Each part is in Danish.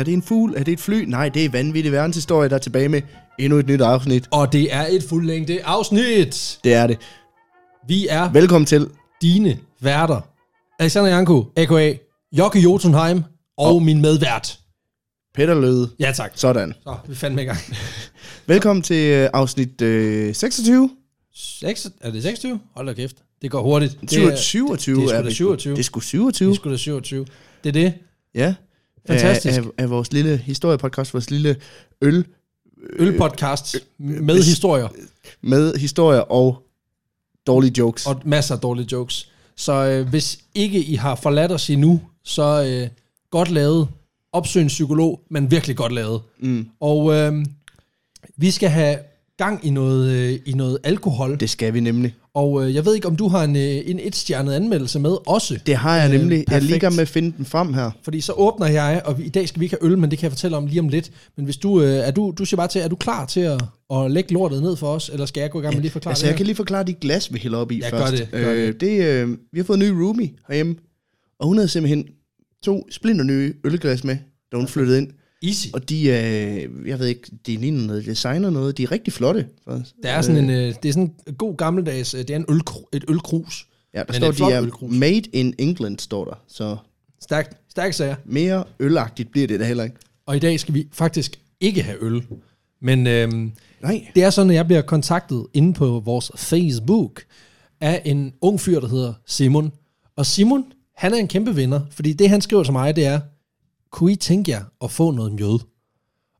Er det en fugl? Er det et fly? Nej, det er vanvittig verdenshistorie, der er tilbage med endnu et nyt afsnit. Og det er et fuldlængde afsnit. Det er det. Vi er Velkommen til. dine værter. Alexander Janko, a.k.a. Jokke Jotunheim og Og- min medvært. Peter Løde. Ja tak. Sådan. Så vi fandt i gang. Velkommen til øh, afsnit øh, 26. 6, er det 26? Hold da kæft. Det går hurtigt. Det 27, er, 27 det er sgu da vi. 27. Det er sgu det 27. er sgu da 27. Det er det. Ja. Fantastisk. Af, af, af vores lille historiepodcast, vores lille øl Ølpodcast med historier med historier og dårlige jokes. og masser af dårlige jokes. Så øh, hvis ikke I har forladt os endnu, så øh, godt lavet. Opsøg en psykolog, men virkelig godt lavet. Mm, Og øh, vi skal have gang i noget, øh, i noget alkohol. det skal vi nemlig. Og øh, jeg ved ikke, om du har en, øh, en etstjernet anmeldelse med også. Det har jeg Øh, nemlig. jeg i perfekt. gang med at finde den frem her. Fordi så åbner jeg, og vi, i dag skal vi ikke have øl, men det kan jeg fortælle om lige om lidt. Men hvis du, øh, er du, du siger bare til, er du klar til at, at lægge lortet ned for os, eller skal jeg gå i gang med lige forklare Altså, det jeg her? kan lige forklare de glas, vi hælder op i Ja, gør først. det, gør øh, det øh, vi har fået en ny roomie herhjemme, og hun havde simpelthen to splinter nye ølglas med, da hun flyttede ind. Easy. Og de er, jeg ved ikke, de ligner noget designer noget, de er rigtig flotte. faktisk. Det er sådan en, øh, det er sådan en god gammeldags, øh, det er en øl, et ølkrus. Ja, der står, de er ølkrus. made in England, står der. Så Stærk, stærk sager. mere ølagtigt bliver det da heller ikke. Og i dag skal vi faktisk ikke have øl. Men øhm, Nej. det er sådan, at jeg bliver kontaktet inde på vores Facebook af en ung fyr, der hedder Simon. Og Simon, han er en kæmpe vinder, fordi det, han skriver til mig, det er, kunne I tænke jer at få noget mjød?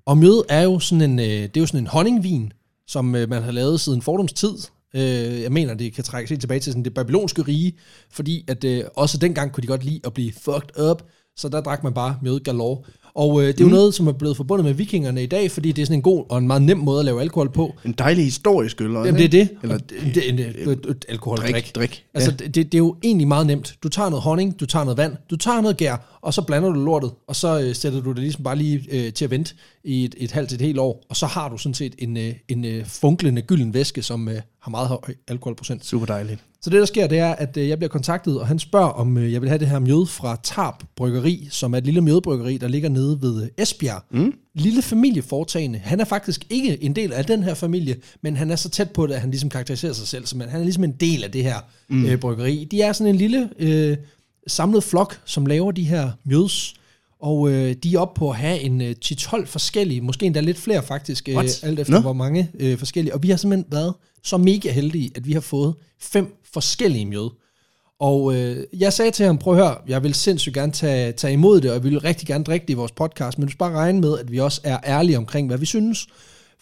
Og mjød er jo sådan en, øh, det er jo sådan en honningvin, som øh, man har lavet siden fordums tid. Øh, jeg mener, det kan trække sig tilbage til sådan det babylonske rige, fordi at øh, også dengang kunne de godt lide at blive fucked up, så der drak man bare mjød galore. Og øh, det er jo Mm. noget, som er blevet forbundet med vikingerne i dag, fordi det er sådan en god og en meget nem måde at lave alkohol på. En dejlig historisk øl. Jamen, det er det. Eller, det, det, det, det, det alkohol, drik, drik. drik. Altså, ja. det, det er jo egentlig meget nemt. Du tager noget honning, du tager noget vand, du tager noget gær, og så blander du lortet, og så øh, sætter du det ligesom bare lige øh, til at vente i et, et halvt til et helt år, og så har du sådan set en, øh, en øh, funklende gylden væske, som øh, har meget høj alkoholprocent. Super dejligt. Så det, der sker, det er, at øh, jeg bliver kontaktet, og han spørger, om øh, jeg vil have det her mjød fra Tarp Bryggeri, som er et lille mjødbryggeri, der ligger nede ved øh, Esbjerg. Mm. Lille familieforetagende. Han er faktisk ikke en del af den her familie, men han er så tæt på det, at han ligesom karakteriserer sig selv, som han er ligesom en del af det her mm. øh, bryggeri. De er sådan en lille øh, samlet flok, som laver de her mjøds, og øh, de er oppe på at have en øh, 10-12 forskellige, måske endda lidt flere faktisk, øh, What? alt efter Nå. hvor mange øh, forskellige. Og vi har simpelthen været så mega heldige, at vi har fået fem forskellige mjød. Og øh, jeg sagde til ham, prøv at høre, jeg vil sindssygt gerne tage, tage imod det, og jeg vil rigtig gerne drikke det i vores podcast, men du skal bare regne med, at vi også er ærlige omkring, hvad vi synes.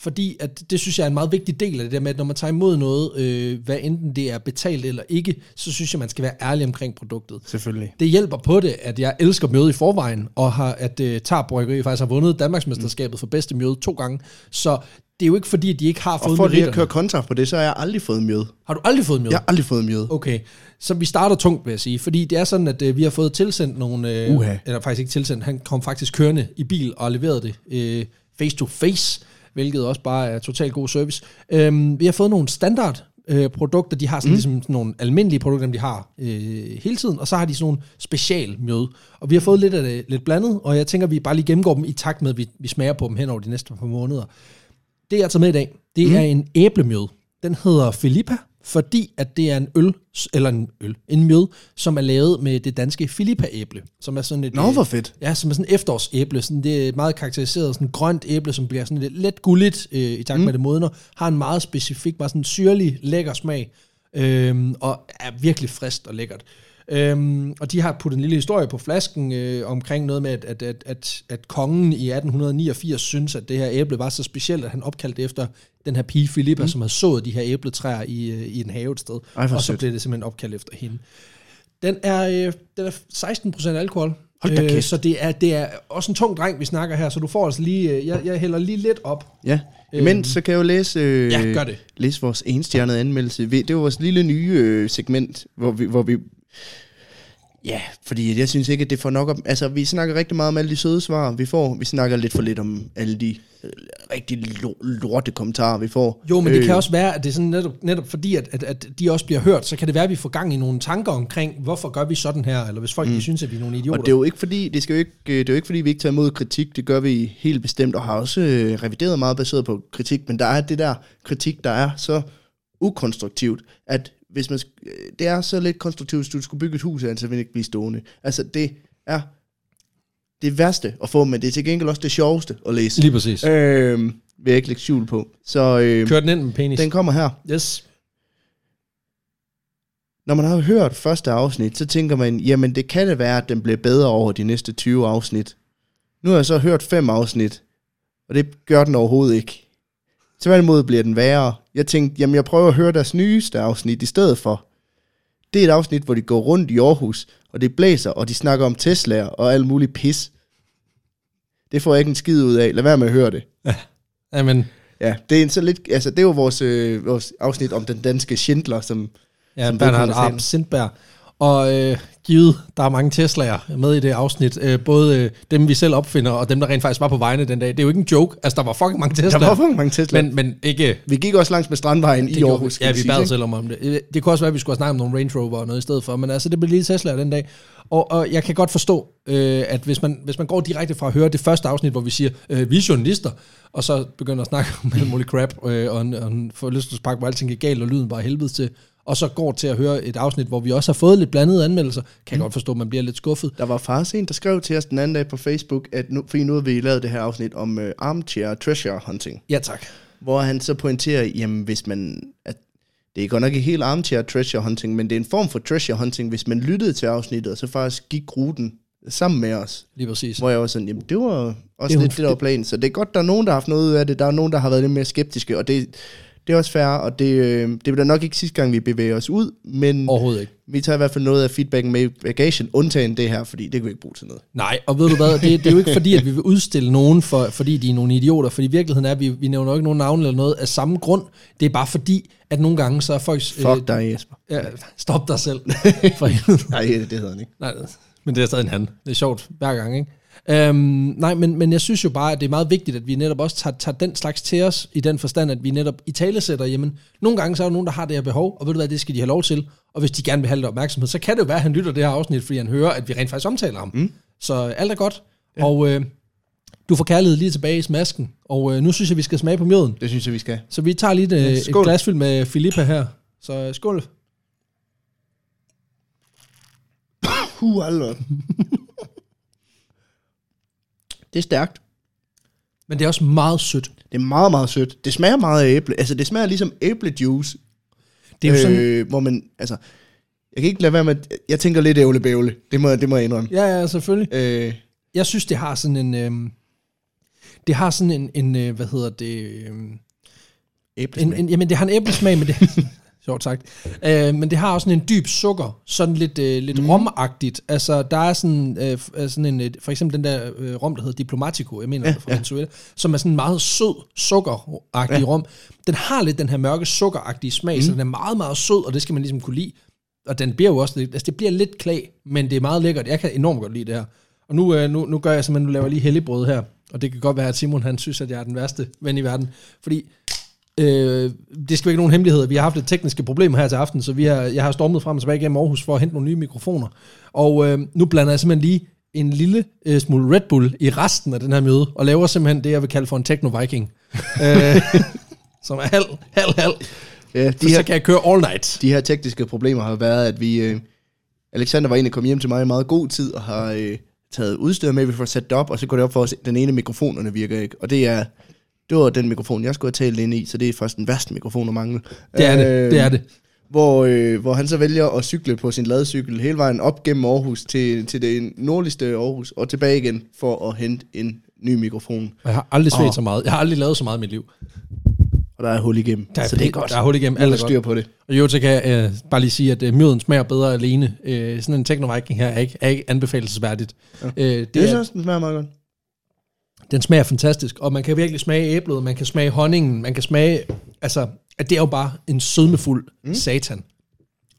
Fordi at det synes jeg er en meget vigtig del af det der med, at når man tager imod noget, øh, hvad enten det er betalt eller ikke, så synes jeg, man skal være ærlig omkring produktet. Selvfølgelig. Det hjælper på det, at jeg elsker mjød i forvejen, og har, at uh, Tarp Bryggeri faktisk har vundet Danmarksmesterskabet for bedste mjød to gange. Så det er jo ikke fordi, at de ikke har Og fået for lige at meritterne. køre kontra på det, så har jeg aldrig fået mjød. Har du aldrig fået mjød? Jeg har aldrig fået mjød. Okay, så vi starter tungt, vil jeg sige, fordi det er sådan, at øh, vi har fået tilsendt nogle, øh, Uha. eller faktisk ikke tilsendt, han kom faktisk kørende i bil og leverede det øh, face to face, hvilket også bare er totalt god service. Øhm, vi har fået nogle standard øh, produkter, de har sådan, mm. ligesom sådan nogle almindelige produkter, dem de har øh, hele tiden, og så har de sådan nogle special mjød. Og vi har fået lidt af det lidt blandet, og jeg tænker, at vi bare lige gennemgår dem i takt med, at vi, vi smager på dem hen over de næste par måneder. Det, jeg tager med i dag, det mm. er en æblemjød. Den hedder Filippa, fordi at det er en øl, eller en øl, en mjød, som er lavet med det danske Filippa-æble, som er sådan et... Nå, øh, hvor fedt. Ja, som er sådan et efterårsæble. Sådan, det er meget karakteriseret, sådan grønt æble, som bliver sådan lidt let gulligt øh, i takt med Mm. det modner. Har en meget specifik, bare sådan syrlig, lækker smag. Øhm, og er virkelig frist og lækkert. Øhm, og de har puttet en lille historie på flasken øh, omkring noget med, at, at, at, at, at kongen i 1889 synes, at det her æble var så specielt, at han opkaldte efter den her pige Filippa, mm. som havde sået de her æbletræer i, øh, i en have et sted. Ej, og så sødt. blev det simpelthen opkaldt efter hende. Den er, øh, den er 16% alkohol. Hold da kæft. så det er, det er også en tung dreng, vi snakker her, så du får altså lige, øh, jeg, jeg hælder lige lidt op. Ja. Men så kan jeg jo læse, øh, Ja, gør det. læse vores enstjernede anmeldelse. Det var vores lille nye øh, segment, hvor vi, hvor vi Ja, fordi jeg synes ikke, at det får nok op... Altså, vi snakker rigtig meget om alle de søde svar, vi får. Vi snakker lidt for lidt om alle de øh, rigtig lo- lorte kommentarer, vi får. Jo, men det Øh, kan også være, at det er sådan netop, netop fordi, at, at, at de også bliver hørt, så kan det være, at vi får gang i nogle tanker omkring, hvorfor gør vi sådan her, eller hvis folk mm. de synes, at vi er nogle idioter. Og det er jo ikke fordi, det skal jo ikke, øh, det er jo ikke fordi, vi ikke tager imod kritik. Det gør vi helt bestemt, og har også øh, revideret meget baseret på kritik. Men der er det der kritik, der er så ukonstruktivt, at hvis man, øh, det er så lidt konstruktivt, hvis du skulle bygge et hus, altså vil det ikke blive stående. Altså det er det værste at få, men det er til gengæld også det sjoveste at læse. Lige præcis. Øh, vil jeg ikke lægge skjul på. Så øh, Kør den ind med penis. den kommer her. Yes. Når man har hørt første afsnit, så tænker man, jamen det kan det være, at den bliver bedre over de næste 20 afsnit. Nu har jeg så hørt fem afsnit, og det gør den overhovedet ikke. Tværtimod bliver den værre. Jeg tænkte, jamen jeg prøver at høre deres nyeste afsnit i stedet for. Det er et afsnit, hvor de går rundt i Aarhus, og det blæser, og de snakker om Teslaer og alt muligt pis. Det får jeg ikke en skid ud af. Lad være med at høre det. Jamen, Ja, det er en så lidt, altså det jo vores, øh, vores afsnit om den danske Schindler, som ja, Som Bernhard. Arp Sindberg. Og øh, givet, der er mange Tesla'er med i det afsnit. Øh, både øh, dem, vi selv opfinder, og dem, der rent faktisk var på vejene den dag. Det er jo ikke en joke. Altså, der var fucking mange Tesla'er. Der var for mange Tesla. men, men ikke... Vi gik også langs med Strandvejen i Aarhus. Ja, vi bad selv om, om det. Øh, Det kunne også være, at vi skulle have snakket om nogle Range Rover og noget i stedet for, men altså, det blev lige Tesla den dag. Og, og jeg kan godt forstå, øh, at hvis man, hvis man går direkte fra at høre det første afsnit, hvor vi siger, øh, vi er journalister, og så begynder at snakke om alt muligt crap, øh, og en, og en forlystelsespark, hvor alting gik galt, og lyden bare helvede til, og så går til at høre et afsnit, hvor vi også har fået lidt blandede anmeldelser, kan jeg godt forstå, at man bliver lidt skuffet. Der var faktisk en, der skrev til os den anden dag på Facebook, at nu, fordi nu har vi lavet det her afsnit om uh, armchair treasure hunting, Ja, tak. hvor han så pointerer, jamen hvis man, at det er godt nok ikke helt armchair treasure hunting, men det er en form for treasure hunting, hvis man lyttede til afsnittet, og så faktisk gik ruten sammen med os. Lige præcis. Hvor jeg var sådan, jamen det var også Det lidt det, der var planen. Så det er godt, der er nogen, der har haft noget ud af det. Der er nogen, der har været lidt mere skeptiske, og det, det er også fair, og det, øh, det bliver nok ikke sidste gang, vi bevæger os ud, men Overhovedet ikke. vi tager i hvert fald noget af feedbacken med i bagagen, undtagen det her, fordi det kan vi ikke bruge til noget. Nej, og ved du hvad, det, det er jo ikke fordi, at vi vil udstille nogen, for, fordi de er nogle idioter, for i virkeligheden er, at vi, vi nævner jo ikke nogen navn eller noget af samme grund. Det er bare fordi, at nogle gange så er folk... Fuck dig, Jesper. Ja, stop dig selv. For. Nej, det, det hedder han ikke. Nej, men det er stadig en han. Det er sjovt hver gang, ikke? Øhm, nej, men, men jeg synes jo bare, at det er meget vigtigt, at vi netop også tager, tager den slags til os, i den forstand, at vi netop i tale sætter, jamen, nogle gange så er der nogen, der har det her behov, og ved du hvad, det skal de have lov til, og hvis de gerne vil have lidt opmærksomhed, så kan det jo være, at han lytter det her afsnit, fordi han hører, at vi rent faktisk omtaler ham. Mm. Så alt er godt, ja. og øh, du får kærlighed lige tilbage i smasken, og øh, nu synes jeg, vi skal smage på mjøden. Det synes jeg, vi skal. Så vi tager lige et, Ja, et skål. glas fyldt med Filippa her. Så øh, skål. Puh. det er stærkt. Men det er også meget sødt. Det er meget, meget sødt. Det smager meget af æble. Altså, det smager ligesom æblejuice. Det er jo sådan, øh, hvor man, altså, jeg kan ikke lade være med, jeg tænker lidt ævlebævle. Det må, det må jeg indrømme. ja, ja, selvfølgelig. Øh, Jeg synes, det har sådan en... Øhm, det har sådan en, en øh, hvad hedder det... En, æblesmag. en, jamen, det har en æblesmag, men det... Sjovt sagt. Øh, men det har også sådan en dyb sukker, sådan lidt, øh, lidt mm. romagtigt. Altså, der er sådan, øh, øh, sådan en, øh, for eksempel den der øh, rom, der hedder Diplomatico, jeg mener, ja, fra ja. Venezuela, som er sådan en meget sød, sukkeragtig ja. rom. Den har lidt den her mørke, sukkeragtige smag, mm. så den er meget, meget sød, og det skal man ligesom kunne lide. Og den bliver jo også lidt, altså det bliver lidt klag, men det er meget lækkert. Jeg kan enormt godt lide det her. Og nu, øh, nu, nu gør jeg simpelthen, nu laver jeg lige helligbrød her, og det kan godt være, at Simon han synes, at jeg er den værste ven i verden. Fordi Øh, det skal jo ikke nogen hemmelighed. Vi har haft lidt tekniske problemer her til aften, så vi har, jeg har stormet frem og tilbage gennem Aarhus for at hente nogle nye mikrofoner. Og øh, nu blander jeg simpelthen lige en lille øh, smule Red Bull i resten af den her møde, og laver simpelthen det, jeg vil kalde for en techno-viking. øh, som er halv, halv, halv. Ja, De så her, kan jeg køre all night. de her tekniske problemer har været, at vi... Øh, Alexander var inde og kom hjem til mig i meget god tid, og har øh, taget udstyr med, vi får sat det op, og så går det op for os, den ene mikrofonerne virker ikke. Og det er... Det var den mikrofon, jeg skulle have talt ind i, så det er faktisk den værste mikrofon at mangle. Det er det, Øh, det er det. Hvor, øh, hvor han så vælger at cykle på sin ladcykel hele vejen op gennem Aarhus til, til det nordligste Aarhus, og tilbage igen for at hente en ny mikrofon. Og jeg har aldrig svedt så meget. Jeg har aldrig lavet så meget i mit liv. Og der er hul igennem, Der er, så det er godt. Der er hul igennem. Alt er styr på det. Og jo, så kan jeg øh, bare lige sige, at øh, mjøden smager bedre alene. Øh, sådan en techno-viking her er ikke, er ikke anbefalesværdigt. Ja. Øh, Det, er, synes den smager meget godt. Den smager fantastisk, og man kan virkelig smage æblet, man kan smage honningen, man kan smage, altså, at det er jo bare en sødmefuld mm. satan.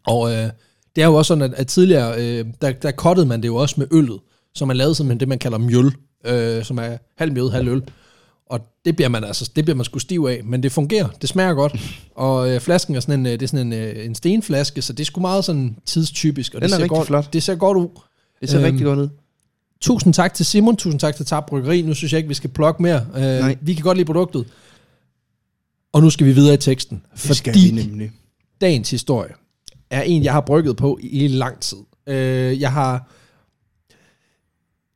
Og øh, det er jo også sådan, at, at tidligere, øh, der, der kottede man det jo også med øllet, så man lavede simpelthen det, man kalder mjøl, øh, som er halv mjød, halv øl. Og det bliver man altså, det bliver man sgu stiv af, men det fungerer, det smager godt. Og øh, flasken er sådan en, øh, det er sådan en, øh, en stenflaske, så det er sgu meget sådan tidstypisk. Og Den det er ser rigtig godt, flot. Det ser godt ud. Det ser øhm, rigtig godt ud. Tusind tak til Simon, tusind tak til Tab Bryggeri. Nu synes jeg ikke, vi skal plukke mere. Øh, Nej. vi kan godt lide produktet. Og nu skal vi videre i teksten. Det skal fordi vi nemlig. dagens historie er en, jeg har brygget på i lang tid. Øh, jeg har...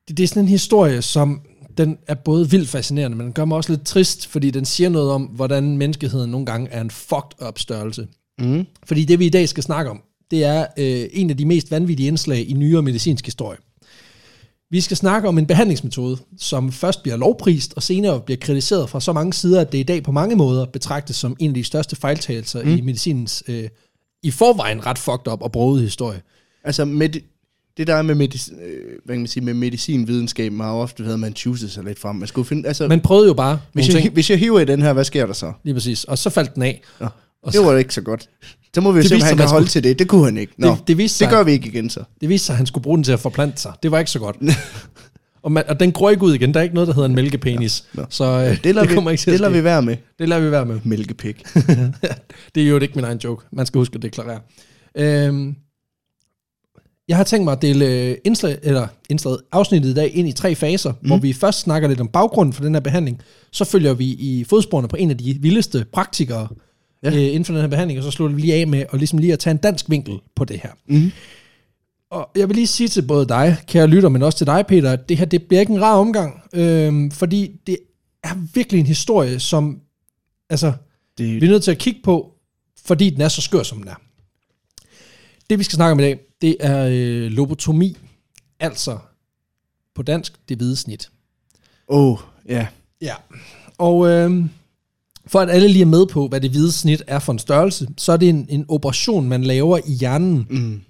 Det, det er sådan en historie, som den er både vildt fascinerende, men den gør mig også lidt trist, fordi den siger noget om, hvordan menneskeheden nogle gange er en fucked up størrelse. Mm. Fordi det, vi i dag skal snakke om, det er øh, en af de mest vanvittige indslag i nyere medicinsk historie. Vi skal snakke om en behandlingsmetode, som først bliver lovprist og senere bliver kritiseret fra så mange sider, at det i dag på mange måder betragtes som en af de største fejltagelser mm. i medicinens øh, i forvejen ret fucked up og broget historie. Altså, med det, det der er med, medicin, øh, hvad kan man sige, med medicinvidenskaben, har ofte været, at man choose sig lidt frem. Man skulle finde, altså, Man prøvede jo bare hvis, jeg, ting, hvis jeg hiver i den her, hvad sker der så? lige præcis, og så faldt den af. Nå, Og det så- var ikke så godt. Så må vi Det se, om han sig, kan holde skulle- til det. Det kunne han ikke. Nå, Det, det, viste sig, det gør vi ikke igen så. det viste sig, at han skulle bruge den til at forplante sig. Det var ikke så godt. og, man, og den gror ikke ud igen. Der er ikke noget, der hedder en mælkepenis. Nå. Så øh, Det det, lader, det kommer vi, ikke til det lader vi være med. Det lader vi være med. Mælkepik. det er jo ikke min egen joke. Man skal huske at deklarere. Øhm, jeg har tænkt mig at dele øh, indslag, eller indslaget, afsnittet i dag ind i tre faser, mm. hvor vi først snakker lidt om baggrunden for den her behandling, så følger vi i fodsporene på en af de vildeste praktikere Ja. øh, inden for den her behandling, og så slutter vi lige af med at, ligesom lige at tage en dansk vinkel på det her. Mm. Og jeg vil lige sige til både dig, kære lytter, men også til dig, Peter, at det her det bliver ikke en rar omgang, øhm, fordi det er virkelig en historie, som altså, Det, vi er nødt til at kigge på, fordi den er så skør, som den er. Det, vi skal snakke om i dag, det er øh, lobotomi, altså på dansk, det hvide snit. Åh, oh, ja. Ja. Og øh, for at alle lige er med på, hvad det hvide snit er for en størrelse, så er det en, en operation, man laver i hjernen, Mm.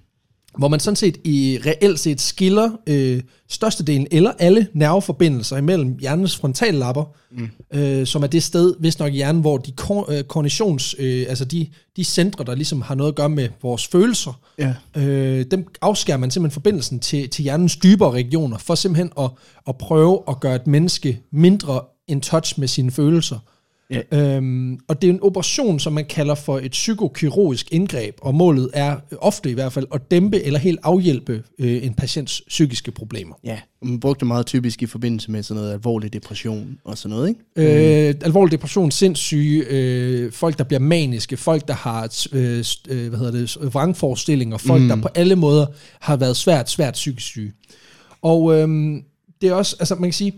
hvor man sådan set i reelt set skiller øh, størstedelen eller alle nerveforbindelser imellem hjernens frontallapper, mm. øh, som er det sted, hvis nok i hjernen, hvor de kor- øh, kognitions, øh, altså de, de centre, der ligesom har noget at gøre med vores følelser, Ja. øh, dem afskærer man simpelthen forbindelsen til, til hjernens dybere regioner, for simpelthen at, at prøve at gøre et menneske mindre in touch med sine følelser. Ja. Øhm, og det er en operation, som man kalder for et psykokirurgisk indgreb, og målet er ofte i hvert fald at dæmpe eller helt afhjælpe øh, en patients psykiske problemer. Ja, man brugte det meget typisk i forbindelse med sådan noget alvorlig depression og sådan noget, ikke? Øh, alvorlig depression, sindssyge, øh, folk, der bliver maniske, folk, der har øh, øh, hvad hedder det, vrangforestillinger, folk, mm. der på alle måder har været svært, svært psykisk syge. Og øh, det er også, altså man kan sige,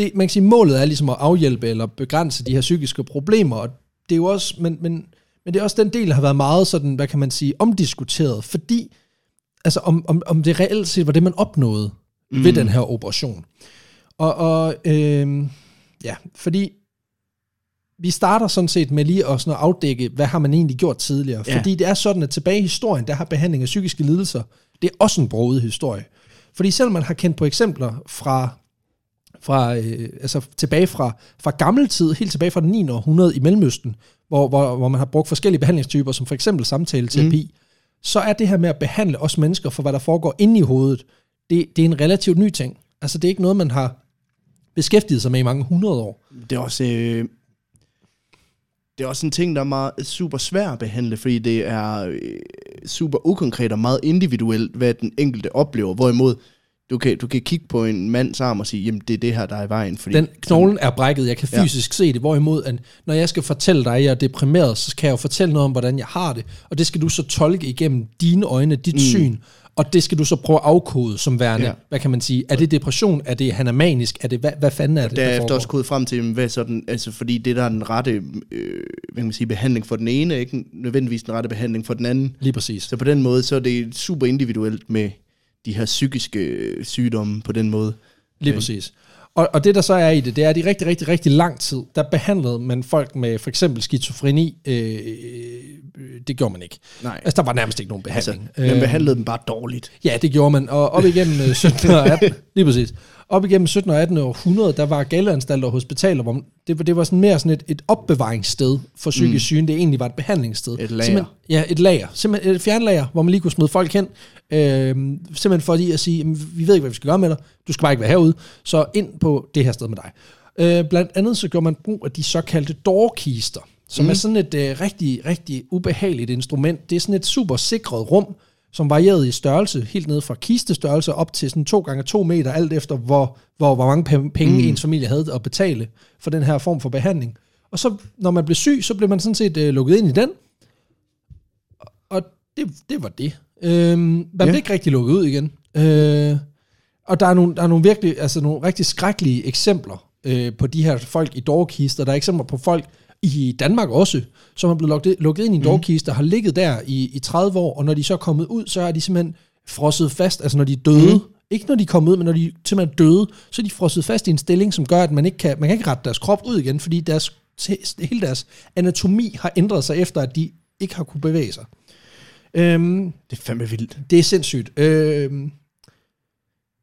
det, man kan sige, målet er ligesom at afhjælpe eller begrænse de her psykiske problemer, og det er jo også, men, men, men det er også den del, der har været meget sådan, hvad kan man sige, omdiskuteret, fordi, altså om, om, om det reelt set var det, man opnåede mm. ved den her operation. Og, og øh, ja, fordi vi starter sådan set med lige at, sådan at afdække, hvad har man egentlig gjort tidligere. Ja. Fordi det er sådan, at tilbage i historien, der har behandling af psykiske lidelser, det er også en broget historie. Fordi selvom man har kendt på eksempler fra, fra øh, altså tilbage fra, fra gammel tid, helt tilbage fra den 9. århundrede i Mellemøsten, hvor, hvor, hvor man har brugt forskellige behandlingstyper, som for eksempel samtaleterapi, mm. så er det her med at behandle os mennesker for, hvad der foregår inde i hovedet, det, det er en relativt ny ting. Altså det er ikke noget, man har beskæftiget sig med i mange hundrede år. Det er også... Øh, det er også en ting, der er meget super svær at behandle, fordi det er øh, super ukonkret og meget individuelt, hvad den enkelte oplever. Hvorimod, du kan, du kan kigge på en mands arm og sige, jamen det er det her, der er i vejen. Fordi, Den knoglen er brækket, jeg kan Ja. fysisk se det, hvorimod, at når jeg skal fortælle dig, at jeg er deprimeret, så kan jeg jo fortælle noget om, hvordan jeg har det, og det skal du så tolke igennem dine øjne, dit mm. syn, og det skal du så prøve at afkode som værende, Ja. ja. hvad kan man sige, er det depression, er det, han er manisk, er det, hvad, hvad fanden er det, der derefter også kodet frem til, hvad sådan, altså fordi det der er den rette øh, hvad kan man sige, behandling for den ene, ikke nødvendigvis den rette behandling for den anden. Lige præcis. Så på den måde, så er det super individuelt med de her psykiske øh, sygdomme på den måde. Lige præcis. Og, og det der så er i det, det er, at i rigtig, rigtig, rigtig lang tid, der behandlede man folk med for eksempel skizofreni. Øh, øh, det gjorde man ikke. Nej. Altså, der var nærmest ikke nogen Altså, behandling. man behandlede dem bare dårligt. Ja, det gjorde man. Og op igennem øh, 17 og 18, lige præcis. Op igennem 17. og 18. århundrede, der var galeanstalter og hospitaler, hvor det, var- det var sådan mere sådan et, et opbevaringssted for psykisk mm. syge, det egentlig var et behandlingssted. Et lager. Simpelthen, ja, et lager. Simpelthen et fjernlager, hvor man lige kunne smide folk hen. Øh, simpelthen for lige at sige, "Jamen, vi ved ikke, hvad vi skal gøre med dig. Du skal bare ikke være herude. Så ind på det her sted med dig. Øh, blandt andet så gjorde man brug af de såkaldte doorkister, som mm. er sådan et øh, rigtig, rigtig ubehageligt instrument. Det er sådan et super sikret rum, som varierede i størrelse, helt ned fra kistestørrelse op til sådan 2 gange 2 meter, alt efter hvor, hvor, hvor mange pe- penge mm. ens familie havde at betale for den her form for behandling. Og så, når man blev syg, så blev man sådan set øh, lukket ind i den, og det, det var det. Øhm, man ja. blev ikke rigtig lukket ud igen. Øh, og der er, nogle, der er nogle virkelig, altså nogle rigtig skrækkelige eksempler øh, på de her folk i dårkister. Der er eksempler på folk i Danmark også, som er blevet lukket, lukket ind i en dårkiste, har ligget der i, i 30 år, og når de så er kommet ud, så er de simpelthen frosset fast, altså når de er døde, mm. ikke når de er kommet ud, men når de er simpelthen døde, så er de frosset fast i en stilling, som gør, at man ikke kan, man kan ikke rette deres krop ud igen, fordi deres, hele deres anatomi har ændret sig efter, at de ikke har kunne bevæge sig. Øhm, Det er fandme vildt. det er sindssygt. Øhm,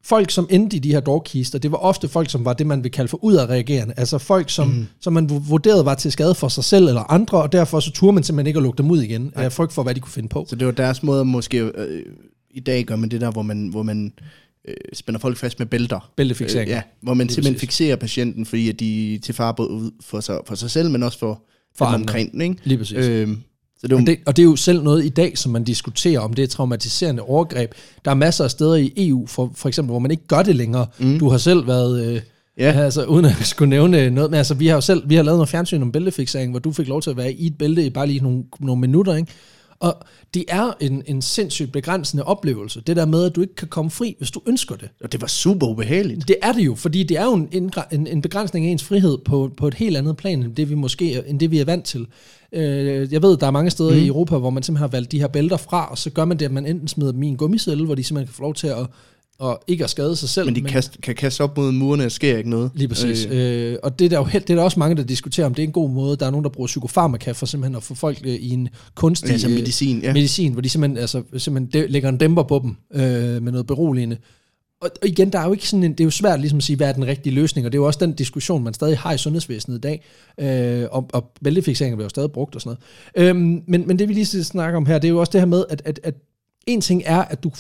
folk, som endte i de her dårkister, det var ofte folk, som var det, man vil kalde for udadreagerende. Altså folk, som, mm. som man vurderede var til skade for sig selv eller andre, og derfor så turde man simpelthen ikke at lukke dem ud igen, af frygt for, hvad de kunne finde på. Så det var deres måde måske... Øh, I dag gør man det der, hvor man, hvor man øh, spænder folk fast med bælter. Bæltefiksering. Øh, ja, hvor man simpelthen præcis. fikserer patienten, fordi at de er til fare både for sig, for sig selv, men også for, For andre. omkring ikke? Lige præcis. Øh, så det var, Og det, og det er jo selv noget i dag, som man diskuterer, om det er traumatiserende overgreb. Der er masser af steder i EU, for, for eksempel, hvor man ikke gør det længere. Mm. Du har selv været... Øh, Ja. ja. Altså, uden at skulle nævne noget, men altså, vi har jo selv vi har lavet noget fjernsyn om bæltefiksering, hvor du fik lov til at være i et bælte i bare lige nogle, nogle minutter, ikke? Og det er en, en sindssygt begrænsende oplevelse, det der med, at du ikke kan komme fri, hvis du ønsker det. og det var super ubehageligt. Det er det jo, fordi det er jo en, en, en begrænsning af ens frihed på, på et helt andet plan, end det vi måske end det vi er vant til. Øh, jeg ved, der er mange steder mm. i Europa, hvor man simpelthen har valgt de her bælter fra, og så gør man det, at man enten smider dem i en gummicelle, hvor de simpelthen kan få lov til at, at ikke at skade sig selv. Men de kast, kan kaste op mod murene, og sker ikke noget. Lige præcis. Øh, Øh, øh, og det er, der jo, det er der også mange, der diskuterer, om det er en god måde. Der er nogen, der bruger psykofarmaka for simpelthen at få folk øh, i en kunstig altså øh, medicin, ja. medicin, hvor de simpelthen, altså, simpelthen de, lægger en dæmper på dem øh, med noget beroligende. Og, og igen, der er jo ikke sådan en, det er jo svært ligesom at sige, hvad er den rigtige løsning, og det er jo også den diskussion, man stadig har i sundhedsvæsenet i dag, øh, og, og bæltefikseringer bliver jo stadig brugt og sådan noget. Øhm, men, men det vi lige skal snakke om her, det er jo også det her med, at, at, at en ting er, at du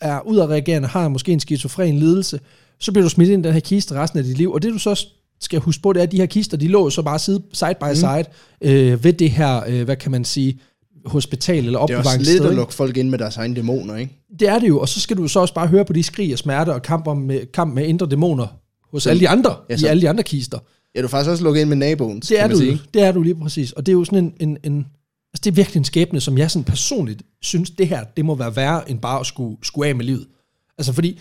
er udadreagerende, har måske en skizofren lidelse, så bliver du smidt ind i den her kiste resten af dit liv, og det du så skal huske på, det er, at de her kister, de lå så bare side, side by side øh, ved det her, øh, hvad kan man sige, hospital eller Det er også opbevaringssted. lidt at lukke folk ind med deres egne dæmoner, ikke? Det er det jo, og så skal du så også bare høre på de skrig og smerte og kamp, om, med, kamp med indre dæmoner hos alle de andre, Ja, i så- alle de andre kister. Ja, du er faktisk også lukket ind med naboen, Det er du, sige. det er du lige præcis. Og det er jo sådan en, en, en altså det er virkelig en skæbne, som jeg sådan personligt synes, det her, det må være værre end bare at skulle, skulle af med livet. Altså fordi,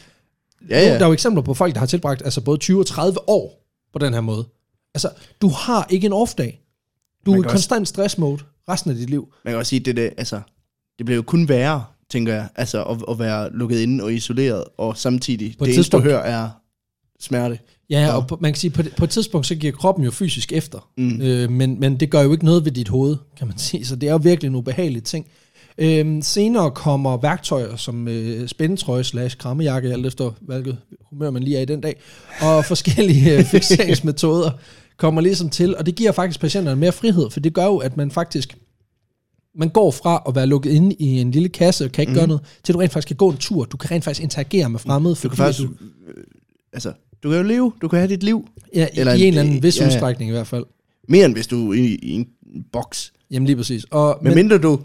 Ja, ja. der er jo eksempler på folk, der har tilbragt altså både 20 og 30 år på den her måde. Altså, du har ikke en off-dag. Du er i konstant stress-mode resten af dit liv. Man kan også sige, det, det, altså, det bliver jo kun værre, tænker jeg, altså at, at være lukket inde og isoleret, og samtidig På et det eneste, du hører, er smerte. Ja, og på, man kan sige, på, på et tidspunkt, så giver kroppen jo fysisk efter. Mm. Øh, men, men det gør jo ikke noget ved dit hoved, kan man sige. Så det er jo virkelig en ubehagelig ting. Øhm, senere kommer værktøjer som øh, spændetrøje slash krammejakke, alt efter hvilket humør man lige er i den dag, og forskellige øh, fixeringsmetoder kommer ligesom til, og det giver faktisk patienterne mere frihed, for det gør jo, at man faktisk man går fra at være lukket inde i en lille kasse og kan ikke mm. gøre noget, til du rent faktisk kan gå en tur. Du kan rent faktisk interagere med fremmede. Du kan faktisk, øh, altså, du kan jo leve, du kan have dit liv, ja, eller i, en- i en eller anden vis ja, udstrækning i hvert fald. mere end hvis du er i, i en boks. Jamen lige præcis. Og, Men mindre du,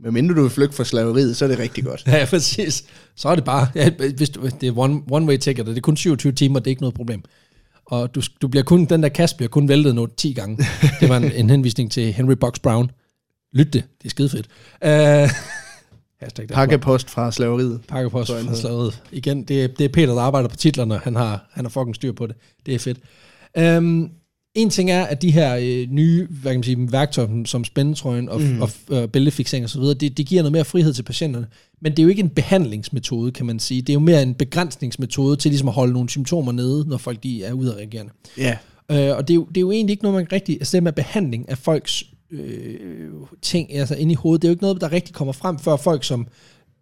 men mindre du vil flygte fra slaveriet, så er det rigtig godt. Ja, præcis. Så er det bare, ja, hvis du, det er one, one way ticket, og det er kun 27 timer, det er ikke noget problem. Og du, du bliver kun, den der kasse bliver kun væltet noget 10 gange. Det var en, en henvisning til Henry Box Brown. Lyt det, det er skide fedt. Uh, hashtag. Pakkepost fra slaveriet. Pakkepost fra slaget. Igen, det er, det er Peter, der arbejder på titlerne. Han har, han har fucking styr på det. Det er fedt. Um, en ting er, at de her øh, nye hvad kan man sige, værktøjer, som- spændetrøjen og, mm. og øh, bæltefiksering osv., det, det giver noget mere frihed til patienterne. Men det er jo ikke en behandlingsmetode, kan man sige. Det er jo mere en begrænsningsmetode til ligesom at holde nogle symptomer nede, når folk de er udadreagerende. Ja, Øh, og det er, jo, det er jo egentlig ikke noget, man rigtig... Altså det med behandling af folks øh, ting altså inde i hovedet, det er jo ikke noget, der rigtig kommer frem, før folk som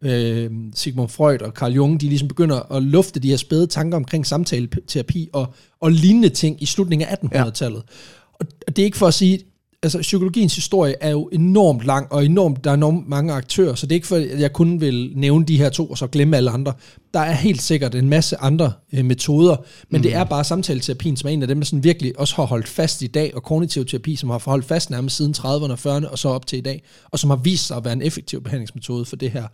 øh, Sigmund Freud og Carl Jung, de ligesom begynder at lufte de her spæde tanker omkring samtaleterapi og, og lignende ting i slutningen af 1800-tallet. Og det er ikke for at sige, altså psykologiens historie er jo enormt lang, og enormt, der er enormt mange aktører, så det er ikke for, at jeg kun vil nævne de her to, og så glemme alle andre. Der er helt sikkert en masse andre øh, metoder, men mm. det er bare samtaleterapien, som er en af dem, der sådan virkelig også har holdt fast i dag, og kognitiv terapi, som har forholdt fast nærmest siden 30'erne og 40'erne, og så op til i dag, og som har vist sig at være en effektiv behandlingsmetode for det her.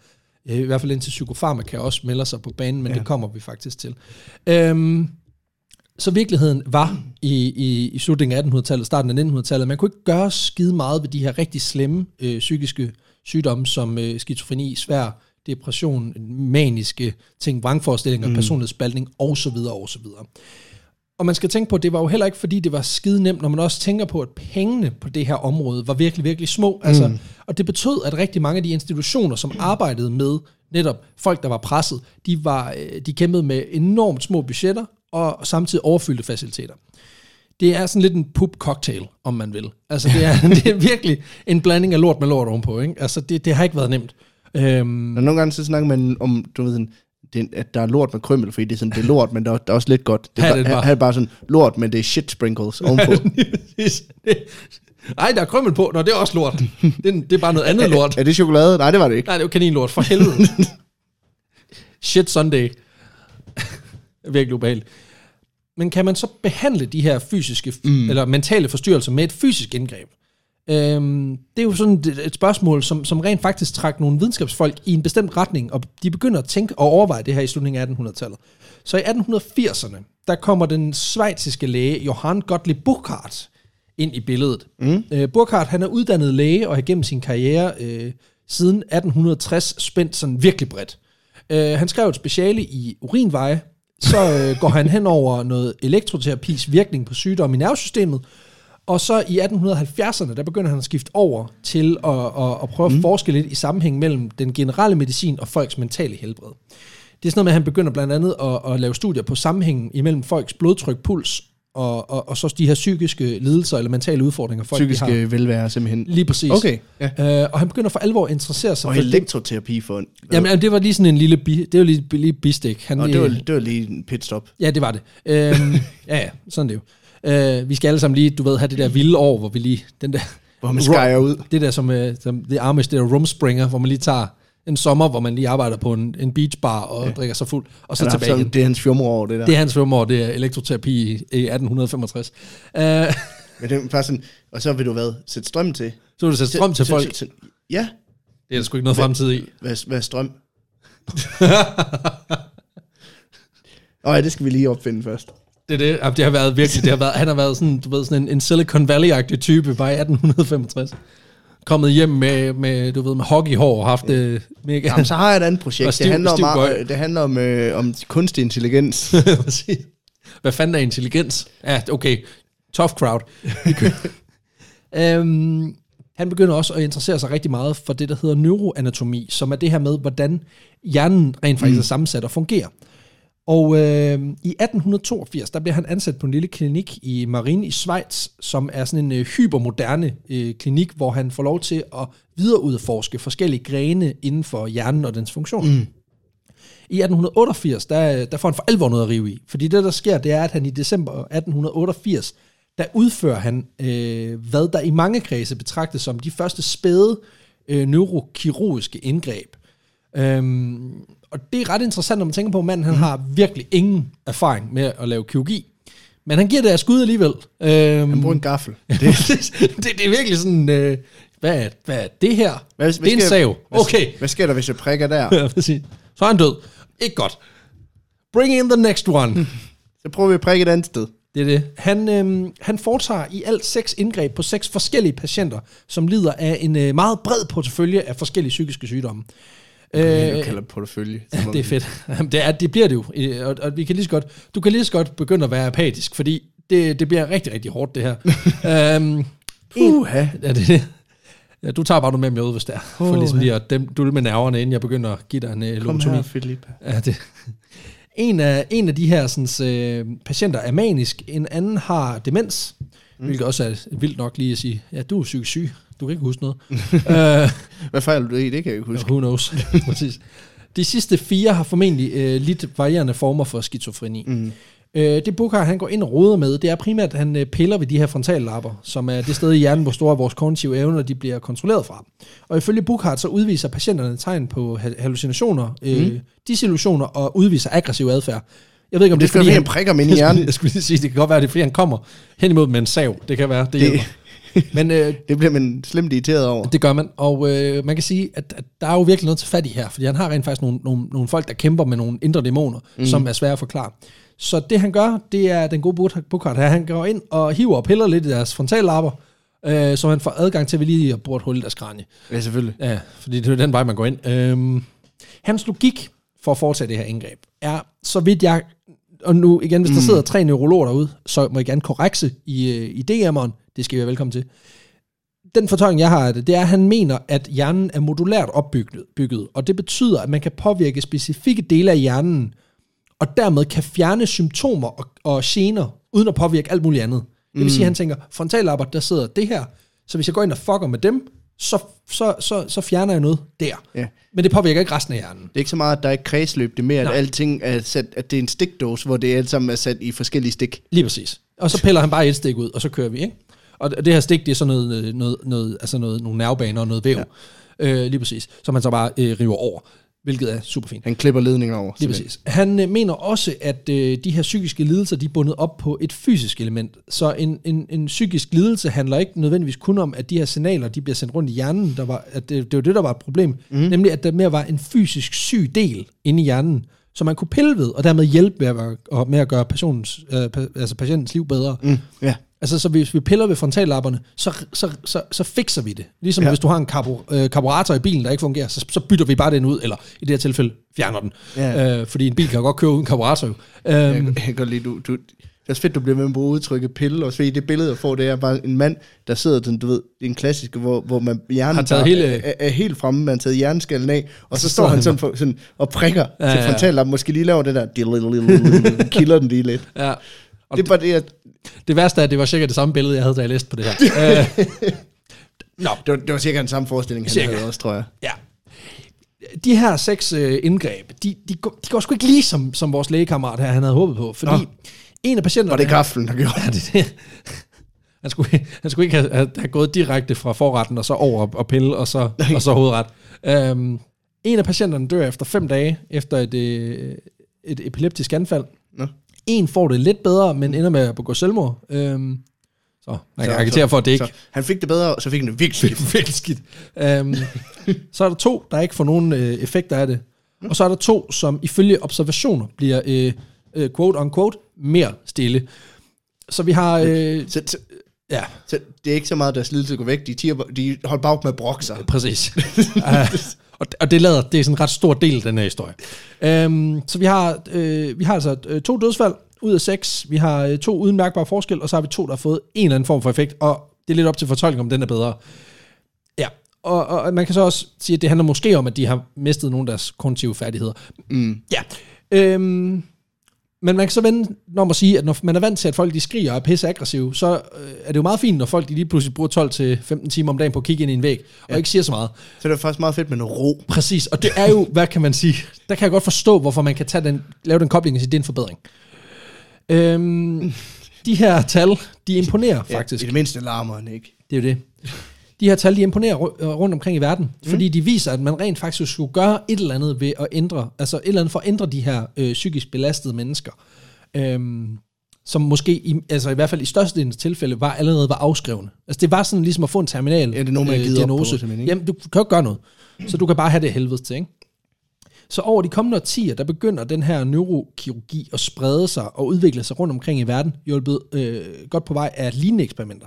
I hvert fald indtil psykofarmaka også melder sig på banen, men ja. det kommer vi faktisk til. Øhm, så virkeligheden var i, i, i slutningen af 1800-tallet, starten af 1900-tallet, man kunne ikke gøre skide meget ved de her rigtig slemme øh, psykiske sygdomme, som øh, skizofreni, svær depression, maniske ting, vrangforestillinger, mm. personlighedsspaltning osv. osv. Og man skal tænke på, at det var jo heller ikke, fordi det var skide nemt, når man også tænker på, at pengene på det her område var virkelig, virkelig små. Mm. Altså, og det betød, at rigtig mange af de institutioner, som arbejdede med netop folk, der var presset, de, var, øh, de kæmpede med enormt små budgetter, og samtidig overfyldte faciliteter. Det er sådan lidt en pub-cocktail, om man vil. Altså, det er, det er virkelig en blanding af lort med lort ovenpå, ikke? Altså, det, det har ikke været nemt. Øhm, og nogle gange så snakker man om, du ved sådan, det, at der er lort med krymmel, fordi det er, sådan, det er lort, men der er, der er også lidt godt. Det er, bare, det bare. Er bare sådan lort, men det er shit sprinkles ovenpå. Nej, der er krymmel på. Nå, det er også lort. Det, er, det er bare noget andet lort. Er, er det chokolade? Nej, det var det ikke. Nej, det var kaninlort, for helvede. shit Sunday. Virkelig ubehageligt. Men kan man så behandle de her fysiske, mm. eller mentale forstyrrelser med et fysisk indgreb? Øhm, det er jo sådan et, spørgsmål, som, som rent faktisk trækker nogle videnskabsfolk i en bestemt retning, og de begynder at tænke og overveje det her i slutningen af 1800-tallet. Så i 1880'erne, der kommer den svejtiske læge Johann Gottlieb Burckhardt ind i billedet. Mm. Øh, Burckhardt, han er uddannet læge og har gennem sin karriere øh, siden 1860 spændt sådan virkelig bredt. Øh, han skrev et speciale i urinveje, så øh, går han hen over noget elektroterapis virkning på sygdom i nervesystemet, og så i 1870'erne, der begynder han at skifte over til at, at, at prøve at mm. forske lidt i sammenhæng mellem den generelle medicin og folks mentale helbred. Det er sådan noget med, at han begynder blandt andet at, at lave studier på sammenhængen imellem folks blodtryk, puls og, og, og så de her psykiske lidelser eller mentale udfordringer, folk Psykiske har. velvære simpelthen. Lige præcis. Okay. Ja. Uh, og han begynder for alvor at interessere sig og for elektroterapi for en... Jamen, det var lige sådan en lille, bi, det var lige, lige bistik. Han og det var, det var lige en pitstop. Ja, det var det. Uh, ja, ja, sådan det jo. Uh, vi skal alle sammen lige, du ved, have det der vilde år, hvor vi lige, den der... Hvor man skærer ud. Det der som, uh, som det Amish, det der rumspringer, hvor man lige tager en sommer, hvor man lige arbejder på en, en beachbar og ja. drikker sig fuld, og så Han tilbage igen. Det er hans fjumreår, det der. Det er hans fjumreår, det er elektroterapi i, i 1865. Uh, Men det er faktisk sådan, og så vil du hvad? Sætte strøm til? Så vil du sætte strøm til, til folk? Til, til, ja. Det er der sgu ikke noget hvad, fremtid i. Hvad, hvad er strøm? Åh oh, ja, det skal vi lige opfinde først. Det er det. Det har været virkelig, det har været, han har været sådan, du ved, sådan en, en Silicon Valley-agtig type bare i 1865 kommet hjem med, med du ved, med hockeyhår og haft det mega... Jamen, så har jeg et andet projekt. Stiv, det handler, om, meget, det handler om, øh, om kunstig intelligens. Hvad fanden er intelligens? Ja, okay. Tough crowd. um, han begynder også at interessere sig rigtig meget for det, der hedder neuroanatomi, som er det her med, hvordan hjernen rent faktisk mm. er sammensat og fungerer. Og øh, i 1882, der bliver han ansat på en lille klinik i Marine i Schweiz, som er sådan en øh, hypermoderne øh, klinik, hvor han får lov til at videreudforske forskellige grene inden for hjernen og dens funktion. Mm. I 1888, der, der får han for alvor noget at rive i. Fordi det, der sker, det er, at han i december 1888, der udfører han, øh, hvad der i mange kredse betragtes som de første spæde øh, neurokirurgiske indgreb. Øhm, og det er ret interessant, når man tænker på, at manden han mm. har virkelig ingen erfaring med at lave kirurgi. Men han giver det af skud alligevel. Øhm, han bruger en gaffel. Det, det, det, det er virkelig sådan, øh, hvad, er, hvad er det her? Hvad, det er en sav. Okay. Hvad, hvad sker der, hvis jeg prikker der? ja, præcis. Så er han død. Ikke godt. Bring in the next one. Så prøver vi at prikke et andet sted. Det er det. Han, øhm, han foretager i alt seks indgreb på seks forskellige patienter, som lider af en øh, meget bred portefølje af forskellige psykiske sygdomme. Okay, du kalder portefølje. Ja, det er fedt. Det, er, det bliver det jo. Og, og vi kan lige så godt, du kan lige så godt begynde at være apatisk, fordi det, det bliver rigtig, rigtig hårdt, det her. um, Puha. Ja, det, ja, du tager bare noget med mig ud, hvis det er. For ligesom lige at dem, med nerverne, inden jeg begynder at give dig en uh, Kom her, Philip. Ja, det. En af, en af de her sådan, øh, patienter er manisk, en anden har demens, mm. hvilket også er vildt nok lige at sige, ja, du er psykisk syg, Du kan ikke huske noget. uh, Hvad fejler du i? Det kan jeg ikke huske. who knows? Præcis. De sidste fire har formentlig øh, lidt varierende former for skizofreni. Mm. Øh, det Bukhar, han går ind og roder med, det er primært, at han øh, piller ved de her frontallapper, som er det sted i hjernen, hvor store vores kognitive evner de bliver kontrolleret fra. Og ifølge Bukhar, så udviser patienterne tegn på ha- hallucinationer, øh, mm. disillusioner og udviser aggressiv adfærd. Jeg ved ikke, om det, Det skal fordi han prikker mig ind i jeg skulle, hjernen. jeg skulle sige, det kan godt være, det er, fordi han kommer hen imod med en sav. Det kan være, det, Det- hjælper. Men øh, Det bliver man slemt irriteret over. det gør man, og øh, man kan sige, at, at der er jo virkelig noget til fat i her, fordi han har rent faktisk nogle, nogle, nogle folk, der kæmper med nogle indre dæmoner, mm. som er svære at forklare. Så det han gør, det er den gode Bukart her, han går ind og hiver og piller lidt i deres frontallapper, øh, så han får adgang til at vi lige at bore et hul i deres kranie. Ja, selvfølgelig. Ja, fordi det er den vej, man går ind. Øhm, hans logik for at foretage det her indgreb er, så vidt jeg... Og nu igen, hvis der sidder tre neurologer derude, så må I gerne korrekse i, øh, i DM'eren. Det skal I være velkommen til. Den fortolkning, jeg har af det, det er, at han mener, at hjernen er modulært opbygget, bygget, og det betyder, at man kan påvirke specifikke dele af hjernen, og dermed kan fjerne symptomer og, og gener, uden at påvirke alt muligt andet. Det vil sige, at han tænker, frontallapper, der sidder det her, så hvis jeg går ind og fucker med dem, så, så, så, så fjerner jeg noget der. Ja. Men det påvirker ikke resten af hjernen. Det er ikke så meget, at der er kredsløb. Det er mere, at Nej. alting er sat, at det er en stikdåse, hvor det alt sammen er sat i forskellige stik. Lige præcis. Og så piller han bare et stik ud, og så kører vi, ikke? Og det her stik, det er sådan noget, øh, noget, noget, altså noget, nogle nervebaner og noget væv. Ja. Øh, lige præcis. Som man så bare øh, river over, hvilket er super fint. Han klipper ledninger over. Lige præcis. Han øh, mener også, at øh, de her psykiske lidelser, de er bundet op på et fysisk element. Så en, en, en psykisk lidelse handler ikke nødvendigvis kun om, at de her signaler, de bliver sendt rundt i hjernen. Der var, at det, det var det, der var et problem. Mm. Nemlig, at der mere var en fysisk syg del inde i hjernen, som man kunne pille ved, og dermed hjælpe med at, med at gøre patientens, øh, altså patientens liv bedre. Mm, ja. Altså, så hvis vi piller ved frontallapperne, så, så, så, så fikser vi det. Ligesom ja. Hvis du har en karbo, øh, karburator i bilen, der ikke fungerer, så, så bytter vi bare den ud, eller i det her tilfælde fjerner den. Ja. Øh, fordi en bil kan jo godt køre uden karburator. jo. Jeg, Øhm, jeg kan godt lide, du, du, det er fedt, du bliver med at bruge udtrykket pille, og så i det billede, jeg får, det er bare en mand, der sidder, den, du ved, det er en klassisk, hvor, hvor man hjernen Har taget bare hele- er, er, helt fremme, man har taget hjerneskallen af, og så, Så står han sådan, for, sådan og prikker Ja, til frontallappen, måske lige laver det der, kilder den lige lidt. ja. Og Det bare det, at det værste er, at det var cirka det samme billede, jeg havde, da jeg læste på det her. øh, nå, det var, det var cirka den samme forestilling, han Cirka. havde også, tror jeg. ja. De her seks øh, indgreb, de, de, går, de går sgu ikke lige som, som vores lægekammerat her, han havde håbet på. Fordi Nå. en af patienterne... Og det er kaflen, der gjorde Ja, det, det. Han skulle, han skulle ikke have, have, have gået direkte fra forretten og så over og, og pille, og så, og så hovedret. Um, en af patienterne dør efter fem dage efter et, øh, et epileptisk anfald. Nå. En får det lidt bedre, men ender med at begå selvmord. Um, så man kan agitere for, at det ikke Så han fik det bedre, og så fik han det virkelig skidt. virkelig skidt. Um, så er der to, der ikke får nogen øh, effekter af det. Og så er der to, som ifølge observationer bliver øh, øh, quote on quote mere stille. Så vi har... Øh, Så, så, ja, så det er ikke så meget, deres lidelse går væk. De, tiger, de holder bag med at brokke sig. præcis. uh, og, og det lader, det er sådan en ret stor del af den her historie. Um, så vi har, øh, vi har altså øh, to dødsfald ud af seks. Vi har øh, to uden mærkbar forskel, og så har vi to, der har fået en eller anden form for effekt. Og det er lidt op til fortolkning, om den er bedre. Ja, og, og man kan så også sige, at det handler måske om, at de har mistet nogle af deres kognitive færdigheder. Mm. Ja. Øhm, men man kan så vende når man sige, at når man er vant til, at folk de skriger og er pisse aggressive, så øh, er det jo meget fint, når folk de lige pludselig bruger 12-15 timer om dagen på at kigge ind i en væg, og Ja. ikke siger så meget. Så det er faktisk meget fedt med noget ro. Præcis, og det er jo, hvad kan man sige, der kan jeg godt forstå, hvorfor man kan tage den, lave den kobling og sige, det er en forbedring. Øhm, de her tal, de imponerer faktisk. Ja, I det mindste larmer han ikke. Det er jo det. De her tal, de imponerer øh, rundt omkring i verden, mm. fordi de viser, at man rent faktisk skulle gøre et eller andet ved at ændre, altså et eller andet for at ændre de her øh, psykisk belastede mennesker, øhm, som måske, i, altså i hvert fald i størstedelen af tilfælde, var allerede var afskrevne. Altså det var sådan ligesom at få en terminal Ja, det er nogen, øh, på, diagnose. ikke? Jamen, du kan jo ikke gøre noget. Så du kan bare have det helvede til, ikke? Så over de kommende årtier, der begynder den her neurokirurgi at sprede sig og udvikle sig rundt omkring i verden, hjulpet øh, godt på vej af lignende eksperimenter.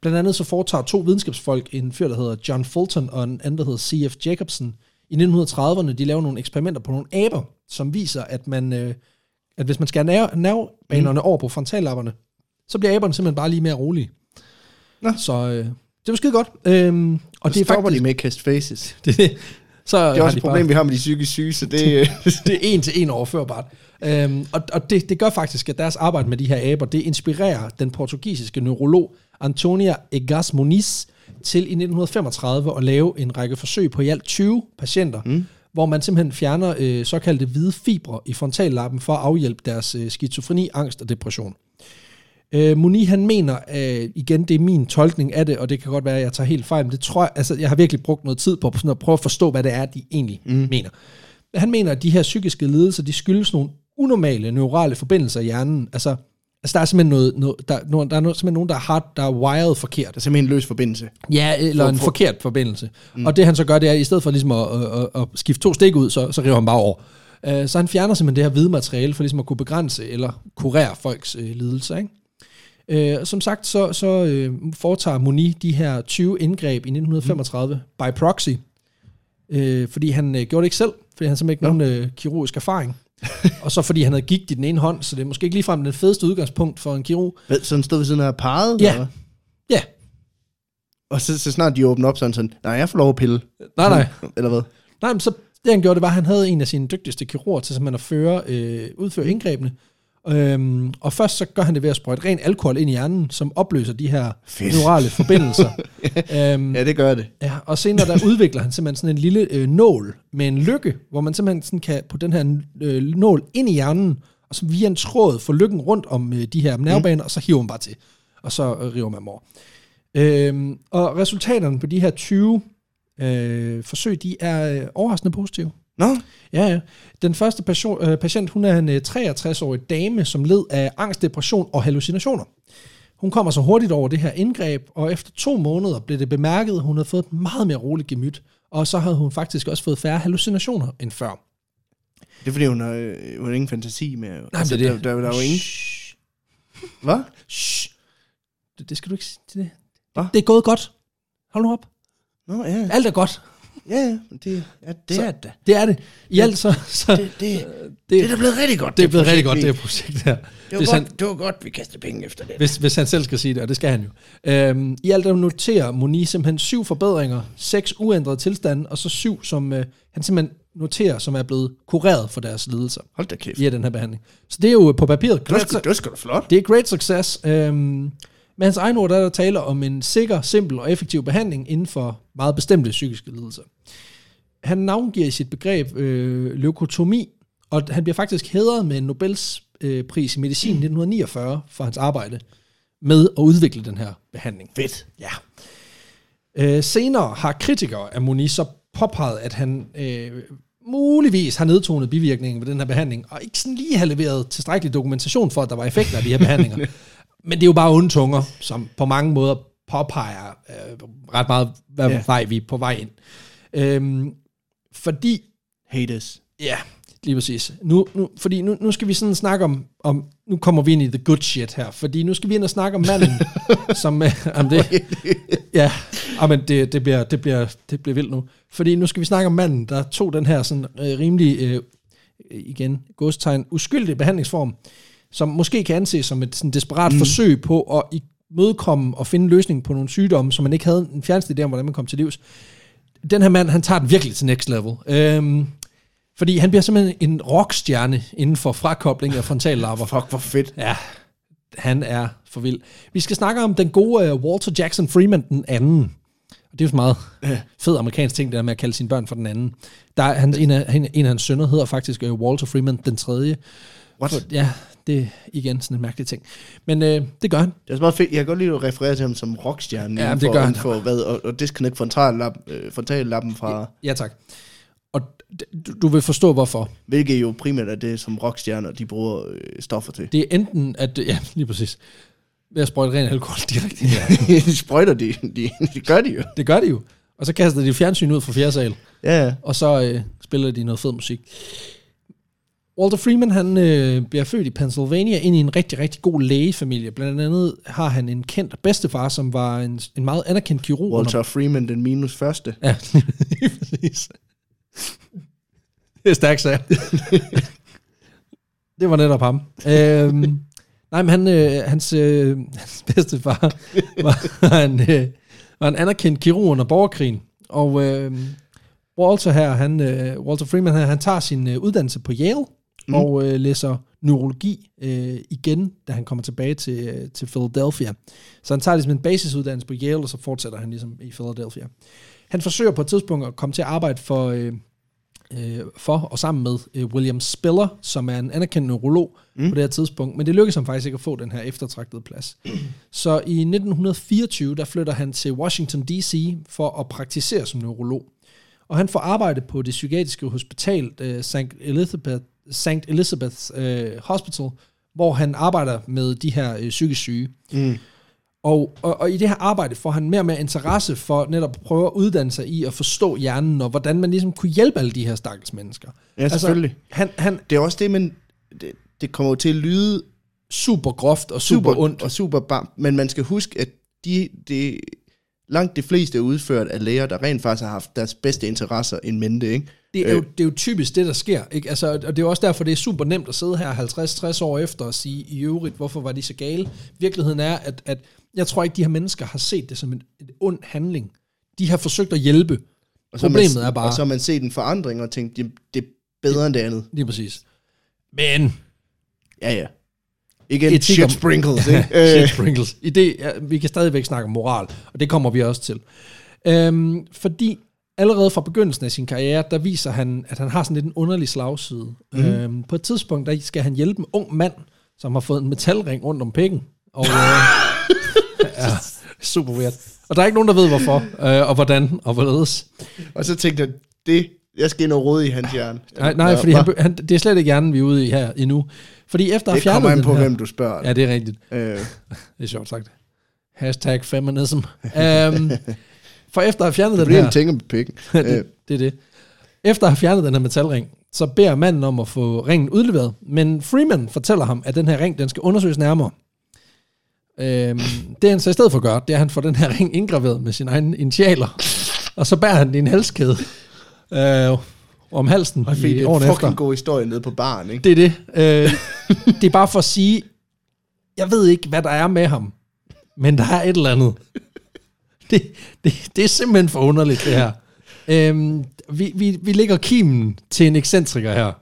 Blandt andet så foretager to videnskabsfolk, en fyr, der hedder John Fulton, og en anden, der hedder C.F. Jacobson, i 1930'erne, de laver nogle eksperimenter på nogle aber, som viser, at man, øh, at hvis man skærer nerve, nervebanerne mm. over på frontallapperne, så bliver aberne simpelthen bare lige mere rolige. Nå. Så øh, det var skide godt. Øhm, og Og det er faktisk... de med kaste faces. Det, så Det er også et problem, vi har med de psykisk syge, så det... det er en til en overførbart. Øhm, og og det, det gør faktisk, at deres arbejde med de her aber, det inspirerer den portugisiske neurolog Antonia Egas Moniz til i 1935 at lave en række forsøg på i alt 20 patienter, mm. hvor man simpelthen fjerner øh, såkaldte hvide fibre i frontallappen for at afhjælpe deres øh, skizofreni, angst og depression. Øh, Moni han mener, øh, igen det er min tolkning af det, og det kan godt være, at jeg tager helt fejl, men det tror jeg, altså jeg har virkelig brugt noget tid på sådan at prøve at forstå, hvad det er, de egentlig mm. mener. Han mener, at de her psykiske lidelser, de skyldes nogle unormale neurale forbindelser i hjernen. Altså, altså der er simpelthen noget, noget der, der er noget, simpelthen nogen, der er, hard, der er wired forkert. Der er simpelthen en løs forbindelse. Ja, eller for, en For- forkert forbindelse. Mm. Og det han så gør, det er, at i stedet for ligesom at, at, at, at skifte to stik ud, så, så river han bare over. Uh, så han fjerner simpelthen det her hvide materiale, for ligesom at kunne begrænse eller kurere folks uh, lidelser. Ikke? Uh, som sagt, så, så uh, foretager Moni de her 20 indgreb i 1935 mm. by proxy, uh, fordi han uh, gjorde det ikke selv, fordi han simpelthen ikke nogen uh, kirurgisk erfaring. og så fordi han havde gigt i den ene hånd, så det er måske ikke ligefrem den fedeste udgangspunkt for en kirurg. Hvad, sådan stod ved siden af parret? Ja. eller? Ja, Og så, så snart de åbner op sådan sådan, nej, jeg får lov at pille. nej nej. Eller hvad? Nej, men så det han gjorde, det var, at han havde en af sine dygtigste kirurger til simpelthen at føre, øh, udføre indgrebene. Øhm, og først så gør han det ved at sprøjte ren alkohol ind i hjernen, som opløser de her Fedt. neurale forbindelser. øhm, Ja, det gør det. ja, og senere der udvikler han simpelthen sådan en lille øh, nål med en lykke, hvor man simpelthen sådan kan putte den her øh, nål ind i hjernen, og så via en tråd få lykken rundt om øh, de her nervebaner, mm. og så hiver man bare til. Og så øh, river man over. Øhm, og resultaterne på de her 20 øh, forsøg, de er øh, overraskende positive. Nå, Ja, ja. Den første patient, øh, patient hun er en øh, 63-årig dame, som led af angst, depression og hallucinationer. Hun kommer så hurtigt over det her indgreb, og efter to måneder blev det bemærket, at hun havde fået et meget mere roligt gemyt, og så havde hun faktisk også fået færre hallucinationer end før. det er fordi, hun har, øh, hun har ingen fantasi mere. Nej, men det er der, det. der, der, er jo ingen... Hvad? Shh. Det, det skal du ikke sige. Det, Hvad? det er gået godt. Hold nu op. Nå, ja. Alt er godt. Ja, det, ja, det Så- er det. Det er det. I alt så... så Det, det, det, det er da blevet rigtig godt. det er blevet rigtig godt, vi- det her projekt her. Det var, godt, han- det var godt, vi kastede penge efter det. Hvis, hvis han selv skal sige det, og det skal han jo. Øhm, I alt der noterer Moni simpelthen syv forbedringer, seks uændrede tilstande, og så syv, som øh, han simpelthen noterer, som er blevet kureret for deres lidelser Hold da kæft. via den her behandling. Så det er jo på papiret. Det det var sgu da flot. det er great success. Øhm, med hans egen ord, der er der tale om en sikker, simpel og effektiv behandling inden for meget bestemte psykiske lidelser. Han navngiver i sit begreb øh, leukotomi, og han bliver faktisk hædret med en Nobels øh, pris i medicin 1949 for hans arbejde med at udvikle den her behandling. Fedt. Ja. Øh, senere har kritikere af Moni så påpeget, at han øh, muligvis har nedtonet bivirkningen ved den her behandling, og ikke sådan lige har leveret tilstrækkelig dokumentation for, at der var effekter af de her behandlinger. Men det er jo bare onde tunger, som på mange måder påpeger øh, ret meget, hvad Ja. vej vi er på vej ind. Øhm, fordi Haters. Ja, lige præcis. Nu, nu, fordi nu, nu skal vi sådan snakke om, om, nu kommer vi ind i the good shit her, fordi nu skal vi ind og snakke om manden, som, øh, om det, ja, ah, men det, det, bliver, det, bliver, det bliver vildt nu. Fordi nu skal vi snakke om manden, der tog den her sådan øh, rimelig, øh, igen, godstegn, uskyldige behandlingsform, som måske kan anses som et sådan desperat mm. forsøg på at imødekomme og finde en løsning på nogle sygdomme, som man ikke havde en fjerneste idé om, hvordan man kom til livs. Den her mand, han tager den virkelig til next level. Øhm, fordi han bliver simpelthen en rockstjerne inden for frakobling af frontallapper. Fuck, hvor fedt. Ja, han er for vild. Vi skal snakke om den gode uh, Walter Jackson Freeman den anden. Og det er jo så meget fed amerikansk ting, det der med at kalde sine børn for den anden. Der er, han, en, af, en af hans sønner hedder faktisk uh, Walter Freeman den tredje. What? Ja, det er igen sådan en mærkelig ting. Men uh, det gør han. Det er meget fedt. Jeg kan godt lide at referere til ham som rockstjerne. Ja, det for, gør han. For, hvad, og, og disconnect frontallappen, øh, frontallappen fra... Ja, tak. Og d- du, vil forstå, hvorfor. Hvilket jo primært er det, som rockstjerner de bruger øh, stoffer til. Det er enten, at... Ja, lige præcis. Ved at sprøjte ren alkohol direkte. de sprøjter de, de, de gør de jo. Det gør de jo. Og så kaster de fjernsyn ud fra fjerde sal. Ja, ja. Og så øh, spiller de noget fed musik. Walter Freeman, han øh, bliver født i Pennsylvania ind i en rigtig, rigtig god lægefamilie. Blandt andet har han en kendt bedstefar, som var en, en meget anerkendt kirurg. Walter Freeman, den minus første. Ja, lige præcis. Det er stærkt sag. det var netop ham. Øhm, nej, men han, øh, hans, øh, hans bedstefar var en, øh, var en anerkendt kirurg under borgerkrigen. Og øh, Walter her, han, øh, Walter Freeman her, han tager sin øh, uddannelse på Yale, mm. og øh, læser neurologi øh, igen, da han kommer tilbage til, øh, til Philadelphia. Så han tager ligesom en basisuddannelse på Yale, og så fortsætter han ligesom i Philadelphia. Han forsøger på et tidspunkt at komme til at arbejde for, øh, øh, for og sammen med øh, William Spiller, som er en anerkendt neurolog mm. på det her tidspunkt, men det lykkedes ham faktisk ikke at få den her eftertragtede plads. Så i 1924, der flytter han til Washington D.C. for at praktisere som neurolog. Og han får arbejde på det psykiatriske hospital, øh, St. Elizabeth, St. Elizabeth's øh, Hospital, hvor han arbejder med de her øh, psykisk syge. Mm. Og, og, og i det her arbejde får han mere og mere interesse for netop at prøve at uddanne sig i at forstå hjernen, og hvordan man ligesom kunne hjælpe alle de her stakkels mennesker. Ja, selvfølgelig. Altså, han, han, Det er også det, men det, det kommer jo til at lyde super groft og super, super ondt. og super bam, men man skal huske, at de, de, langt de fleste er udført af læger, der rent faktisk har haft deres bedste interesser in mente, ikke? Det er, jo, det er jo typisk det, der sker. Ikke? Altså, og det er jo også derfor, det er super nemt at sidde her 50-60 år efter og sige i øvrigt, hvorfor var de så gale. Virkeligheden er, at, at jeg tror ikke, de her mennesker har set det som en, en ond handling. De har forsøgt at hjælpe. Og så Problemet man, er bare... Og så har man set en forandring og tænkt, det, det er bedre end det andet. Lige præcis. Men... Ja, ja. Igen, Etik shit om- sprinkles, ikke? Shit Øh, sprinkles. I det, ja, vi kan stadigvæk snakke om moral, og det kommer vi også til. Øhm, fordi allerede fra begyndelsen af sin karriere, der viser han, at han har sådan lidt en underlig slagside. Mm. Øhm, på et tidspunkt, der skal han hjælpe en ung mand, som har fået en metalring rundt om pikken. Og, øh, ja, super weird. Og der er ikke nogen, der ved hvorfor, øh, og hvordan, og hvorledes. og så tænkte jeg, det, jeg skal ind og rode i hans hjerne. Nej, nej fordi han, han, det er slet ikke hjernen, vi er ude i her endnu. Fordi efter at det have kommer an på, her, hvem du spørger. Ja, det er rigtigt. Øh, Det er sjovt sagt. Hashtag feminism. um, for efter at have fjernet det den bliver her... en ting om pikken. Det, det er det. Efter at have fjernet den her metalring, så beder manden om at få ringen udleveret. Men Freeman fortæller ham, at den her ring, den skal undersøges nærmere. Øhm, det han så i stedet for gør, det er, at han får den her ring indgraveret med sine egne initialer. Og så bærer han den i en halskæde øh, om halsen og i det er årene en efter. fucking god historie nede på baren, ikke? Det er det. Øh, det er bare for at sige, jeg ved ikke, hvad der er med ham, men der er et eller andet. Det, det, det er simpelthen for underligt, det her. Øhm, vi, vi, vi lægger kimen til en ekscentriker her.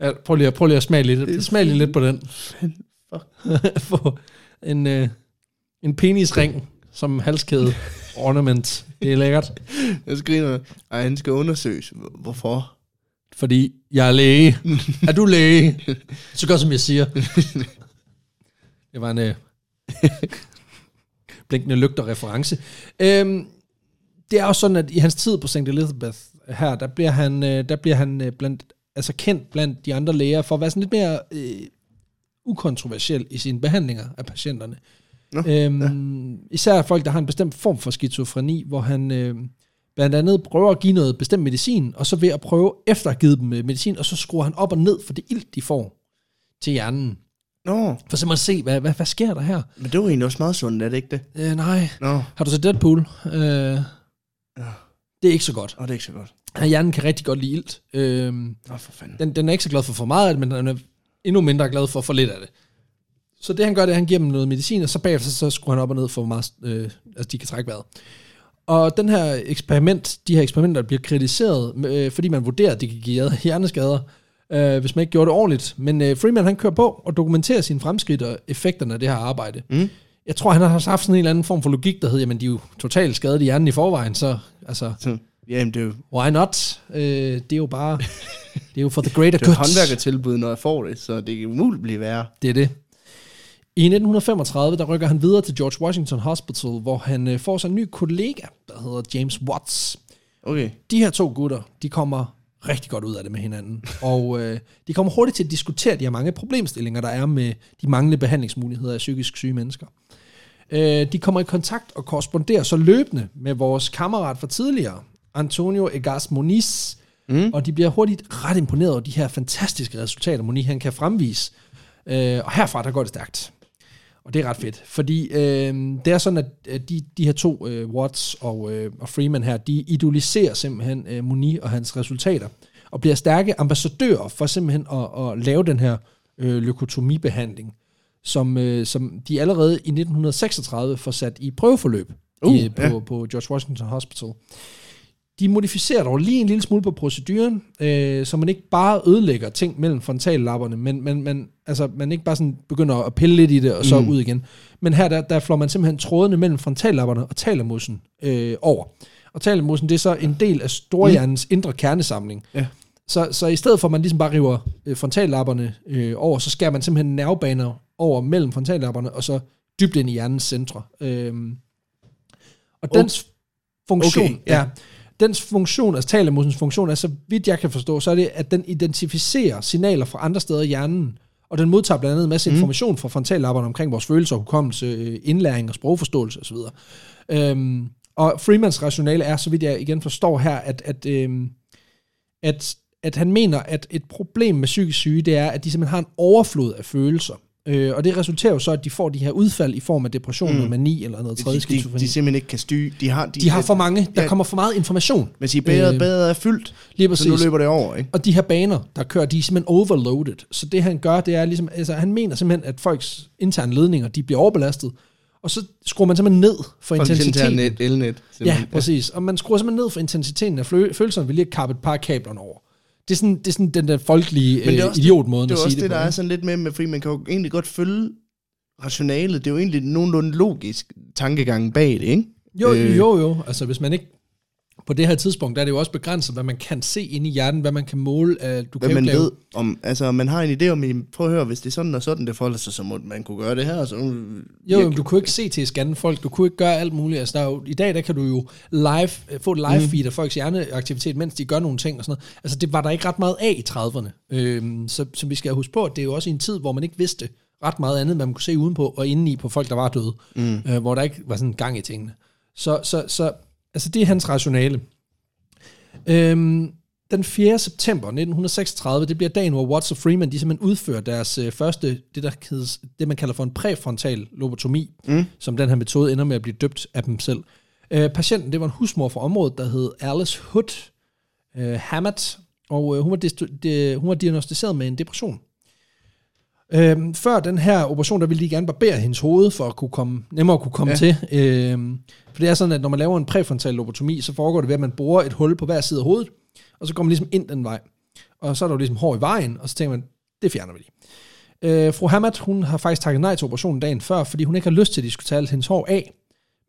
Ja, prøv, lige, at- prøv lige at smage lidt, smag lige lidt på den. Få en, øh, en penisring som halskæde ornament. Det er lækkert, Jeg skriver, at han skal undersøges. Hvorfor? fordi jeg er læge. er du læge? Så gør som jeg siger. Det var en øh, blinkende lygter reference. Øhm, det er også sådan, at i hans tid på St. Elizabeth her, der bliver han, øh, der bliver han øh, blandt, altså kendt blandt de andre læger for at være sådan lidt mere øh, ukontroversiel i sine behandlinger af patienterne. Nå, øhm, Især folk, der har en bestemt form for skizofreni, hvor han øh, blandt andet prøver at give noget bestemt medicin, og så ved at prøve efter at givet dem øh, medicin, og så skruer han op og ned for det ilt, de får til hjernen. Nå, For simpelthen at se, hvad, hvad, hvad sker der her? men det var egentlig også meget sundt, er det ikke det? Øh, nej. Nå, Har du set Deadpool? Øh, det er ikke så godt. og det er ikke så godt. Hjernen kan rigtig godt lide ilt. Øh, Nå, for fanden. den, den er ikke så glad for for meget af det, men den er endnu mindre glad for for lidt af det. Så det han gør, det er, at han giver dem noget medicin, og så bagefter så skruer han op og ned for hvor meget, øh, altså de kan trække vejret. Og den her eksperiment, de her eksperimenter bliver kritiseret, øh, fordi man vurderer, at det kan give hjerneskader, øh, hvis man ikke gjorde det ordentligt. Men øh, Freeman han kører på og dokumenterer sine fremskridt og effekterne af det her arbejde. Mm. Jeg tror, han har haft sådan en eller anden form for logik, der hedder, jamen de er jo totalt skadet i hjernen i forvejen, så altså, Så, jamen, det er jo, why not? Øh, det er jo bare, det er jo for the greater det er good. håndværkertilbud, når jeg får det, så det kan umuligt blive værre. Det er det. I 1935, der rykker han videre til George Washington Hospital, hvor han øh, får sig en ny kollega, der hedder James Watts. Okay. De her to gutter, de kommer rigtig godt ud af det med hinanden. Og øh, de kommer hurtigt til at diskutere de her mange problemstillinger, der er med de manglende behandlingsmuligheder af psykisk syge mennesker. Øh, de kommer i kontakt og korresponderer så løbende med vores kammerat fra tidligere, Antonio Egas Moniz, mm. og de bliver hurtigt ret imponeret over de her fantastiske resultater, Moniz han kan fremvise. Øh, og herfra, der går det stærkt. Og det er ret fedt, fordi øh, det er sådan, at de, de her to, øh, Watts og, øh, og Freeman her, de idoliserer simpelthen øh, Moni og hans resultater, og bliver stærke ambassadører for simpelthen at, at lave den her øh, leukotomibehandling, som, øh, som de allerede i 1936 får sat i prøveforløb Uh, i, på, ja. på George Washington Hospital. De modificerer dog lige en lille smule på proceduren, øh, så man ikke bare ødelægger ting mellem frontallapperne, men, men, men altså, man ikke bare sådan begynder at pille lidt i det, og så mm. ud igen. Men her, der, der flår man simpelthen trådene mellem frontallapperne og talamussen øh, over. Og talamussen, det er så en del af storhjernens mm. indre kernesamling. Ja. Så, så i stedet for, at man ligesom bare river øh, frontallapperne øh, over, så skærer man simpelthen nervebaner over mellem frontallapperne, og så dybt ind i hjernens centre. Øhm, og dens funktion, Okay, ja. ja. Dens funktion, altså talamussens funktion, er så vidt jeg kan forstå, så er det, at den identificerer signaler fra andre steder i hjernen, og den modtager blandt andet en masse Mm. information fra frontallapperne omkring vores følelser, hukommelse, øh, indlæring og sprogforståelse osv. Øhm, og Freemans rationale er, så vidt jeg igen forstår her, at, at, øhm, at, at han mener, at et problem med psykisk syge, det er, at de simpelthen har en overflod af følelser. Øh, og det resulterer jo så, at de får de her udfald i form af depression, mm. Mani eller noget tredje De, de, de simpelthen ikke kan styre. De har, de, De har for mange, der Ja. kommer for meget information. Men sige, badet, Øh, badet er fyldt, Lige så nu præcis. løber det over, ikke? Og de her baner, der kører, de er simpelthen overloaded. Så det han gør, det er ligesom, altså han mener simpelthen, at folks interne ledninger, de bliver overbelastet. Og så skruer man simpelthen ned for intensiteten. Net, elnet. Ja, simpelthen. præcis. Og man skruer simpelthen ned for intensiteten af følelserne ved lige at kappe et par kablerne over. Det er sådan, det er sådan den der folkelige Men det er øh, også- idiotmåden Det at er sige også det, det, på. der er sådan lidt med, med fordi man kan jo egentlig godt følge rationalet. Det er jo egentlig nogenlunde logisk tankegang bag det, ikke? Jo, Øh. jo, jo. Altså hvis man ikke... På det her tidspunkt, der er det jo også begrænset, hvad man kan se ind i hjernen, hvad man kan måle. Uh, du Hvad kan man lave, ved om, altså man har en idé om, prøv at høre, hvis det er sådan og sådan, det forholder sig, så må man kunne gøre det her. Så, Jo, men du kunne ikke se til at scanne folk, du kunne ikke gøre alt muligt. Altså, der er jo, I dag der kan du jo live, øh, få et live Mm. feed af folks hjerneaktivitet, mens de gør nogle ting og sådan noget. Altså det var der ikke ret meget af i 30'erne. Øhm, så, så vi skal huske på, at det er jo også i en tid, hvor man ikke vidste ret meget andet, hvad man kunne se udenpå og indeni på folk, der var døde. Mm. Øh, hvor der ikke var sådan gang i tingene. Så, så, så altså det er hans rationale. Øhm, den 4. september 1936, det bliver dagen, hvor Watts og Freeman, de simpelthen udfører deres øh, første, det der hedder, det man kalder for en præfrontal lobotomi, Mm. som den her metode ender med at blive døbt af dem selv. Øh, patienten, det var en husmor fra området, der hed Alice Hood øh, Hammett, og øh, hun, var de, hun var diagnostiseret med en depression. Øhm, før den her operation, der ville de gerne barbere hendes hoved, for at kunne komme, nemmere at kunne komme ja. Til. Øhm, for det er sådan, at når man laver en præfrontal lobotomi, så foregår det ved, at man borer et hul på hver side af hovedet, og så går man ligesom ind den vej. Og så er der jo ligesom hår i vejen, og så tænker man, det fjerner vi lige. Øh, fru Hammett, hun har faktisk takket nej til operationen dagen før, fordi hun ikke har lyst til, at de skulle tage alt hendes hår af.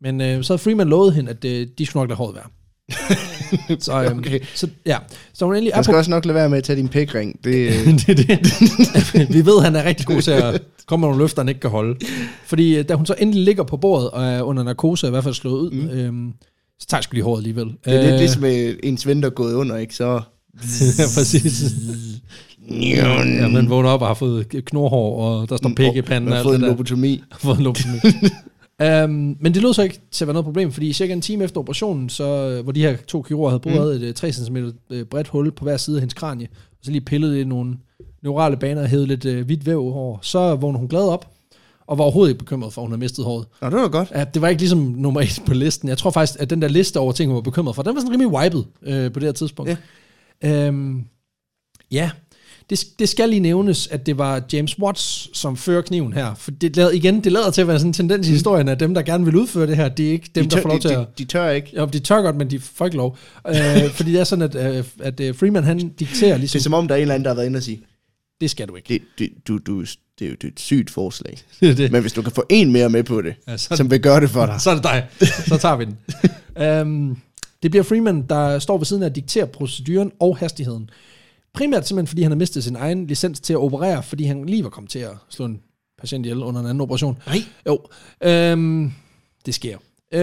Men øh, så havde Freeman lovet hende, at øh, de skulle nok lade håret være. så, øh, Okay. så, ja. så hun endelig er på skal også nok lade være med at tage din pækring. Det, øh, det det. Vi ved, at han er rigtig god til at komme med nogle løfter, han ikke kan holde. Fordi øh, da hun så endelig ligger på bordet og er under narkose, er i hvert fald slået ud, mm. øhm, så tager jeg sgu lige håret alligevel. det er lidt Øh, ligesom øh, ens ven, der er gået under, ikke? Så... ja, præcis. Ja, man vågner op og har fået knorhår, og der står pæk i panden. Og har fået en lobotomi. Har fået en lobotomi. Um, men det lød så ikke til at være noget problem, fordi cirka en time efter operationen, så, øh, hvor de her to kirurger havde boret mm. et øh, 3 cm øh, bredt hul på hver side af hendes kranie, og så lige pillet i nogle neurale baner og hævet lidt øh, hvidt væv over, så vågnede hun glad op, og var overhovedet ikke bekymret for, at hun havde mistet håret. Nå, det var godt. Ja, det var ikke ligesom nummer et på listen. Jeg tror faktisk, at den der liste over ting, hun var bekymret for, den var sådan rimelig wiped øh, på det her tidspunkt. Ja, øhm, ja. Det, det skal lige nævnes, at det var James Watts, som fører kniven her. For det lader, igen, det lader til at være sådan en tendens i historien, at dem, der gerne vil udføre det her, det er ikke dem, de der får lov til de, at... de, de tør ikke. Jo, de tør godt, men de får ikke lov. øh, fordi det er sådan, at, øh, at øh, Freeman, han dikterer Det er ligesom, som om, der er en eller anden, der har været inde og sige, det skal du ikke. det, det, du, du, det er jo det er et sygt forslag. Det, det. Men hvis du kan få en mere med på det, Ja, så- som vil gøre det for dig. Så er det dig. Så tager vi den. um, det bliver Freeman, der står ved siden af at diktere proceduren og hastigheden. Primært simpelthen, fordi han har mistet sin egen licens til at operere, fordi han lige var kommet til at slå en patient ihjel under en anden operation. Nej. Jo, um, det sker. Uh,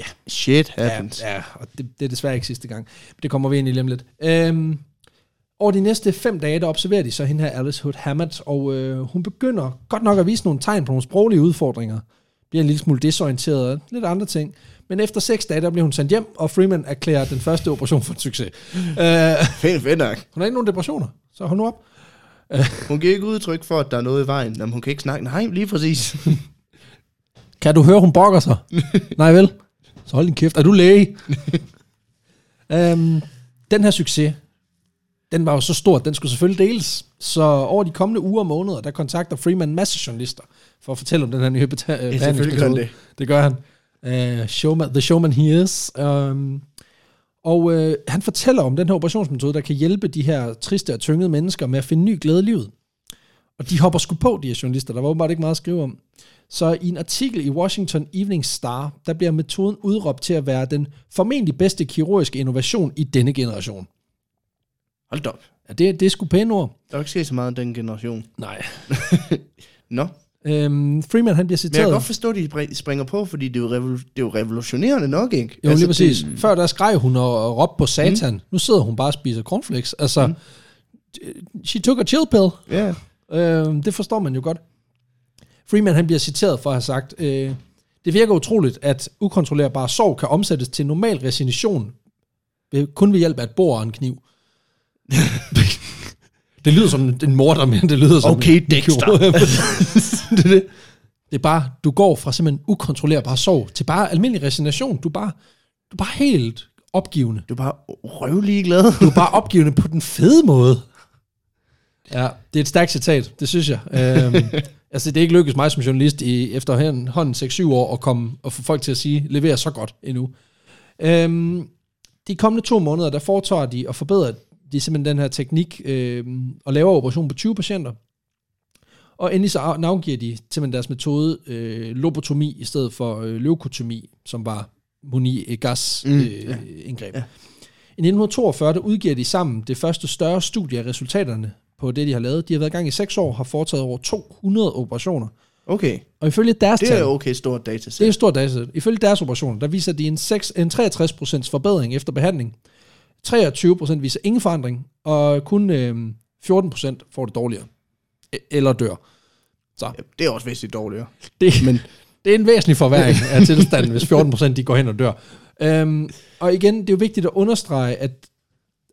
ja, Shit ja, happens. ja, og det, det er desværre ikke sidste gang. Men det kommer vi ind i lidt. Um, over de næste fem dage, der observerer de så hende her Alice Hood Hammett, og øh, hun begynder godt nok at vise nogle tegn på nogle sproglige udfordringer. Bliver en lille smule desorienteret lidt andre ting. Men efter seks dage, der bliver hun sendt hjem, og Freeman erklærer den første operation for en succes. Uh, Fedt, fedt nok. hun har ikke nogen depressioner, så hold nu op. Hun giver ikke udtryk for, at der er noget i vejen. Jamen, hun kan ikke snakke. Nej, lige præcis. Kan du høre, hun brokker sig? Nej vel? Så hold din kæft. Er du læge? um, den her succes, den var jo så stor, den skulle selvfølgelig deles. Så over de kommende uger og måneder, der kontakter Freeman masse journalister for at fortælle om den her nye beta- Ja, behandlingsmetode. det. Det gør han. Uh, showman, the showman he is. Um, Og øh, han fortæller om den her operationsmetode, der kan hjælpe de her triste og tyngede mennesker med at finde ny glæde i livet. Og de hopper sgu på, de her journalister. Der var åbenbart ikke meget at skrive om. Så i en artikel i Washington Evening Star, der bliver metoden udråbt til at være den formentlig bedste kirurgiske innovation i denne generation. Hold op. Ja, det, det er sgu pæne ord. Der er ikke sket så meget af den generation. Nej. Nå. Øhm, Freeman, han bliver Men jeg citeret. kan godt forstå, at de spring- springer på, fordi det er jo, revol- det er jo revolutionerende nok, ikke? Jo, lige Altså, præcis. Det, Før der skreg hun og, og råbte på satan. Mm. Nu sidder hun bare og spiser cornflakes. Altså, mm. she took a chill pill. ja. Øh, det forstår man jo godt. Freeman han bliver citeret for at have sagt, øh, det virker utroligt, at ukontrollerbar sorg kan omsættes til normal resignation, kun ved hjælp af et bord og en kniv. det lyder som en morder, men det lyder som Okay, Dexter. det, er det. det er bare, du går fra simpelthen ukontrollerbar sorg til bare almindelig resignation. Du er bare, du er bare helt opgivende. Du er bare røvlig glad. Du er bare opgivende på den fede måde. Ja, det er et stærkt citat, det synes jeg. Øhm, altså, det er ikke lykkedes mig som journalist i efterhånden 6-7 år at komme og få folk til at sige, levere så godt endnu. Øhm, de kommende to måneder, der foretager de og forbedrer de simpelthen den her teknik øhm, og laver operation på 20 patienter. Og endelig så navngiver de simpelthen deres metode øh, lobotomi i stedet for øh, leukotomi, som var moni-gas Mm, øh, ja. indgreb. Ja. I 1942 der udgiver de sammen det første større studie af resultaterne på det, de har lavet. De har været i gang i seks år, har foretaget over 200 operationer. Okay, Og ifølge deres det er jo okay stort datasæt. det er en stor datasæt. Ifølge deres operationer, der viser de en, 6, en 63% forbedring efter behandling. 23% viser ingen forandring, og kun øh, 14% får det dårligere. E- Eller dør. Så Ja, det er også væsentligt dårligere. det, Men det er en væsentlig forværing af tilstanden, hvis 14% de går hen og dør. Øhm, og igen, det er jo vigtigt at understrege, at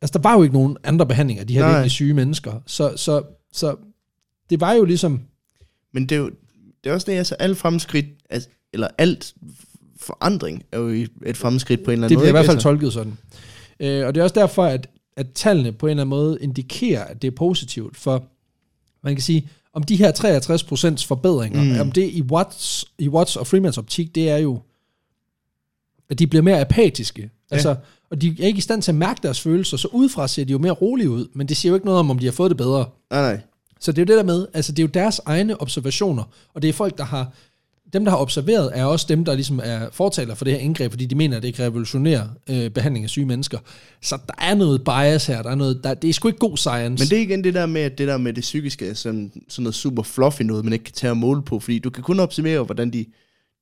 altså, der var jo ikke nogen andre behandlinger af de her Nej. virkelig syge mennesker. Så, så, så det var jo ligesom, Men det er jo det er også det, altså alt fremskridt, altså, eller alt forandring er jo et fremskridt på en eller anden det måde. bliver i hvert fald Altså, tolket sådan. Øh, og det er også derfor, at, at tallene på en eller anden måde indikerer, at det er positivt, for man kan sige, om de her 63% forbedringer, Mm. om det i Watts, i Watts og Freemans optik, det er jo, at de bliver mere apatiske. Ja. Altså, og de er ikke i stand til at mærke deres følelser, så udefra ser de jo mere rolige ud, men det siger jo ikke noget om, om de har fået det bedre. Nej, nej. Så det er jo det der med, altså det er jo deres egne observationer, og det er folk, der har, dem der har observeret, er også dem, der ligesom er fortaler for det her indgreb, fordi de mener, at det ikke revolutionerer øh, behandling af syge mennesker. Så der er noget bias her, der er noget, der, det er sgu ikke god science. Men det er igen det der med, at det der med det psykiske er sådan, sådan noget super fluffy noget, man ikke kan tage og måle på, fordi du kan kun observere, hvordan de,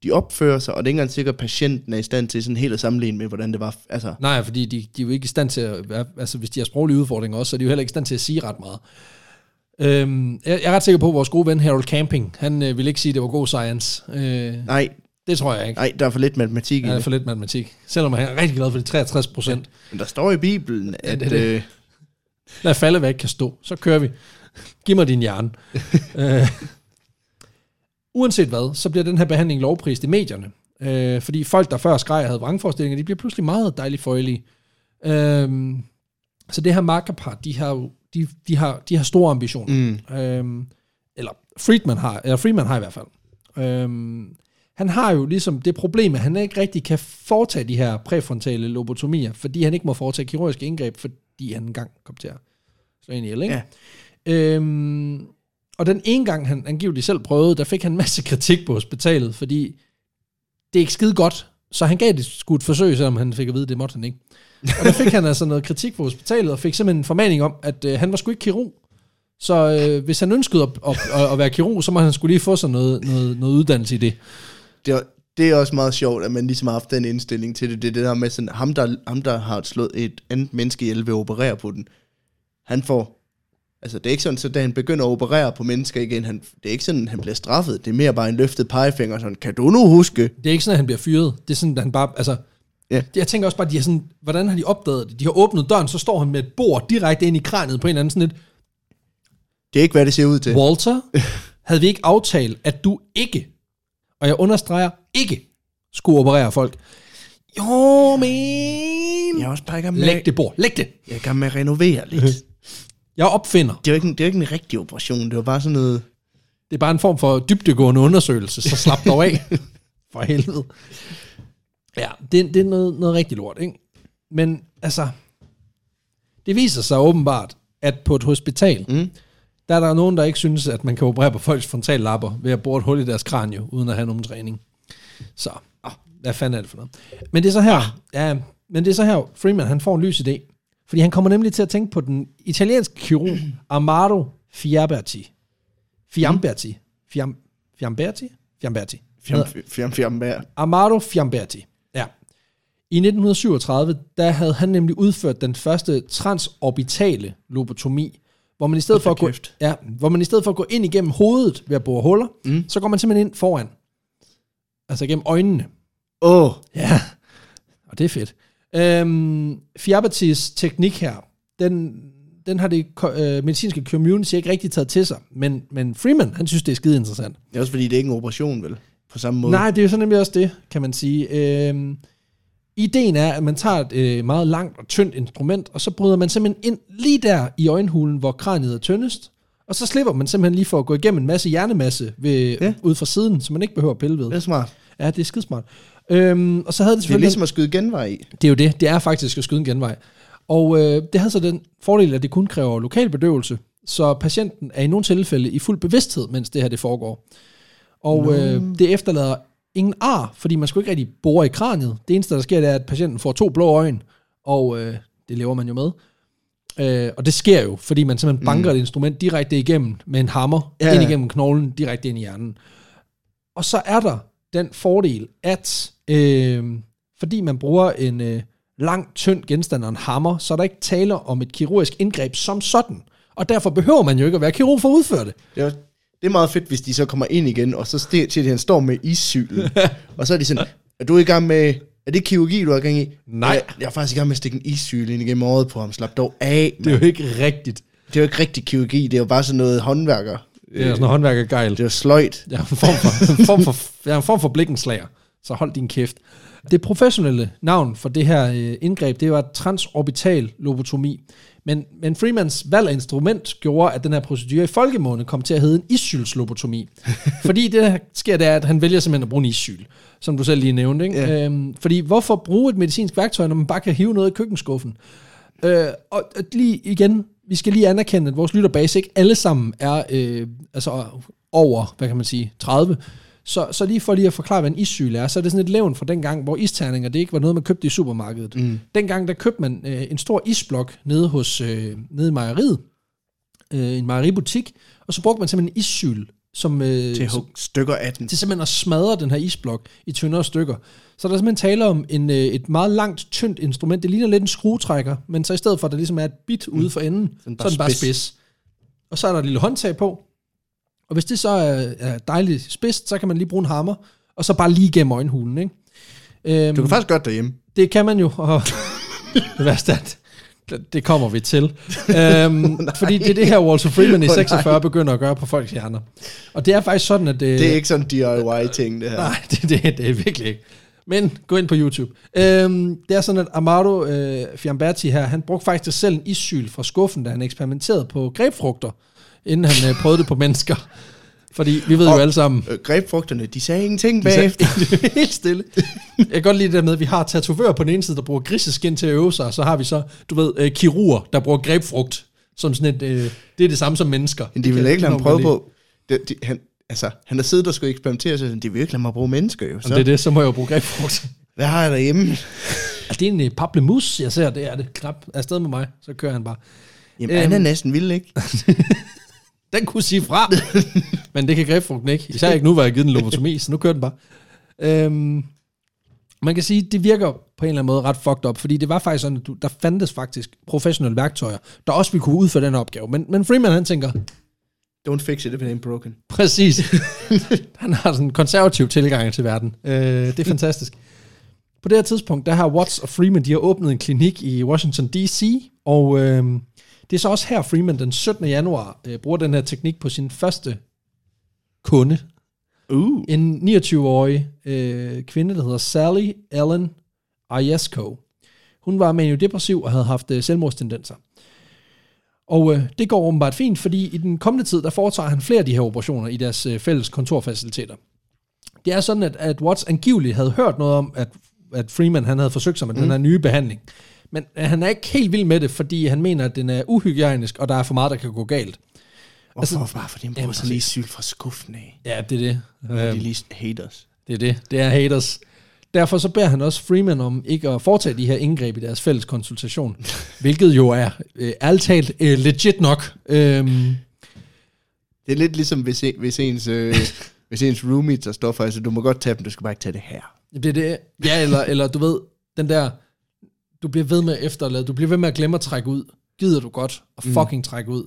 de opfører sig, og det er ikke engang sikkert, at patienten er i stand til sådan helt at sammenligne med, hvordan det var. Altså, Nej, fordi de, de er jo ikke i stand til at, altså hvis de har sproglige udfordringer også, så er de jo heller ikke i stand til at sige ret meget. Øhm, jeg, jeg er ret sikker på, at vores gode ven Harold Camping, han øh, ville ikke sige, at det var god science. Øh, nej, det tror jeg ikke. nej, der er for lidt matematik i Han er det. for lidt matematik. Selvom han er rigtig glad for de 63 procent. Men der står i Bibelen, at... det er det. øh, Lad falde, hvad ikke kan stå. Så kører vi. Giv mig din hjerne. øh, uanset hvad, så bliver den her behandling lovprist i medierne. Øh, fordi folk, der før skreg og havde vrangforestillinger, de bliver pludselig meget dejligt føjelige. Øh, så det her makkerpar, de har, jo- de, de har, de har store ambitioner. mm, Øhm, eller Friedman har, eller Friedman har i hvert fald. Øhm, han har jo ligesom det problem, at han ikke rigtig kan foretage de her præfrontale lobotomier, fordi han ikke må foretage kirurgiske indgreb, fordi han engang kom til at slå ind i ikke? Ja. Øhm, og den ene gang, han angiveligt selv prøvede, der fik han en masse kritik på hospitalet, fordi det er ikke skide godt, så han gav det sgu et forsøg, selvom han fik at vide, det måtte han ikke. Og der fik han altså noget kritik på hospitalet, og fik simpelthen en formaning om, at øh, han var sgu ikke kirurg. Så øh, hvis han ønskede at, at, at, at være kirurg, så må han skulle lige få sig noget, noget, noget uddannelse i det. det, er, det er også meget sjovt, at man ligesom har haft den indstilling til det. Det er det der med sådan, ham der, ham der har slået et andet menneske ihjel ved at operere på den, han får, altså det er ikke sådan, så da han begynder at operere på mennesker igen, han, det er ikke sådan, han bliver straffet. Det er mere bare en løftet pegefinger, sådan, kan du nu huske? Det er ikke sådan, at han bliver fyret. Det er sådan, at han bare, altså... Ja. Jeg tænker også bare, de har sådan, hvordan har de opdaget det? De har åbnet døren, så står han med et bord direkte ind i kraniet på en eller anden sådan et, Det er ikke, hvad det ser ud til. Walter, havde vi ikke aftalt, at du ikke, og jeg understreger, ikke skulle operere folk? Jo, men... Jeg er også bare i gang med, Læg det bord, læg det. jeg er i gang med at renovere lidt. Jeg opfinder. Det er jo ikke, en- det er jo ikke en rigtig operation, det var bare sådan noget... Det er bare en form for dybdegående undersøgelse, så slap dog af. For helvede. Ja, det, det er noget, noget rigtig lort, ikke? men altså, det viser sig åbenbart, at på et hospital, Mm. der er der nogen, der ikke synes, at man kan operere på folks frontallapper ved at bore et hul i deres kranie, uden at have nogen træning. Så, ah, hvad fanden er det for noget? Men det er så her, ja, men det er så her, Freeman, han får en lys idé. Fordi han kommer nemlig til at tænke på den italienske kirurg Amaro Fiamberti. Fiamberti. Fiam, Fiamberti? Fiamberti. Fjam, fjam, fjam. Amaro Fiamberti. I 1937, der havde han nemlig udført den første transorbitale lobotomi, hvor man i stedet, for at, gå, ja, hvor man i stedet for at gå ind igennem hovedet ved at bore huller, mm. så går man simpelthen ind foran. Altså igennem øjnene. Åh, oh, Ja, og det er fedt. Øhm, Fiabatis teknik her, den, den har det øh, medicinske community ikke rigtig taget til sig, men, men Freeman, han synes, det er skide interessant. det er også fordi, det er ikke en operation, vel? På samme måde. Nej, det er jo så nemlig også det, kan man sige. Øhm, ideen er, at man tager et øh, meget langt og tyndt instrument, og så bryder man simpelthen ind lige der i øjenhulen, hvor kraniet er tyndest, og så slipper man simpelthen lige for at gå igennem en masse hjernemasse ved, Ja. ud fra siden, så man ikke behøver at pille ved. Det er smart. Ja, det er skidesmart. Øhm, og så havde det Det er ligesom at skyde genvej i. Det er jo det. Det er faktisk at skyde en genvej. Og øh, det havde så den fordel, at det kun kræver lokal bedøvelse, så patienten er i nogle tilfælde i fuld bevidsthed, mens det her det foregår. Og øh, det efterlader ingen ar, fordi man skulle ikke rigtig bore i kraniet. Det eneste, der sker, det er, at patienten får to blå øjne, og øh, det lever man jo med. Øh, og det sker jo, fordi man simpelthen banker et instrument direkte igennem med en hammer, Ja, ind igennem knoglen, direkte ind i hjernen. Og så er der den fordel, at øh, fordi man bruger en øh, lang, tynd genstand og en hammer, så er der ikke tale om et kirurgisk indgreb som sådan. Og derfor behøver man jo ikke at være kirurg for at udføre det. Det er, det er meget fedt, hvis de så kommer ind igen, og så sti- til, at han står med issylen. og så er de sådan, er du i gang med, er det kirurgi, du er i gang i? Nej. Jeg, jeg er faktisk i gang med at stikke en issyl ind igennem øjet på ham. Slap dog af. Det er jo ikke rigtigt. Det er jo ikke rigtig kirurgi, det er jo bare sådan noget håndværker. Det er sådan noget håndværkergejl. Det er jo sløjt. Jeg er en form for, en form for, jeg er en form for blikkenslager, så hold din kæft. Det professionelle navn for det her øh, indgreb, det var transorbital lobotomi. Men, men Freemans valg af instrument gjorde, at den her procedure i folkemåne kom til at hedde en issylslobotomi. Fordi det, der sker, det er, at han vælger simpelthen at bruge en issyl, som du selv lige nævnte. Ikke? Ja. Øhm, fordi hvorfor bruge et medicinsk værktøj, når man bare kan hive noget i køkkenskuffen? Øh, og og lige igen, vi skal lige anerkende, at vores lytterbase ikke alle sammen er øh, altså over, hvad kan man sige, 30. Så, så lige for lige at forklare, hvad en issyl er, så er det sådan et levn fra dengang, hvor isterninger, det ikke var noget, man købte i supermarkedet. Mm. Dengang, der købte man øh, en stor isblok nede, hos, øh, nede i mejeriet, øh, en mejeributik, og så brugte man simpelthen en issyl, som, øh, Til som, stykker af den. til simpelthen at smadre den her isblok i tyndere stykker. Så der er simpelthen tale om en, øh, et meget langt, tyndt instrument. Det ligner lidt en skruetrækker, men så i stedet for, at der ligesom er et bit ude for enden, så er bare den bare spids. spids. Og så er der et lille håndtag på. Og hvis det så er, er dejligt spidst, så kan man lige bruge en hammer, og så bare lige gennem øjenhulen. Ikke? Øhm, Du kan faktisk godt derhjemme. det kan man jo, og det værste er, det- det kommer vi til. øhm, fordi det er det her, Walter Freeman i Åh, nej. 46 begynder at gøre på folks hjerner. Og det er faktisk sådan, at... Det er ikke sådan en DIY-ting, det her. Nej, det, det, det er virkelig ikke. Men gå ind på YouTube. Øhm, det er sådan, at Amado øh, Fiamberti her, han brugte faktisk selv en issyl fra skuffen, da han eksperimenterede på grebfrugter, inden han øh, prøvede det på mennesker. Fordi vi ved jo Og- alle sammen, Øh, Grebfrugterne, de sagde ingenting de sagde- bagefter. helt stille. Jeg kan godt lide det der med, at vi har tatovører på den ene side, der bruger griseskin til at øve sig, og så har vi så, du ved, øh, kirurger, der bruger grebfrugt, som sådan et, øh, det er det samme som mennesker. Men de Det vil ikke lade ham prøve på... De, de, han, altså, han har siddet og skulle eksperimentere, så de vil ikke lade mig bruge mennesker jo. Så, det er det, så må jeg jo bruge grebfrugt. hvad har jeg derhjemme? Er det en øh, paplemus, jeg ser, det er det. Knap afsted med mig, så kører han bare. Jamen, øhm. han er Øhm. næsten vild, ikke? Den kunne sige fra, men det kan grebfrugten ikke. Især ikke nu, hvor jeg har givet den lobotomi, så nu kører den bare. Øhm, man kan sige, det virker på en eller anden måde ret fucked up, fordi det var faktisk sådan, at du, der fandtes faktisk professionelle værktøjer, der også ville kunne udføre den opgave. Men, men Freeman, han tænker, Don't fix it if it ain't broken. præcis, han har sådan en konservativ tilgang til verden. Øh, det er fantastisk. På det her tidspunkt, der har Watts og Freeman, de har åbnet en klinik i Washington D.C., og øh, det er så også her, Freeman den 17. januar øh, bruger den her teknik på sin første kunde, Uh. en 29-årig øh, kvinde, der hedder Sally Ellen Ayesko. Hun var maniodepressiv og havde haft øh, selvmordstendenser. Og øh, det går åbenbart fint, fordi i den kommende tid, der foretager han flere af de her operationer i deres øh, fælles kontorfaciliteter. Det er sådan, at, at Watts angiveligt havde hørt noget om, at, at Freeman han havde forsøgt sig med mm. den her nye behandling. Men han er ikke helt vild med det, fordi han mener, at den er uhygiejnisk, og der er for meget, der kan gå galt. Hvorfor? Altså, bare fordi han Jamen, bruger sådan lige sylt fra skuffen af. Ja, det er det. De Øhm, lige haters. Det er det. Det er haters. Derfor så beder han også Freeman om ikke at foretage de her indgreb i deres fælles konsultation, hvilket jo er øh, ærligt talt øh, legit nok. Øhm, Det er lidt ligesom, hvis, en- hvis ens, øh, hvis ens roomie tager stoffer. Altså, du må godt tage dem, du skal bare ikke tage det her. det er det. Ja, eller, eller du ved, den der, du bliver ved med at efterlade, du bliver ved med at glemme at trække ud. Gider du godt at fucking mm. trække ud.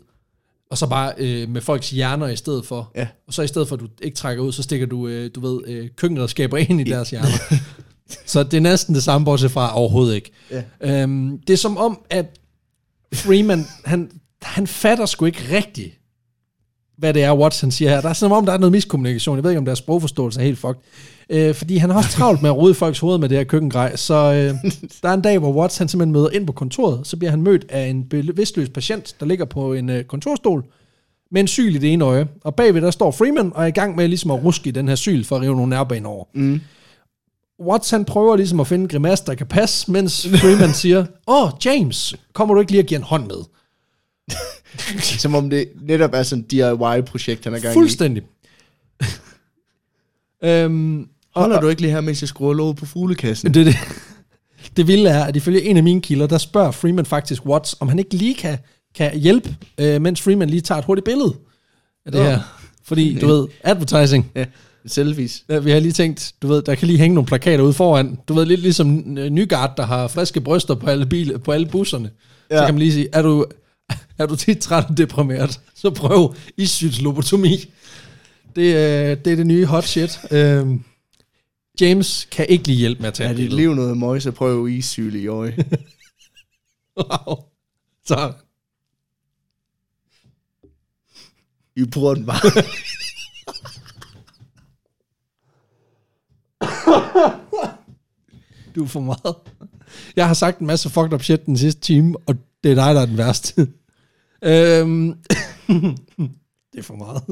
Og så bare øh, med folks hjerner i stedet for. Ja. Og så i stedet for, at du ikke trækker ud, så stikker du, øh, du ved, øh, køkkenredskaber ind i deres hjerner. så det er næsten det samme, bortset fra overhovedet ikke. Ja. Øhm, det er som om, at Freeman, han, han fatter sgu ikke rigtigt, hvad det er, Watson siger her. Der er som om, der er noget miskommunikation. Jeg ved ikke, om deres sprogforståelse er helt fucked. Øh, fordi han har også travlt med at rode folks hoveder med det her køkkengrej. Så øh, der er en dag, hvor Watts han simpelthen møder ind på kontoret. Så bliver han mødt af en bevidstløs patient, der ligger på en øh, kontorstol med en syl i det ene øje. Og bagved der står Freeman og er i gang med ligesom at ruske i den her syl for at rive nogle nervebaner over. Mm. Watts han prøver ligesom at finde en grimasse, der kan passe, mens Freeman siger, Åh, oh, James, kommer du ikke lige at give en hånd med? Som om det netop er sådan et DIY-projekt, han er gang i. Fuldstændig. øhm, Holder du ikke lige her, mens jeg skruer låget på fuglekassen? det, det, det vilde er, at ifølge en af mine kilder, der spørger Freeman faktisk Watts, om han ikke lige kan, kan hjælpe, øh, mens Freeman lige tager et hurtigt billede af det Nå. her. Fordi, du ved, advertising. Ja, selfies. Ja, vi har lige tænkt, du ved, der kan lige hænge nogle plakater ude foran. Du ved, lidt ligesom Nygaard, der har friske bryster på alle, bil, på alle busserne. Ja. Så Ja. kan man lige sige, er du, er du tit træt og deprimeret, så prøv issynslobotomi. Det, øh, det er det nye hot shit. Øhm, James kan ikke lige hjælpe med at tage Er et dit billede. liv noget møg, så prøv issyl i øje. Wow. Så, I bruger den bare. du er for meget. Jeg har sagt en masse fucked up shit den sidste time, og det er dig, der er den værste. øhm, det er for meget.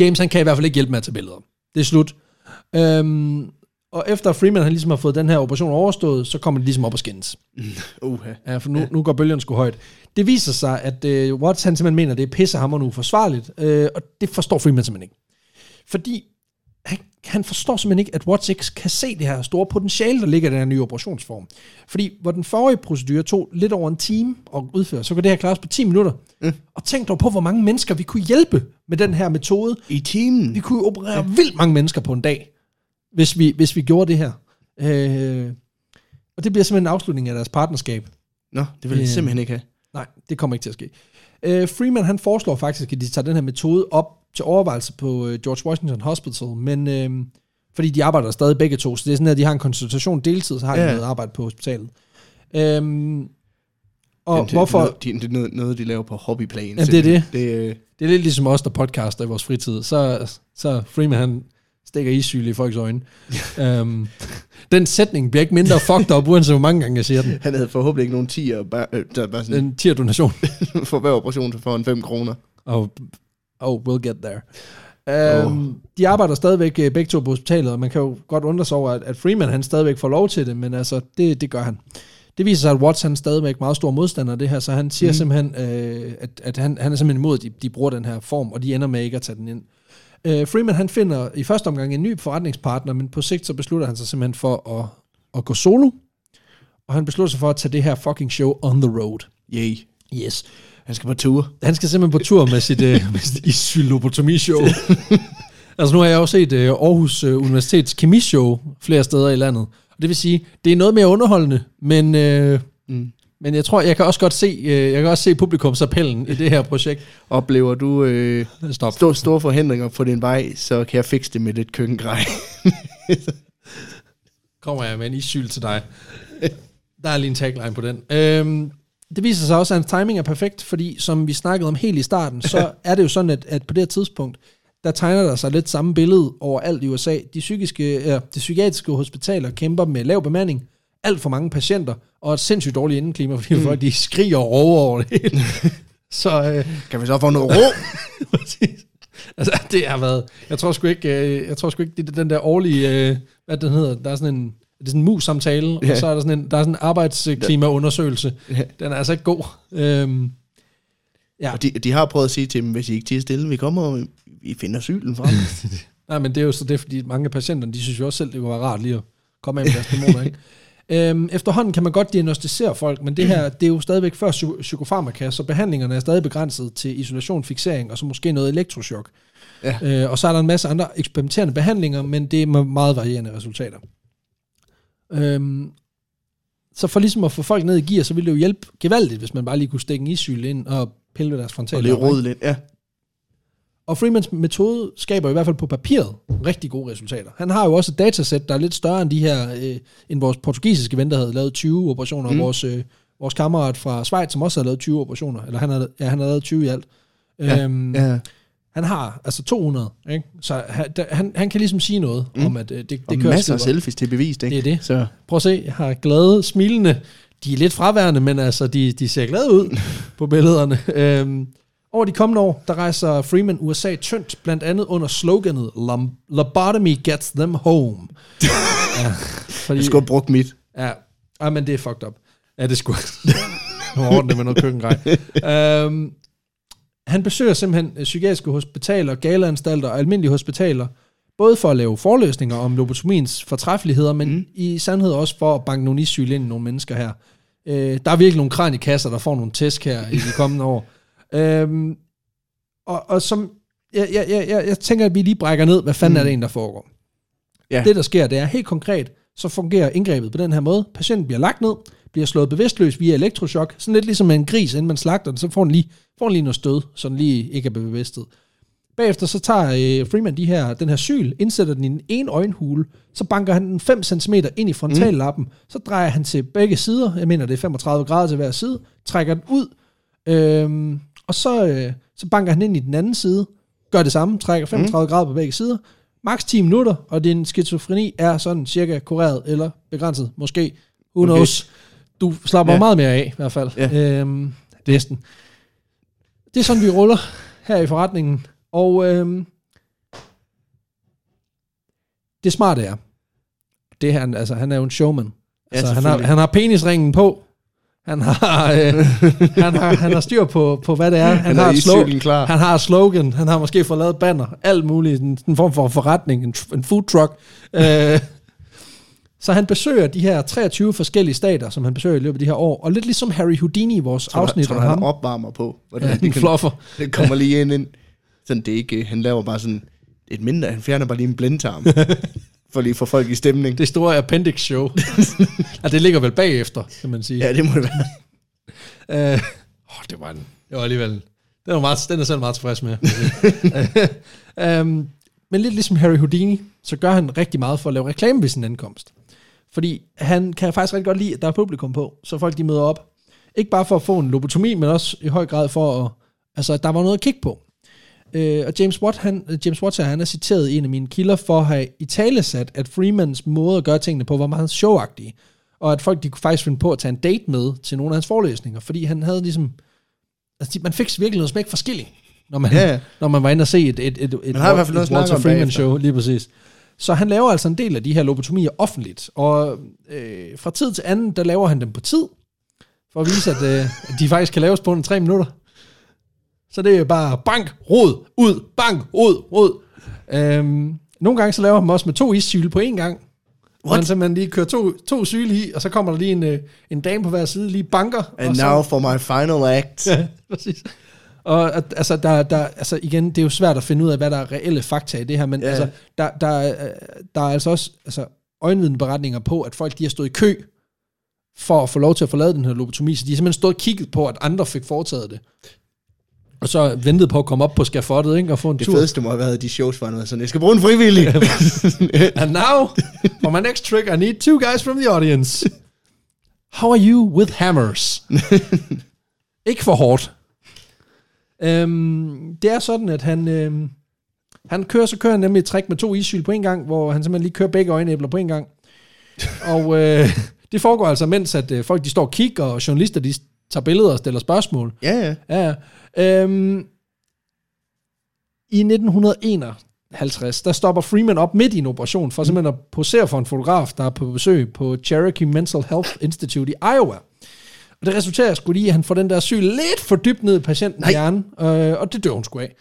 James, han kan i hvert fald ikke hjælpe med at tage billeder. Det er slut. Øhm, og efter Freeman han ligesom har fået den her operation overstået, så kommer det ligesom op og skændes. Uha. Ja, for nu, nu går bølgen sgu højt. Det viser sig, at øh, Watts han simpelthen mener, det er pissehammerende uforsvarligt, øh, og det forstår Freeman simpelthen ikke. Fordi han, han forstår simpelthen ikke, at ikke kan se det her store potentiale, der ligger i den her nye operationsform. Fordi hvor den forrige procedure tog lidt over en time at udføre, så kan det her klares på 10 minutter. Mm. Og tænk dog på, hvor mange mennesker vi kunne hjælpe med den her metode. I timen. Vi kunne operere ja. vildt mange mennesker på en dag, hvis vi, hvis vi gjorde det her. Øh, og det bliver simpelthen en afslutning af deres partnerskab. Nå, det vil jeg Øh. simpelthen ikke have. Nej, det kommer ikke til at ske. Uh, Freeman han foreslår faktisk, at de tager den her metode op til overvejelse på uh, George Washington Hospital, men uh, fordi de arbejder stadig begge to, så det er sådan, at de har en konsultation deltid, så har de Ja. noget arbejde på hospitalet. Um, og det, hvorfor... Det, noget- det er noget, noget, de laver på hobbyplan. Jamen, det er det. det øh, Det er lidt ligesom os, der podcaster i vores fritid. Så, så Freeman, han stikker issyl i folks øjne. um, den sætning bliver ikke mindre fucked up, uanset hvor mange gange jeg siger den. han havde forhåbentlig ikke nogen 10'er, bare, øh, der bare sådan, Den tier donation. for hver operation for en 5 kroner. Oh, oh, we'll get there. Um, oh. De arbejder stadigvæk øh, begge to på hospitalet, og man kan jo godt undre sig over, at, at Freeman han stadigvæk får lov til det, men altså, det, det gør han. Det viser sig, at Watts han er stadigvæk meget stor modstander af det her, så han siger mm. simpelthen, øh, at, at han, han er simpelthen imod, at de, de bruger den her form, og de ender med ikke at tage den ind. Øh, Freeman han finder i første omgang en ny forretningspartner, men på sigt så beslutter han sig simpelthen for at, at gå solo, og han beslutter sig for at tage det her fucking show on the road. Yay. Yes. Han skal på tur. Han skal simpelthen på tur med sit, øh, med sit isylobotomi-show. altså nu har jeg også set øh, Aarhus øh, Universitets kemishow flere steder i landet. Og det vil sige, det er noget mere underholdende, men, øh, Mm. Men jeg tror, jeg kan også godt se, øh, jeg kan også se publikumsappellen i det her projekt. Oplever du øh, Stop. store, store forhindringer på din vej, så kan jeg fikse det med lidt køkkengrej. Kommer jeg med en isyl til dig. Der er lige en tagline på den. Øhm, det viser sig også, at hans timing er perfekt, fordi som vi snakkede om helt i starten, så er det jo sådan, at, at på det her tidspunkt, der tegner der sig lidt samme billede overalt i USA. De, psykiske, ja, de psykiatriske hospitaler kæmper med lav bemanding, alt for mange patienter, og et sindssygt dårligt indeklima, fordi mm. folk de skriger og råber over det hele. så øh, kan vi så få noget ro? Altså, det har været... Jeg tror sgu ikke, øh, jeg tror sgu ikke det er den der årlige... Øh, hvad den hedder? Der er sådan en det er sådan en mus-samtale, Ja. og så er der sådan en, der er sådan en arbejdsklimaundersøgelse. Ja. Den er altså ikke god. Øhm, Ja. Og de, de har prøvet at sige til dem, hvis I ikke tiger stille, vi kommer, og vi finder sylen frem. Nej, men det er jo så det, fordi mange af patienterne, de synes jo også selv, det kunne være rart lige at komme af med deres dæmoner, ikke? Øhm, efterhånden kan man godt diagnostisere folk, men det her, det er jo stadigvæk før psy- psykofarmaka, så behandlingerne er stadig begrænset til isolation, fixering og så måske noget elektrochok. Ja. Øh, og så er der en masse andre eksperimenterende behandlinger, men det er med meget varierende resultater. Øhm, så for ligesom at få folk ned i gear, så ville det jo hjælpe gevaldigt, hvis man bare lige kunne stikke en isyl ind og pille ved deres frontal. og lige rode lidt. Ja. Og Freemans metode skaber i hvert fald på papiret rigtig gode resultater. Han har jo også et datasæt, der er lidt større end de her, øh, end vores portugisiske ven, der havde lavet 20 operationer, mm. Og vores, øh, vores kammerat fra Schweiz, som også havde lavet 20 operationer, eller han havde, ja, han havde lavet 20 i alt. Ja, øhm, ja. Han har altså 200, ikke? så han, der, han, han kan ligesom sige noget mm. Om, at øh, det, det Og kører masser af selfies til bevist, ikke? Det er det. Så Prøv at se, jeg har glade, smilende, de er lidt fraværende, men altså, de, de ser glade ud på billederne. Øhm, over de kommende år, der rejser Freeman USA tyndt, blandt andet under sloganet "Lom- Lobotomy gets them home. ja, fordi, jeg skulle have brugt mit. ja, ah, men det er fucked up. Ja, det skulle det med noget køkkengrej. øhm, han besøger simpelthen øh, psykiatriske hospitaler, galeanstalter og almindelige hospitaler, både for at lave forløsninger om lobotomiens fortræffeligheder, men. Mm. i sandhed også for at banke nogle isyl ind i nogle mennesker her. Øh, der er virkelig nogle kranikasser, der får nogle tæsk her i de kommende år. Øhm, og, og som, jeg, jeg, jeg, jeg, tænker, at vi lige brækker ned, hvad fanden mm. Mm. er det egentlig, der foregår. Ja. Det, der sker, det er helt konkret, så fungerer indgrebet på den her måde. Patienten bliver lagt ned, bliver slået bevidstløs via elektrochok, sådan lidt ligesom en gris, inden man slagter den, så får den lige, får den lige noget stød, så den lige ikke er bevidstet. Bagefter så tager øh, Freeman de her, den her syl, indsætter den i en ene øjenhule, så banker han den 5 cm ind i frontallappen, mm. så drejer han til begge sider, jeg mener det er 35 grader til hver side, trækker den ud, øhm, og så, øh, så banker han ind i den anden side, gør det samme, trækker 35 mm. grader på begge sider, maks 10 minutter, og din skizofreni er sådan cirka kureret eller begrænset, måske, who Okay. knows. Du slapper ja. Meget mere af, i hvert fald. Ja. Øhm, næsten. Det er sådan, vi ruller her i forretningen. Og øhm, det smarte er, det her, altså, han er jo en showman. Ja, Altså, han, har, han har penisringen på. Han har, øh, han har, han har styr på, på, hvad det er. Han, Han har er et klar. han har et slogan. Han har måske fået lavet banner. Alt muligt. En, en form for forretning. En, en food truck. øh, så han besøger de her 23 forskellige stater, som han besøger i løbet af de her år. Og lidt ligesom Harry Houdini i vores Tror afsnit tror, om du, han ham. opvarmer på. Hvordan Ja, det, en kan, fluffer. det kommer lige ind, ind. Sådan, det er ikke, han laver bare sådan et mindre, han fjerner bare lige en blindtarm. for lige få folk i stemning. Det store appendix show. ja, det ligger vel bagefter, kan man sige. Ja, det må det være. Øh, oh, det var en, det var alligevel, den er, meget, den er selv meget tilfreds med. um, men lidt ligesom Harry Houdini, så gør han rigtig meget for at lave reklame ved sin ankomst. Fordi han kan faktisk rigtig godt lide, at der er publikum på, så folk de møder op. Ikke bare for at få en lobotomi, men også i høj grad for at, altså, at der var noget at kigge på. Øh, og James Watt, han, James Watt han er citeret i en af mine kilder for at have i talesat, at Freemans måde at gøre tingene på var meget showagtige. Og at folk de kunne faktisk finde på at tage en date med til nogle af hans forelæsninger, fordi han havde ligesom... Altså, man fik virkelig noget smæk for skilling, når man, Ja, ja. når man var inde og se et, et, et, et, har et snakke Walter Freeman show, lige præcis. Så han laver altså en del af de her lobotomier offentligt, og øh, fra tid til anden, der laver han dem på tid, for at vise, at, øh, de faktisk kan laves på under tre minutter. Så det er bare bank, rod, ud, bank, rod, rod. Øhm, nogle gange så laver dem også med to issyle på én gang. Hvor han simpelthen lige kører to, to syle i, og så kommer der lige en, øh, en dame på hver side, lige banker. And og så, now for my final act. Ja, præcis. Og altså, der, der, altså igen, det er jo svært at finde ud af, hvad der er reelle fakta i det her, men ja. altså, der, der, er- der er altså også altså, øjenvidenberetninger på, at folk de har stået i kø for at få lov til at lavet den her lobotomi, så de har simpelthen stået og kigget på, at andre fik foretaget det. Og så ventet på at komme op på skafottet, ikke, og få en Det tur. fedeste må have været de shows, var sådan, jeg skal bruge en frivillig. And now, for my next trick, I need two guys from the audience. How are you with hammers? Ikke for hårdt. Øhm, det er sådan, at han, øhm, han kører, så kører han nemlig et trick med to issyl på en gang, hvor han simpelthen lige kører begge øjenæbler på en gang. Og øh, det foregår altså, mens at øh, folk de står og kigger, og journalister de tager billeder og stiller spørgsmål. ja, ja. Ja, ja. Øhm, I 1901, 50, der stopper Freeman op midt i en operation for simpelthen at posere for en fotograf, der er på besøg på Cherokee Mental Health Institute i Iowa. Og det resulterer sgu lige, at han får den der syg lidt for dybt ned i patientens hjerne, øh, og det dør hun sgu af.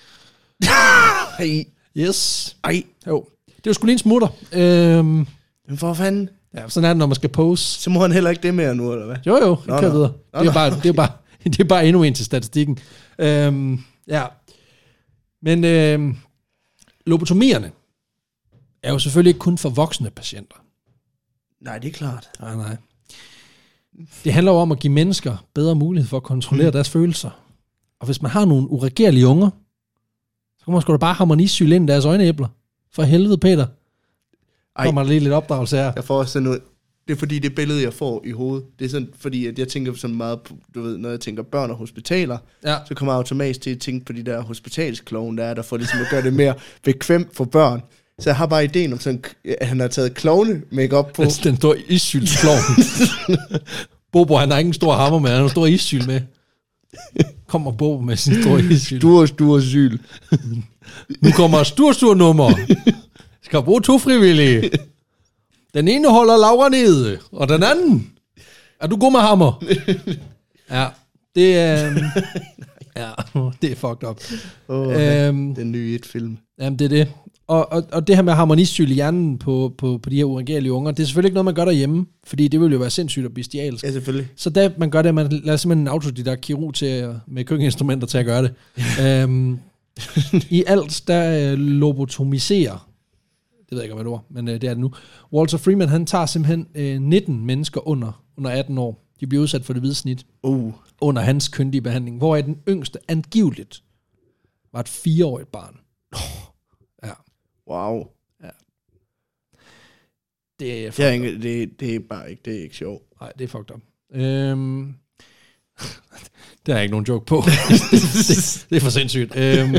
Ej, Yes. ej. Jo. Det var sgu lige en smutter. Øhm, Men for fanden. Ja, sådan er det, når man skal pose. Så må han heller ikke det mere nu, eller hvad? Jo, jo, det Nå, kører nå. videre. Nå, Det er, bare, det, er bare, det er bare endnu en til statistikken. Øhm, ja. Men øhm, lobotomierne er jo selvfølgelig ikke kun for voksne patienter. Nej, det er klart. Nej, nej. Det handler jo om at give mennesker bedre mulighed for at kontrollere mm. deres følelser. Og hvis man har nogle uregerlige unger, så kan man sgu da bare harmonisyle ind i deres øjenæbler. For helvede, Peter. Ej. Kommer der lige lidt opdragelse her. Jeg får også sådan noget... Det er fordi, det billede, jeg får i hovedet, det er sådan, fordi at jeg tænker sådan meget på, du ved, når jeg tænker børn og hospitaler, Ja. så kommer jeg automatisk til at tænke på de der hospitalskloven, der er der, for ligesom at gøre det mere bekvemt for børn. Så jeg har bare ideen om sådan, at han har taget klovne makeup på. Den, den store issylsklovn. Bobo, han har ikke en stor hammer med, han har en stor issyl med. Kommer Bobo med sin store issyl. Stur, stur syl. Nu kommer stor, stor nummer. Skal bruge to frivillige. Den ene holder Laura nede, og den anden, er du god med hammer? Ja, det er... øhm, ja, det er fucked up. Oh, Øhm, den nye et-film. Jamen, det er det. Og, og, og det her med harmonisyl i hjernen på, på, på de her uregerlige unger, det er selvfølgelig ikke noget, man gør derhjemme, fordi det vil jo være sindssygt og bestialsk. Ja, selvfølgelig. Så da man gør det, man lader simpelthen en autodidakt kirurg til at, med køkkeninstrumenter til at gøre det. øhm, I alt, der øh, lobotomiserer, det ved jeg ikke, om det var, men øh, det er det nu. Walter Freeman, han tager simpelthen øh, 19 mennesker under, under 18 år. De bliver udsat for det hvide snit Uh, under hans køndige behandling, hvor den yngste angiveligt var et fireårigt barn. Ja, wow. det er, Det er, ikke, det, det er bare ikke, det er ikke sjovt. Nej, det er fucked up. Øhm, det har jeg ikke nogen joke på. det, det er for sindssygt. Øhm,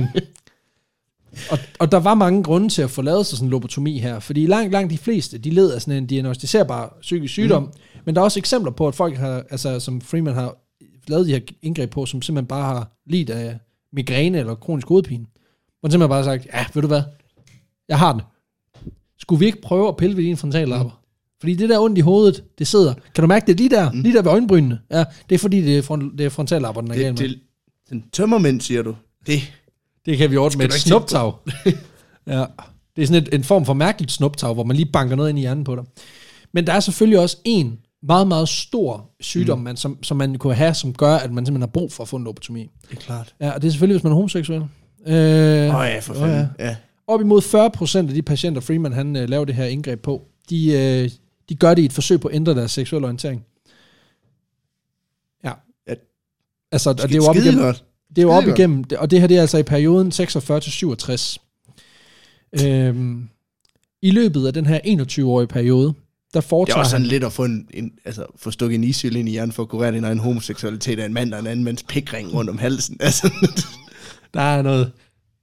og, og der var mange grunde til at få lavet sig sådan en lobotomi her, fordi langt, langt de fleste, de led af sådan en diagnostiserbar psykisk sygdom, mm. men der er også eksempler på, at folk har, altså som Freeman har lavet de her indgreb på, som simpelthen bare har lidt af migræne eller kronisk hovedpine. Han simpelthen bare har sagt, ja, ved du hvad, jeg har den. Skulle vi ikke prøve at pille ved dine frontallapper? Mm. Fordi det der ondt i hovedet, det sidder. Kan du mærke det lige der? Mm. Lige der ved øjenbrynene. Ja, det er fordi, det er, front, det er frontallapperne, der er Det, det, den tømmermænd, siger du. Det, Det kan vi ordne med et snuptag. ja. Det er sådan et, en form for mærkeligt snuptag, hvor man lige banker noget ind i hjernen på dig. Men der er selvfølgelig også en meget, meget stor sygdom, mm. man, som, som man kunne have, som gør, at man simpelthen har brug for at få en lobotomi. det er klart. Ja, og det er selvfølgelig, hvis man er homoseksuel. Øh, Åh oh, ja, for fanden. ja. ja. Op imod 40% af de patienter, Freeman han øh, laver det her indgreb på, de, øh, de gør det i et forsøg på at ændre deres seksuelle orientering. Ja. Ja. Altså, og det er jo op igennem. Det er jo op igennem, og det her det er altså i perioden 46 til 67. Øhm, I løbet af den her 21-årige periode, der Det er foretager også han... sådan lidt at få, en, en, altså, få stukket en isyl ind i hjernen for at kurere din egen homoseksualitet af en mand, er en anden mands pikring rundt om halsen. Altså, Der er noget...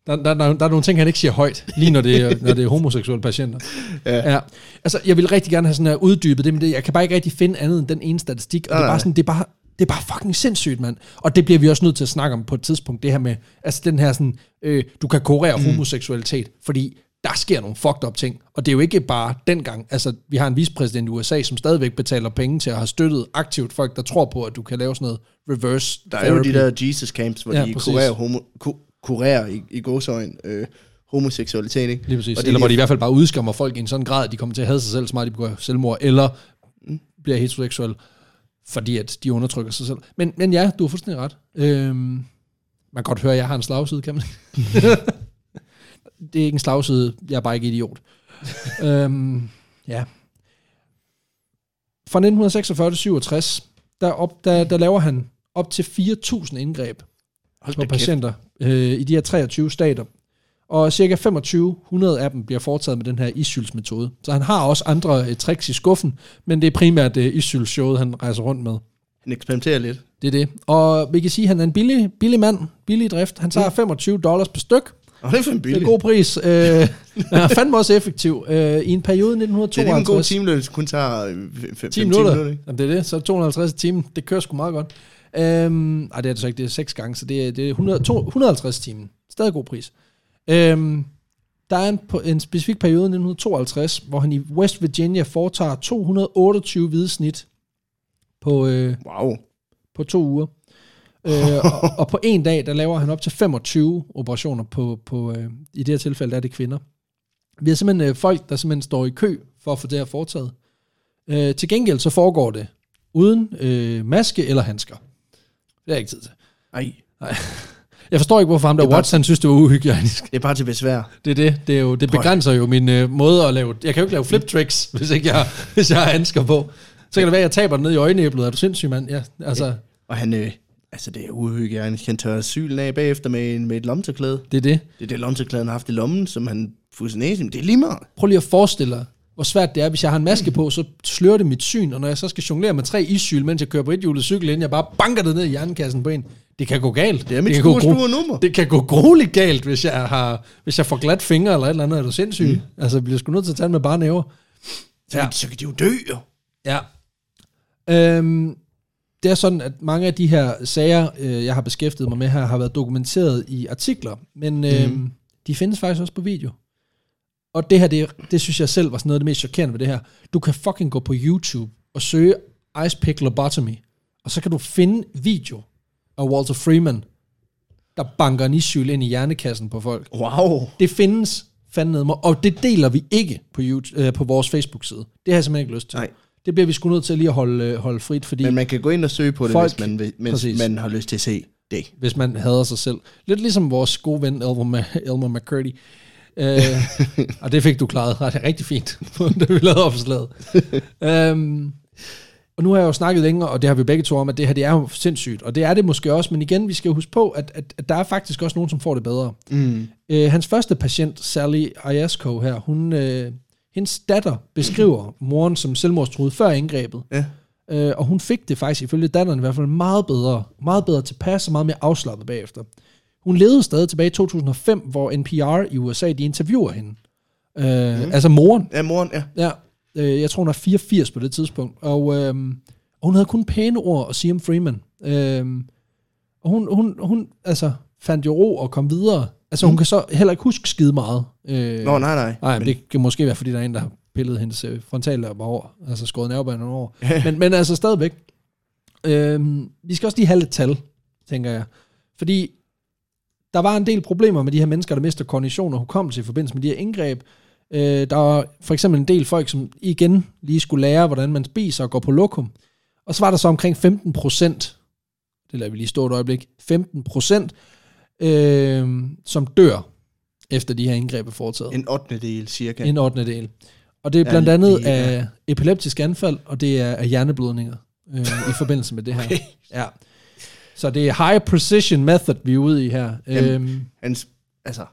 Der, der, der, der er nogle ting, han ikke siger højt, lige når det er, når det er homoseksuelle patienter. Ja. ja. Altså, jeg vil rigtig gerne have sådan her uddybet det, men det, jeg kan bare ikke rigtig finde andet end den ene statistik, og Nej, det er bare sådan, det er bare, det er bare fucking sindssygt, mand. Og det bliver vi også nødt til at snakke om på et tidspunkt, det her med, altså den her sådan, øh, du kan kurere mm. homoseksualitet, fordi der sker nogle fucked up ting, og det er jo ikke bare dengang, altså vi har en vicepræsident i USA, som stadigvæk betaler penge til at have støttet aktivt folk, der tror på, at du kan lave sådan noget reverse der er jo de der Jesus camps, hvor Ja, de præcis. kurerer, homo, ku, kurerer i, i godsøjen øh, homoseksualitet. Ikke? Lige præcis. Og det Eller er hvor de i hvert fald bare udskammer folk i en sådan grad, at de kommer til at hade sig selv, så meget de begår selvmord, eller bliver heteroseksuel, fordi at de undertrykker sig selv. Men, men ja, du har fuldstændig ret. Øhm, man kan godt høre, at jeg har en slagside, kan man Det er ikke en slagside, jeg er bare ikke idiot. øhm, ja. Fra 1946 til 67, der, op, der, der laver han op til 4.000 indgreb Hold på patienter øh, i de her 23 stater. Og cirka 2500 af dem bliver foretaget med den her isylsmetode. Så han har også andre øh, tricks i skuffen, men det er primært øh, isylshowet, han rejser rundt med. Han eksperimenterer lidt. Det er det. Og vi kan sige, at han er en billig, billig mand, billig drift. Han tager 25 dollars per styk. Og det er for en Det er billig. en god pris. Øh, han er fandme også effektiv. Øh, I en periode i Det er en god 1952. timeløn, kun tager 5 10 minutter. ikke? Jamen, det er det. Så 250 i timen. Det kører sgu meget godt. Øhm, ej, det er det så ikke. Det er 6 gange, så det er, det er 100, to- 150 timen. Stadig god pris. Øhm, Der er en, en specifik periode i 1952, hvor han i West Virginia foretager 228 hvide snit på, øh, Wow. på to uger. øh, og, og på en dag, der laver han op til 25 operationer på, på øh, i det her tilfælde, der er det kvinder. Vi har simpelthen øh, folk, der simpelthen står i kø for at få det her foretaget. Øh, til gengæld så foregår det uden øh, maske eller handsker. Det jeg ikke tid til. Ej, Jeg forstår ikke, hvorfor ham der er Watts, han synes, det var uhygienisk. det er bare til besvær. Det er det. Det, er jo, det begrænser jo min øh, måde at lave... Jeg kan jo ikke lave flip tricks, hvis ikke jeg, hvis jeg har handsker på. Så kan det være, at jeg taber den ned i øjenæblet. Er du sindssyg, mand? Ja, altså, Og han, øh, altså det er uhygienisk. Han tør sylen af bagefter med, en, med et lomterklæde. det er det. Det er det lomterklæde, han har haft i lommen, som han fusionerer Det er lige meget. Prøv lige at forestille dig, hvor svært det er, hvis jeg har en maske på, så slører det mit syn, og når jeg så skal jonglere med tre issyl, mens jeg kører på et hjulet cykel, inden jeg bare banker det ned i hjernekassen på en, det kan gå galt. Det er mit kan gå store, nummer. Det kan gå grueligt galt, hvis jeg, har, hvis jeg får glat fingre eller et eller andet, er du sindssyg. Mm. Altså, jeg bliver sgu nødt til at tage med bare næver. Så, Ja. ja. så kan de jo dø, jo. Ja. Øhm, det er sådan, at mange af de her sager, øh, jeg har beskæftiget mig med her, har været dokumenteret i artikler, men øh, mm. de findes faktisk også på video. Og det her, det, det synes jeg selv var sådan noget af det mest chokerende ved det her. Du kan fucking gå på YouTube og søge Ice Pick Lobotomy, og så kan du finde video af Walter Freeman, der banker en issyl ind i hjernekassen på folk. Wow. Det findes fandme mig, og det deler vi ikke på, YouTube, øh, på vores Facebook-side. Det har jeg simpelthen ikke lyst til. Nej. Det bliver vi sgu nødt til lige at holde, øh, holde frit, fordi Men man kan gå ind og søge på det, Folk- hvis man, vil, hvis Præcis. man har lyst til at se det. hvis man hader sig selv. Lidt ligesom vores gode ven Elmer, Elmer McCurdy. Øh, og det fik du klaret ret rigtig fint, da vi lavede opslaget. øhm, og nu har jeg jo snakket længere, og det har vi begge to om, at det her det er jo sindssygt. Og det er det måske også, men igen, vi skal huske på, at, at, at der er faktisk også nogen, som får det bedre. Mm. Øh, hans første patient, Sally Ayasko her, hun, øh, hendes datter beskriver moren som selvmordstruet før indgrebet. Ja. Øh, og hun fik det faktisk, ifølge datteren i hvert fald, meget bedre, meget bedre tilpas og meget mere afslappet bagefter. Hun levede stadig tilbage i 2005, hvor NPR i USA, de interviewer hende. Øh, mm. Altså moren. Ja, moren, ja. Ja, øh, jeg tror, hun er 84 på det tidspunkt. Og, øh, og hun havde kun pæne ord at sige om Freeman. Øh, og hun, hun, hun altså, fandt jo ro og kom videre. Altså, hun kan så heller ikke huske skide meget. Øh, Nå, nej, nej. Nej, men det kan måske være, fordi der er en, der har pillet hendes øh, frontallaber over, altså skåret nervebanerne over. men, men altså stadigvæk. Øhm, vi skal også lige have lidt tal, tænker jeg. Fordi der var en del problemer med de her mennesker, der mister kognition og hukommelse i forbindelse med de her indgreb. Øh, der var for eksempel en del folk, som igen lige skulle lære, hvordan man spiser og går på lokum. Og så var der så omkring 15 procent, det lader vi lige stå et øjeblik, 15 procent, øh, som dør efter de her indgreb er foretaget. En 8. del, cirka. En 8. del. Og det er Ja, blandt andet det er- af epileptisk anfald, og det er af hjerneblødninger øh, i forbindelse med det her. Okay. Ja. Så det er high precision method, vi er ude i her. Jamen, Øhm, Hans, altså,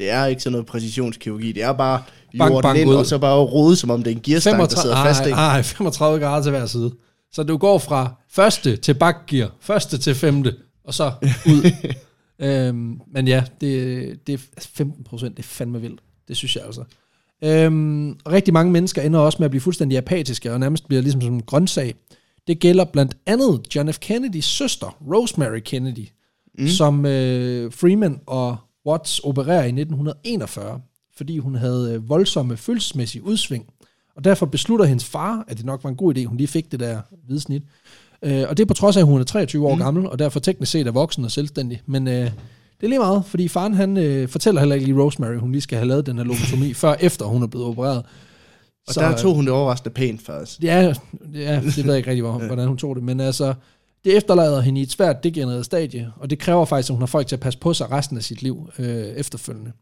det er ikke sådan noget præcisionskirurgi. Det er bare Bang, jorden bang ind, ud. og så bare rode, som om det er en gearstang, der 35, sidder fast. Ikke? ej, 35 grader til hver side. Så du går fra første til bakgear, første til femte, og så ud. øhm, men ja, det, det er 15 procent, det er fandme vildt. Det synes jeg altså. Øhm, rigtig mange mennesker ender også med at blive fuldstændig apatiske, og nærmest bliver ligesom som en grøntsag. Det gælder blandt andet John F. Kennedys søster, Rosemary Kennedy, mm. som øh, Freeman og Watts opererer i 1941, fordi hun havde øh, voldsomme følelsesmæssige udsving. Og derfor beslutter hendes far, at det nok var en god idé, hun lige fik det der hvide snit. Øh, og det er på trods af, at hun er 23 år mm. gammel, og derfor teknisk set er voksen og selvstændig. Men øh, det er lige meget, fordi faren han øh, fortæller heller ikke lige Rosemary, hun lige skal have lavet den her lobotomi, før efter hun er blevet opereret. Og der tog hun det overraskende pænt faktisk. Ja, ja, det ved jeg ikke rigtig, hvor- hvordan hun tog det, men altså, det efterlader hende i et svært degenereret stadie, og det kræver faktisk, at hun har folk til at passe på sig resten af sit liv øh, efterfølgende.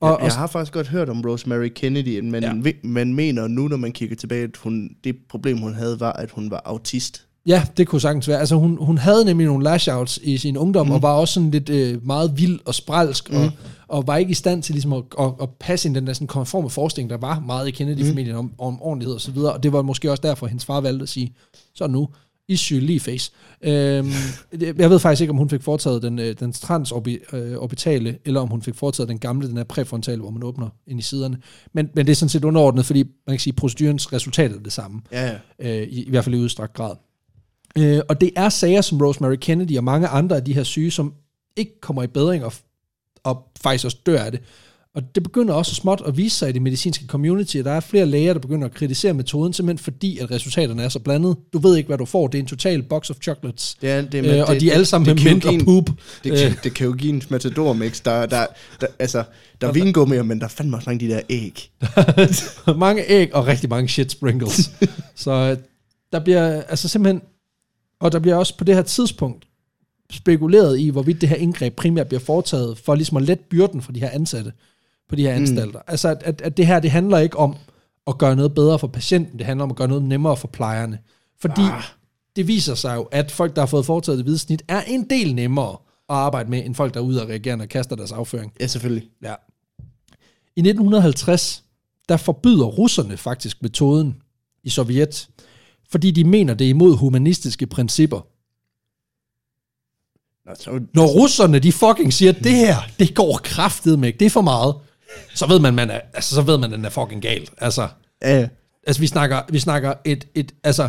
Og, og, jeg har faktisk godt hørt om Rosemary Kennedy, men Ja. man mener nu, når man kigger tilbage, at hun, det problem, hun havde, var, at hun var autist. ja, det kunne sagtens være. Altså, hun, hun havde nemlig nogle lashouts i sin ungdom, mm. og var også sådan lidt øh, meget vild og spralsk, mm. og, og var ikke i stand til ligesom at, at, at passe ind i den der sådan konforme forskning, der var meget i Kennedy-familien om, om ordentlighed og så videre, og det var måske også derfor, at hendes far valgte at sige, så nu, issue lige face. Øhm, jeg ved faktisk ikke, om hun fik foretaget den, øh, den transorbitale, eller om hun fik foretaget den gamle, den her præfrontale, hvor man åbner ind i siderne. Men, men det er sådan set underordnet, fordi man kan sige, at procedurens resultat er det samme Ja, ja. øh, i, i hvert fald i udstrakt grad. Øh, og det er sager som Rosemary Kennedy og mange andre af de her syge, som ikke kommer i bedring og, og faktisk også dør af det. Og det begynder også småt at vise sig i det medicinske community, at der er flere læger, der begynder at kritisere metoden, simpelthen fordi, at resultaterne er så blandet. Du ved ikke, hvad du får. Det er en total box of chocolates. Det er, det, Øh, og de er alle sammen med kan jo mindre en- poop. Det, Øh. kan, det kan jo give en matador-mix. Der, der, der, altså, der er vingummier, men der er fandme også mange de der æg. mange æg og rigtig mange shit sprinkles. så øh, der bliver altså simpelthen, og der bliver også på det her tidspunkt spekuleret i, hvorvidt det her indgreb primært bliver foretaget for ligesom at lette byrden for de her ansatte på de her anstalter. Mm. Altså at, at, at det her, det handler ikke om at gøre noget bedre for patienten, det handler om at gøre noget nemmere for plejerne. Fordi ah. det viser sig jo, at folk, der har fået foretaget det hvide snit, er en del nemmere at arbejde med, end folk, der er ude og reagerende og kaster deres afføring. Ja, selvfølgelig. Ja. I 1950, der forbyder russerne faktisk metoden i Sovjet, fordi de mener, det er imod humanistiske principper. Når russerne, de fucking siger, at det her, det går kraftet med, det er for meget, så ved man, man er, altså, så ved man, at den er fucking galt. Altså, ja, ja. altså vi snakker, vi snakker et, et, altså,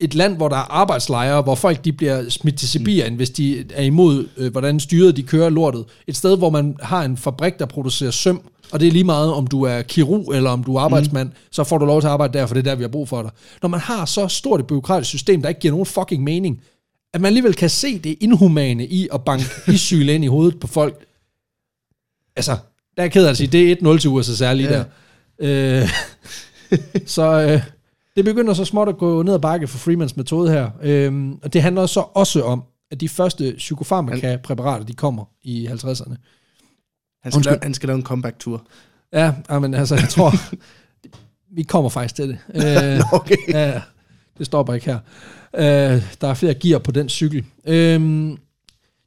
et land, hvor der er arbejdslejre, hvor folk de bliver smidt til Sibirien, mm. hvis de er imod, øh, hvordan styret de kører lortet. Et sted, hvor man har en fabrik, der producerer søm, og det er lige meget, om du er kirurg eller om du er arbejdsmand, mm. så får du lov til at arbejde der, for det er der, vi har brug for dig. Når man har så stort et byråkratisk system, der ikke giver nogen fucking mening, at man alligevel kan se det inhumane i at banke issyl ind i hovedet på folk. Altså, der er jeg ked af at sige, det er 1-0 til USSR lige Ja. der. Øh, så øh, det begynder så småt at gå ned ad bakke for Freemans metode her. Øhm, og det handler så også om, at de første psykofarmaka-præparater, de kommer i 50'erne. Han, skal lave, han skal lave en comeback-tur. Ja, men altså, jeg tror, vi kommer faktisk til det. Øh, okay. Ja, det stopper ikke her. Øh, der er flere gear på den cykel. Øhm,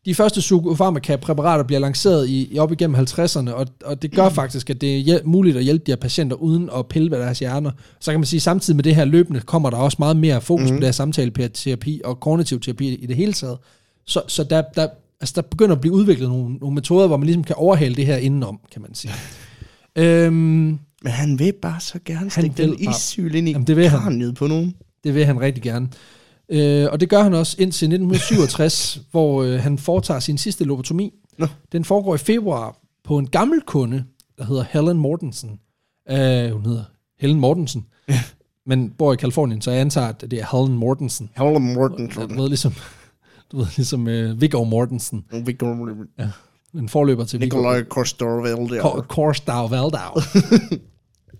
de første psykofarmaka-præparater bliver lanceret i, i op igennem 50'erne, og, og det gør faktisk, at det er hjæl- muligt at hjælpe de her patienter uden at pille ved deres hjerner. Så kan man sige, at samtidig med det her løbende kommer der også meget mere fokus mm-hmm. på det her samtaleterapi og kognitiv terapi i det hele taget. Så, så der, der, altså der begynder at blive udviklet nogle, nogle metoder, hvor man ligesom kan overhale det her indenom, kan man sige. øhm, Men han vil bare så gerne stikke den issyl ind i Jamen, det vil han. kraniet på nogen. Det vil han rigtig gerne. Øh, og det gør han også indtil 1967, hvor øh, han foretager sin sidste lobotomi. Nå. Den foregår i februar på en gammel kunde, der hedder Helen Mortensen. Øh, hun hedder Helen Mortensen. Men bor i Kalifornien, så jeg antager, at det er Helen Mortensen. Helen Morton. Du ved, ligesom, du ved, ligesom øh, Viggo Mortensen. En forløber til Viggo. Nikolaj Kostorvelde. Kor- Korsdag Valdau.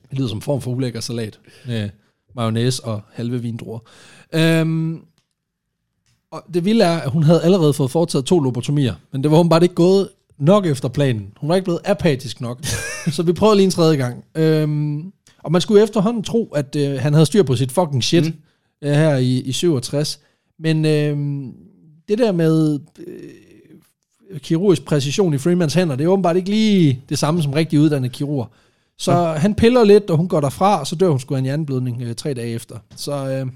det lyder som en form for ulækker salat. Med mayonnaise og halve vindruer. Øhm, og det vilde er, at hun havde allerede fået foretaget to lobotomier, men det var hun bare ikke gået nok efter planen. Hun var ikke blevet apatisk nok. så vi prøvede lige en tredje gang. Øhm, og man skulle efterhånden tro, at øh, han havde styr på sit fucking shit mm. øh, her i, i 67. Men øhm, det der med øh, kirurgisk præcision i Freemans hænder, det er åbenbart ikke lige det samme som rigtig uddannet kirurg. Så ja. han piller lidt, og hun går derfra, og så dør hun sgu af en hjerneblødning øh, tre dage efter. Så øh, ja, Men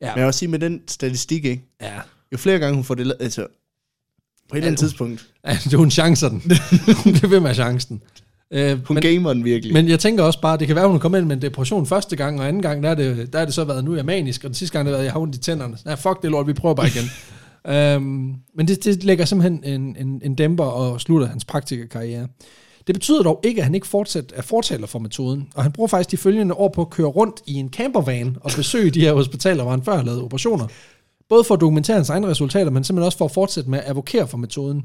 jeg vil også sige, med den statistik, ikke? ja. jo flere gange hun får det, altså, på et eller andet hun- tidspunkt, Altså, hun chancer den. hun bliver ved med chancen. Øh, hun men, gamer den virkelig. men jeg tænker også bare, det kan være, hun kommer ind med en depression første gang, og anden gang, der er det, der er det så været, nu er jeg manisk, og den sidste gang, der har været, jeg har ondt i tænderne. Nej, fuck det lort, vi prøver bare igen. øhm, men det, det lægger simpelthen en, en, en dæmper og slutter hans praktikerkarriere. Det betyder dog ikke, at han ikke fortsat er fortaler for metoden, og han bruger faktisk de følgende år på at køre rundt i en campervan og besøge de her hospitaler, hvor han før har lavet operationer. Både for at dokumentere hans egne resultater, men simpelthen også for at fortsætte med at advokere for metoden.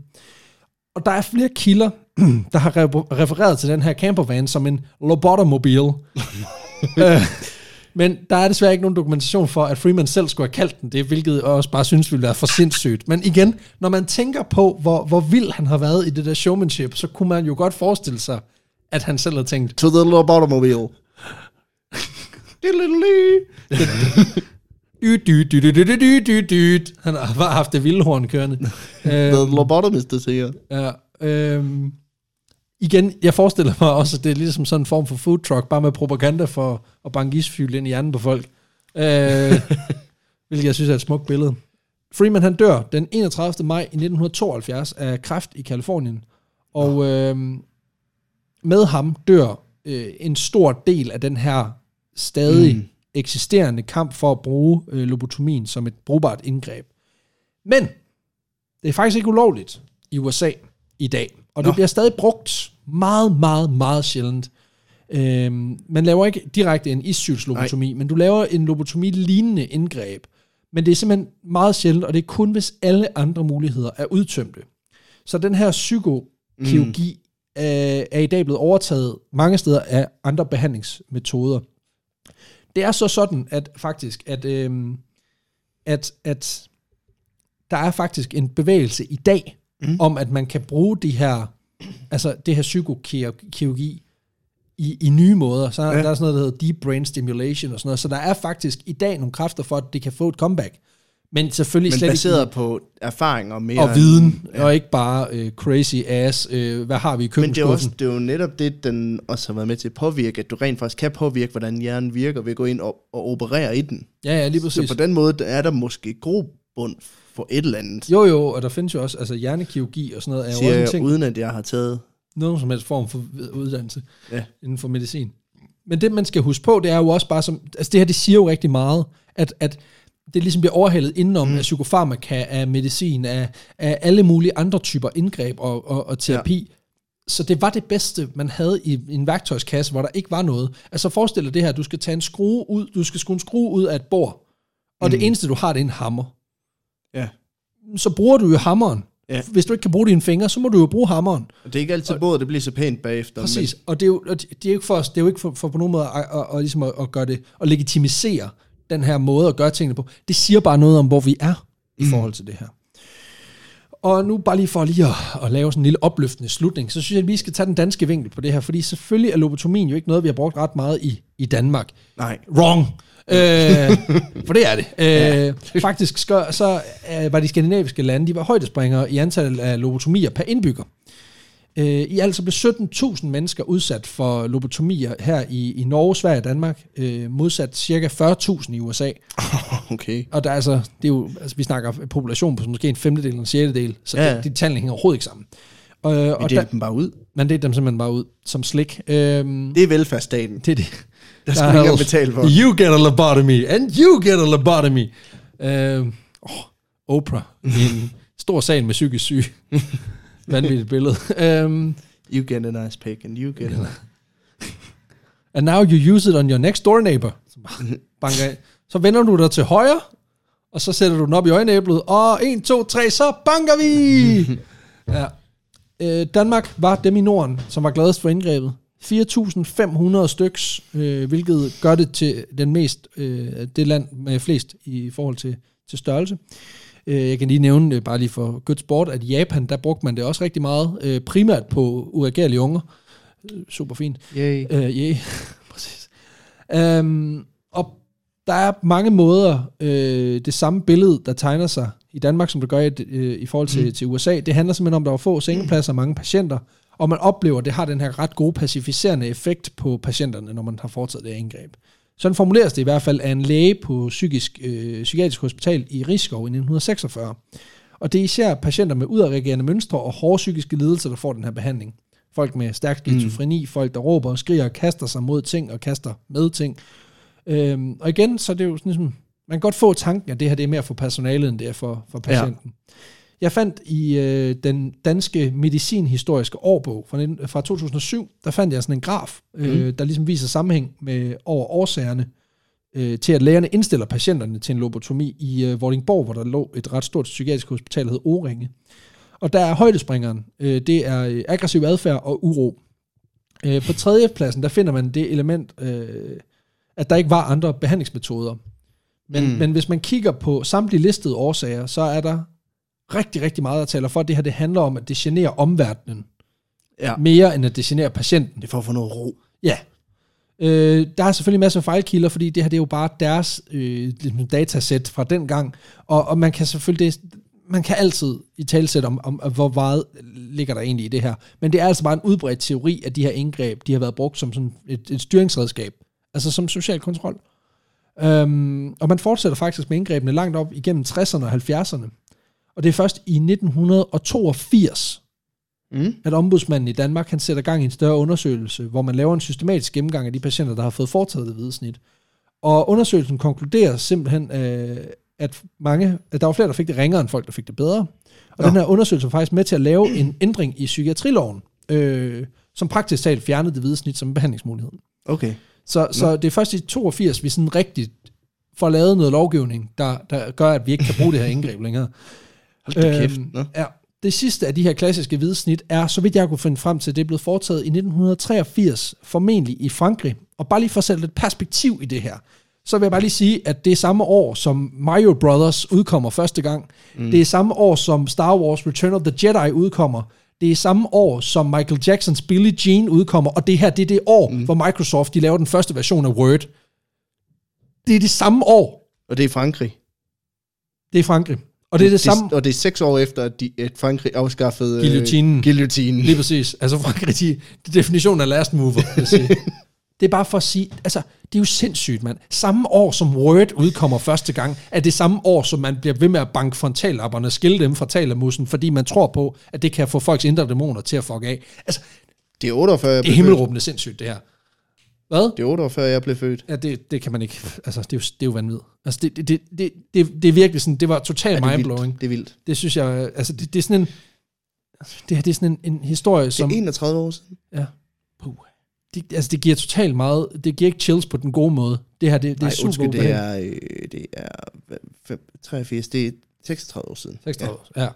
Og der er flere kilder, der har re- refereret til den her campervan som en lobotomobil. men der er desværre ikke nogen dokumentation for, at Freeman selv skulle have kaldt den det, hvilket jeg også bare synes ville være for sindssygt. Men igen, når man tænker på, hvor, hvor vild han har været i det der showmanship, så kunne man jo godt forestille sig, at han selv havde tænkt, To the lobotomobile. dyt, dyt, dyt, dyt, dyt, dyt, dyt, dyt. Han har bare haft det vilde horn kørende. The lobotomist, det siger. Ja, øhm, igen, jeg forestiller mig også, at det er ligesom sådan en form for food truck, bare med propaganda for at banke isfyld ind i hjernen på folk. Øh, hvilket jeg synes er et smukt billede. Freeman han dør den 31. maj i 1972 af kræft i Kalifornien. Og øhm, med ham dør øh, en stor del af den her stadig. Mm. eksisterende kamp for at bruge øh, lobotomien som et brugbart indgreb. Men det er faktisk ikke ulovligt i USA. i dag. Og Nå. det bliver stadig brugt meget, meget, meget sjældent. Øhm, man laver ikke direkte en issynslobotomi, men du laver en lobotomi-lignende indgreb. Men det er simpelthen meget sjældent, og det er kun, hvis alle andre muligheder er udtømte. Så den her psykokirurgi mm. er, er i dag blevet overtaget mange steder af andre behandlingsmetoder. Det er så sådan, at faktisk, at, øhm, at, at der er faktisk en bevægelse i dag, mm. om at man kan bruge de her, altså det her psykokirurgi i, i nye måder. Så ja. der er sådan noget, der hedder deep brain stimulation og sådan noget. Så der er faktisk i dag nogle kræfter for, at det kan få et comeback. Men selvfølgelig Men slet baseret ikke på erfaring og mere... og viden, ja. og ikke bare øh, crazy ass, øh, hvad har vi i Men det er, også, køkkenskuffen? det er jo netop det, den også har været med til at påvirke, at du rent faktisk kan påvirke, hvordan hjernen virker ved at gå ind og, og operere i den. Ja, ja, lige Så præcis. på den måde er der måske grobund for et eller andet, Jo, jo, og der findes jo også, altså hjernekirurgi og sådan noget, er jo siger også en ting, uden at jeg har taget... nogen som helst form for uddannelse Ja. inden for medicin. Men det, man skal huske på, det er jo også bare som, altså det her, det siger jo rigtig meget, at, at det ligesom bliver overhældet indenom mm. af psykofarmaka, af medicin, af, af alle mulige andre typer indgreb og, og, og terapi. Ja. Så det var det bedste, man havde i en værktøjskasse, hvor der ikke var noget. Altså forestil dig det her, du skal tage en skrue ud, du skal skrue en skrue ud af et bord, og mm. det eneste, du har, det er en hammer. Så bruger du jo hammeren. Ja. Hvis du ikke kan bruge dine fingre, så må du jo bruge hammeren. Og det er ikke altid både, det bliver så pænt bagefter. Præcis, og det er jo, og det er jo ikke for, det er jo ikke for, for på nogen måde at, at, at, ligesom at, at gøre det, at legitimisere den her måde at gøre tingene på. Det siger bare noget om, hvor vi er i forhold til det her. Og nu bare lige for lige at, at lave sådan en lille opløftende slutning, så synes jeg, at vi skal tage den danske vinkel på det her, fordi selvfølgelig er lobotomien jo ikke noget, vi har brugt ret meget i, i Danmark. Nej. Wrong. Øh, for det er det. Øh, faktisk så, så øh, var de skandinaviske lande, de var højdespringere i antallet af lobotomier per indbygger. Øh, I alt så blev 17.000 mennesker udsat for lobotomier her i, i Norge, Sverige og Danmark, øh, modsat cirka 40.000 i USA. Okay. Og der er altså, det er jo, altså, vi snakker population på måske en femtedel eller en sjettedel, så Ja. ja. de, de tallene hænger overhovedet ikke sammen. Og, Vi og deler der, dem bare ud. man delte dem simpelthen bare ud som slik. Øhm, Det er velfærdsstaten. det er det. Der skal ikke engang betale for. You get a lobotomy, and you get a lobotomy. Uh, oh, Oprah i en stor sal med psykisk syg. Vanvittigt billede. Um, You get a nice pick, and you get a... and now you use it on your next door neighbor. Banker af. så vender du dig til højre, og så sætter du den op i øjenæblet, og 1, 2, 3, så banker vi! ja. Øh, Danmark var dem i Norden, som var gladest for indgrebet. 4.500 styks, øh, hvilket gør det til den mest, øh, det land med flest i forhold til, til størrelse. Øh, jeg kan lige nævne, øh, bare lige for good sport, at i Japan, der brugte man det også rigtig meget, øh, primært på uregerlige unger. Øh, Super fint. Yay. Øh, yeah. præcis. Um, og der er mange måder, øh, det samme billede, der tegner sig i Danmark, som det gør i, øh, i forhold til, mm. til USA. Det handler simpelthen om, at der var få sengepladser og mange patienter, og man oplever, at det har den her ret gode pacificerende effekt på patienterne, når man har foretaget det her indgreb. Sådan formuleres det i hvert fald af en læge på psykisk, øh, psykiatrisk hospital i Rigskov i 1946. Og det er især patienter med udadreagerende mønstre og hårde psykiske lidelser, der får den her behandling. Folk med stærk skizofreni, mm. folk der råber og skriger og kaster sig mod ting og kaster med ting. Øhm, og igen, så er det jo sådan ligesom, man kan godt få tanken, at det her det er mere for personalet, end det er for, for patienten. Ja. Jeg fandt i øh, den danske medicinhistoriske årbog fra, 19, fra 2007, der fandt jeg sådan en graf, øh, Mm. der ligesom viser sammenhæng med over årsagerne øh, til, at lægerne indstiller patienterne til en lobotomi i øh, Vordingborg, hvor der lå et ret stort psykiatrisk hospital, der hed Oringe. Og der er højdespringeren, øh, det er øh, aggressiv adfærd og uro. Øh, på tredje pladsen, der finder man det element, øh, at der ikke var andre behandlingsmetoder. Men, mm. men hvis man kigger på samtlige listede årsager, så er der rigtig, rigtig meget, der taler for, at det her det handler om, at det generer omverdenen, Ja. mere end at det generer patienten. Det er for at få noget ro. Ja. Øh, der er selvfølgelig masser af fejlkilder, fordi det her det er jo bare deres øh, ligesom datasæt fra den gang, og, og man kan selvfølgelig det, man kan altid i talsæt om, om, om, hvor meget ligger der egentlig i det her. Men det er altså bare en udbredt teori, at de her indgreb, de har været brugt som sådan et, et styringsredskab, altså som social kontrol. Øhm, og man fortsætter faktisk med indgrebene langt op igennem 60'erne og 70'erne. Og det er først i 1982, Mm. at ombudsmanden i Danmark han sætter gang i en større undersøgelse, hvor man laver en systematisk gennemgang af de patienter, der har fået foretaget det hvide snit. Og undersøgelsen konkluderer simpelthen, øh, at mange, at der var flere, der fik det ringere, end folk, der fik det bedre. Og Nå. den her undersøgelse var faktisk med til at lave en ændring i psykiatriloven, øh, som praktisk talt fjernede det hvide snit som behandlingsmulighed. Okay. Så, så det er først i 82, vi sådan rigtigt får lavet noget lovgivning, der, der gør, at vi ikke kan bruge det her indgreb længere. Hold da kæft. Øhm, ja, det sidste af de her klassiske hvide snit er, så vidt jeg kunne finde frem til, det er blevet foretaget i 1983, formentlig i Frankrig. Og bare lige for at sætte lidt perspektiv i det her, så vil jeg bare lige sige, at det er samme år, som Mario Brothers udkommer første gang. Mm. Det er samme år, som Star Wars Return of the Jedi udkommer. Det er samme år, som Michael Jacksons Billie Jean udkommer. Og det her, det er det år, mm. hvor Microsoft de laver den første version af Word. Det er det samme år. Og det er Frankrig. Det er Frankrig. Og det er det, det samme... Og det er seks år efter, at, de, at Frankrig afskaffede... øh, Guillotinen. guillotinen. Lige præcis. Altså Frankrig, de, de definitionen af last mover, vil sige. Det er bare for at sige, altså, det er jo sindssygt, mand. Samme år, som Word udkommer første gang, er det samme år, som man bliver ved med at banke frontallapperne og skille dem fra talamussen, fordi man tror på, at det kan få folks indre dæmoner til at fuck af. Altså, Det er 48, jeg det er himmelråbende sindssygt, det her. Hvad? Det er 48, jeg blev født. Ja, det, det kan man ikke, altså, det er jo, det er jo vanvittigt. Altså, det, det, det, det, det, det er virkelig sådan, det var totalt Ja, det er mindblowing. vildt. Det er vildt. Det synes jeg, altså, det, det er sådan en, det her, det er sådan en, en historie, som... Det er 31 år siden. Ja. Puh. Det, altså, det giver totalt meget, det giver ikke chills på den gode måde. Det her, det, det er Nej, super undskyld, det er, øh, det er hvad, fem- 83, det er 36 år siden. 36 år, ja. ja.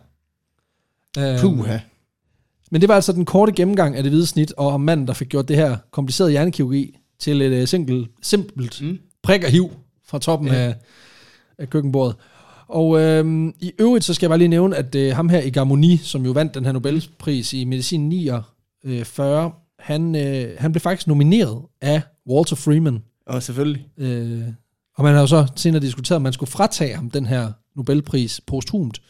Ja. Øhm. Men det var altså den korte gennemgang af det hvide snit, og om manden, der fik gjort det her komplicerede hjernekirurgi til et uh, simpelt, simpelt mm. Prik og hiv fra toppen Ja. af, af køkkenbordet. Og øhm, i øvrigt, så skal jeg bare lige nævne, at øh, ham her i Garmoni, som jo vandt den her Nobelpris i medicin 49, han, øh, han blev faktisk nomineret af Walter Freeman. Og selvfølgelig. Øh, og man har jo så senere diskuteret, om man skulle fratage ham den her Nobelpris posthumt.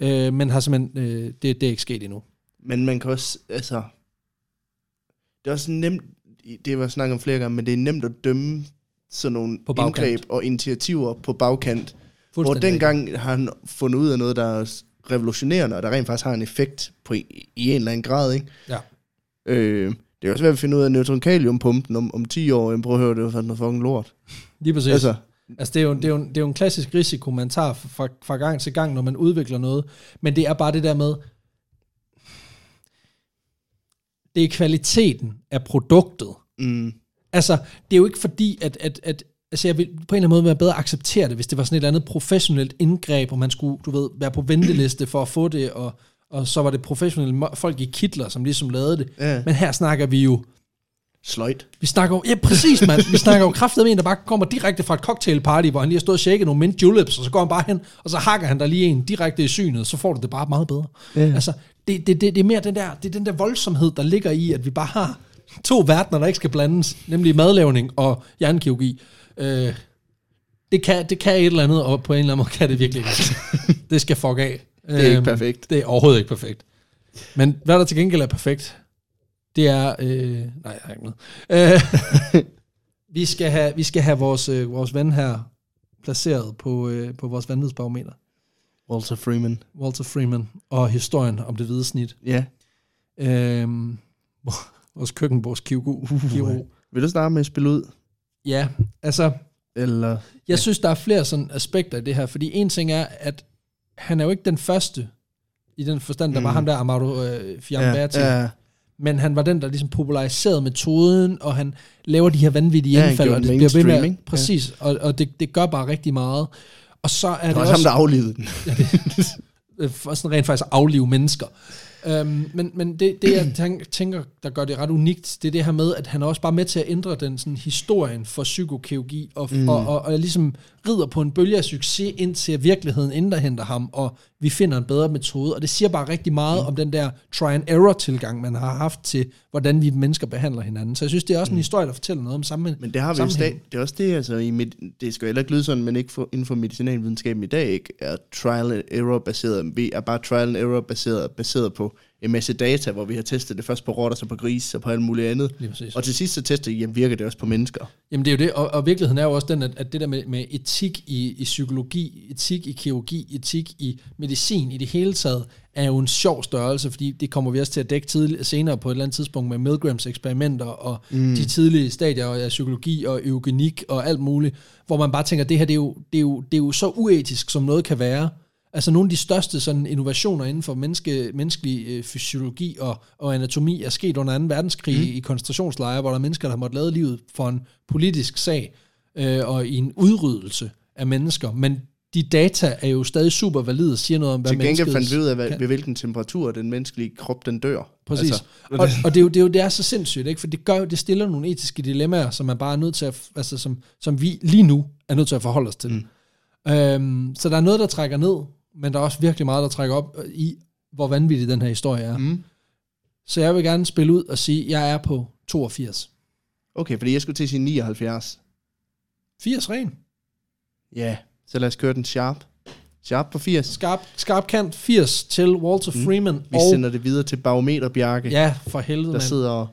Øh, men har simpelthen, øh, det, det er ikke sket endnu. Men man kan også, altså... Det er også nemt, det var snakket om flere gange, men det er nemt at dømme sådan nogle På bagkant. indgreb og initiativer på bagkant. Hvor dengang har han fundet ud af noget, der er revolutionerende, og der rent faktisk har en effekt på i, i en eller anden grad, ikke? Ja. Øh, det er også svært at finde ud af neutronkaliumpumpen om, om 10 år. Jamen, prøv at høre, det var noget fucking lort. Lige præcis. Altså, Altså, altså det, er jo, det, er jo, det er jo en klassisk risiko, man tager fra, fra gang til gang, når man udvikler noget. Men det er bare det der med, det er kvaliteten af produktet. mm, Altså, det er jo ikke fordi, at, at, at altså jeg vil på en eller anden måde være bedre acceptere det, hvis det var sådan et eller andet professionelt indgreb, og man skulle, du ved, være på venteliste for at få det, og, og så var det professionelle folk i kitler, som ligesom lavede det. ja, Men her snakker vi jo, sløjt. vi snakker jo, ja præcis mand, vi snakker jo kraftigt med en, der bare kommer direkte fra et cocktailparty, hvor han lige har stået og shaket nogle mint juleps, og så går han bare hen, og så hakker han der lige en direkte i synet, så får du det bare meget bedre. Ja. Altså, det, det, det, det er mere den der, det er den der voldsomhed, der ligger i, at vi bare har to verdener, der ikke skal blandes, nemlig madlavning og hjernekirurgi. Øh, det, kan, det kan et eller andet, og på en eller anden måde kan det virkelig ikke. det skal fuck af. Det er ikke Øhm, perfekt. Det er overhovedet ikke perfekt. Men hvad der til gengæld er perfekt, det er... Øh, nej, jeg har ikke noget. Øh, vi, skal have, vi skal have vores, øh, vores ven her placeret på, øh, på vores vanvidsbarometer. Walter Freeman. Walter Freeman og historien om det hvide snit. Ja. Øhm, vores køkkenbordskirurg. kirurg. Vil du starte med at spille ud? Ja, altså, Eller... jeg synes, der er flere sådan aspekter i det her, fordi en ting er, at han er jo ikke den første, i den forstand, der mm. var ham der, Amado øh, Fiamberti, ja, ja. Ja. men han var den, der ligesom populariserede metoden, og han laver de her vanvittige Ja, indfald, og det bliver ved med, præcis, og, og det, det gør bare rigtig meget. Og så er Det det, var også ham, der aflevede den. øh, for sådan rent faktisk aflive mennesker. Øhm, men men det, det, jeg tænk- tænker, der gør det ret unikt, det er det her med, at han er også bare med til at ændre den sådan, historien for psykokirurgi, og, mm. og, og, og ligesom rider på en bølge af succes, indtil virkeligheden indhenter ham, og vi finder en bedre metode. Og det siger bare rigtig meget mm. om den der try-and-error-tilgang, man har haft til, hvordan vi mennesker behandler hinanden. Så jeg synes, det er også en historie, der fortæller noget om sammen. Men det har vi jo stadig, det er også det, altså, i med, det skal jo heller ikke lyde sådan, men ikke for, inden for medicinalvidenskaben i dag, ikke er trial and error baseret, vi er bare trial and error baseret, baseret på en masse data, hvor vi har testet det først på rotter, så på gris og på alt muligt andet. Og til sidst så tester vi, jamen virker det også på mennesker? Jamen det er jo det, og, og virkeligheden er jo også den, at, at det der med, med etik i, i psykologi, etik i kirurgi, etik i medicin i det hele taget, er jo en sjov størrelse, fordi det kommer vi også til at dække tidlig, senere på et eller andet tidspunkt med Milgrams eksperimenter og mm. de tidlige stadier af psykologi og eugenik og alt muligt, hvor man bare tænker, det her det er, jo, det, er jo, det er jo så uetisk, som noget kan være. Altså nogle af de største sådan, innovationer inden for menneske, menneskelig øh, fysiologi og, og anatomi er sket under 2. verdenskrig mm. i koncentrationslejre, hvor der er mennesker, der har måttet lade livet for en politisk sag øh, og i en udryddelse af mennesker. Men de data er jo stadig super valide og siger noget om, hvad Til gengæld fandt vi ud af, hvad, ved hvilken temperatur den menneskelige krop den dør. Præcis. Altså, og, og det, er jo, det, er jo, det er så sindssygt, ikke? for det, gør, det stiller nogle etiske dilemmaer, som man bare er nødt til at, altså som, som vi lige nu er nødt til at forholde os til. Mm. Øhm, så der er noget, der trækker ned, men der er også virkelig meget, der trækker op øh, i, hvor vanvittig den her historie er. Mm. Så jeg vil gerne spille ud og sige, at jeg er på 82. Okay, fordi jeg skulle til sige 79. 80 ren. Ja, så lad os køre den sharp. Sharp på 80. Skarp, skarp kant 80 til Walter Freeman. Vi og, sender det videre til Barometer Bjarke, ja, for helvede, der sidder og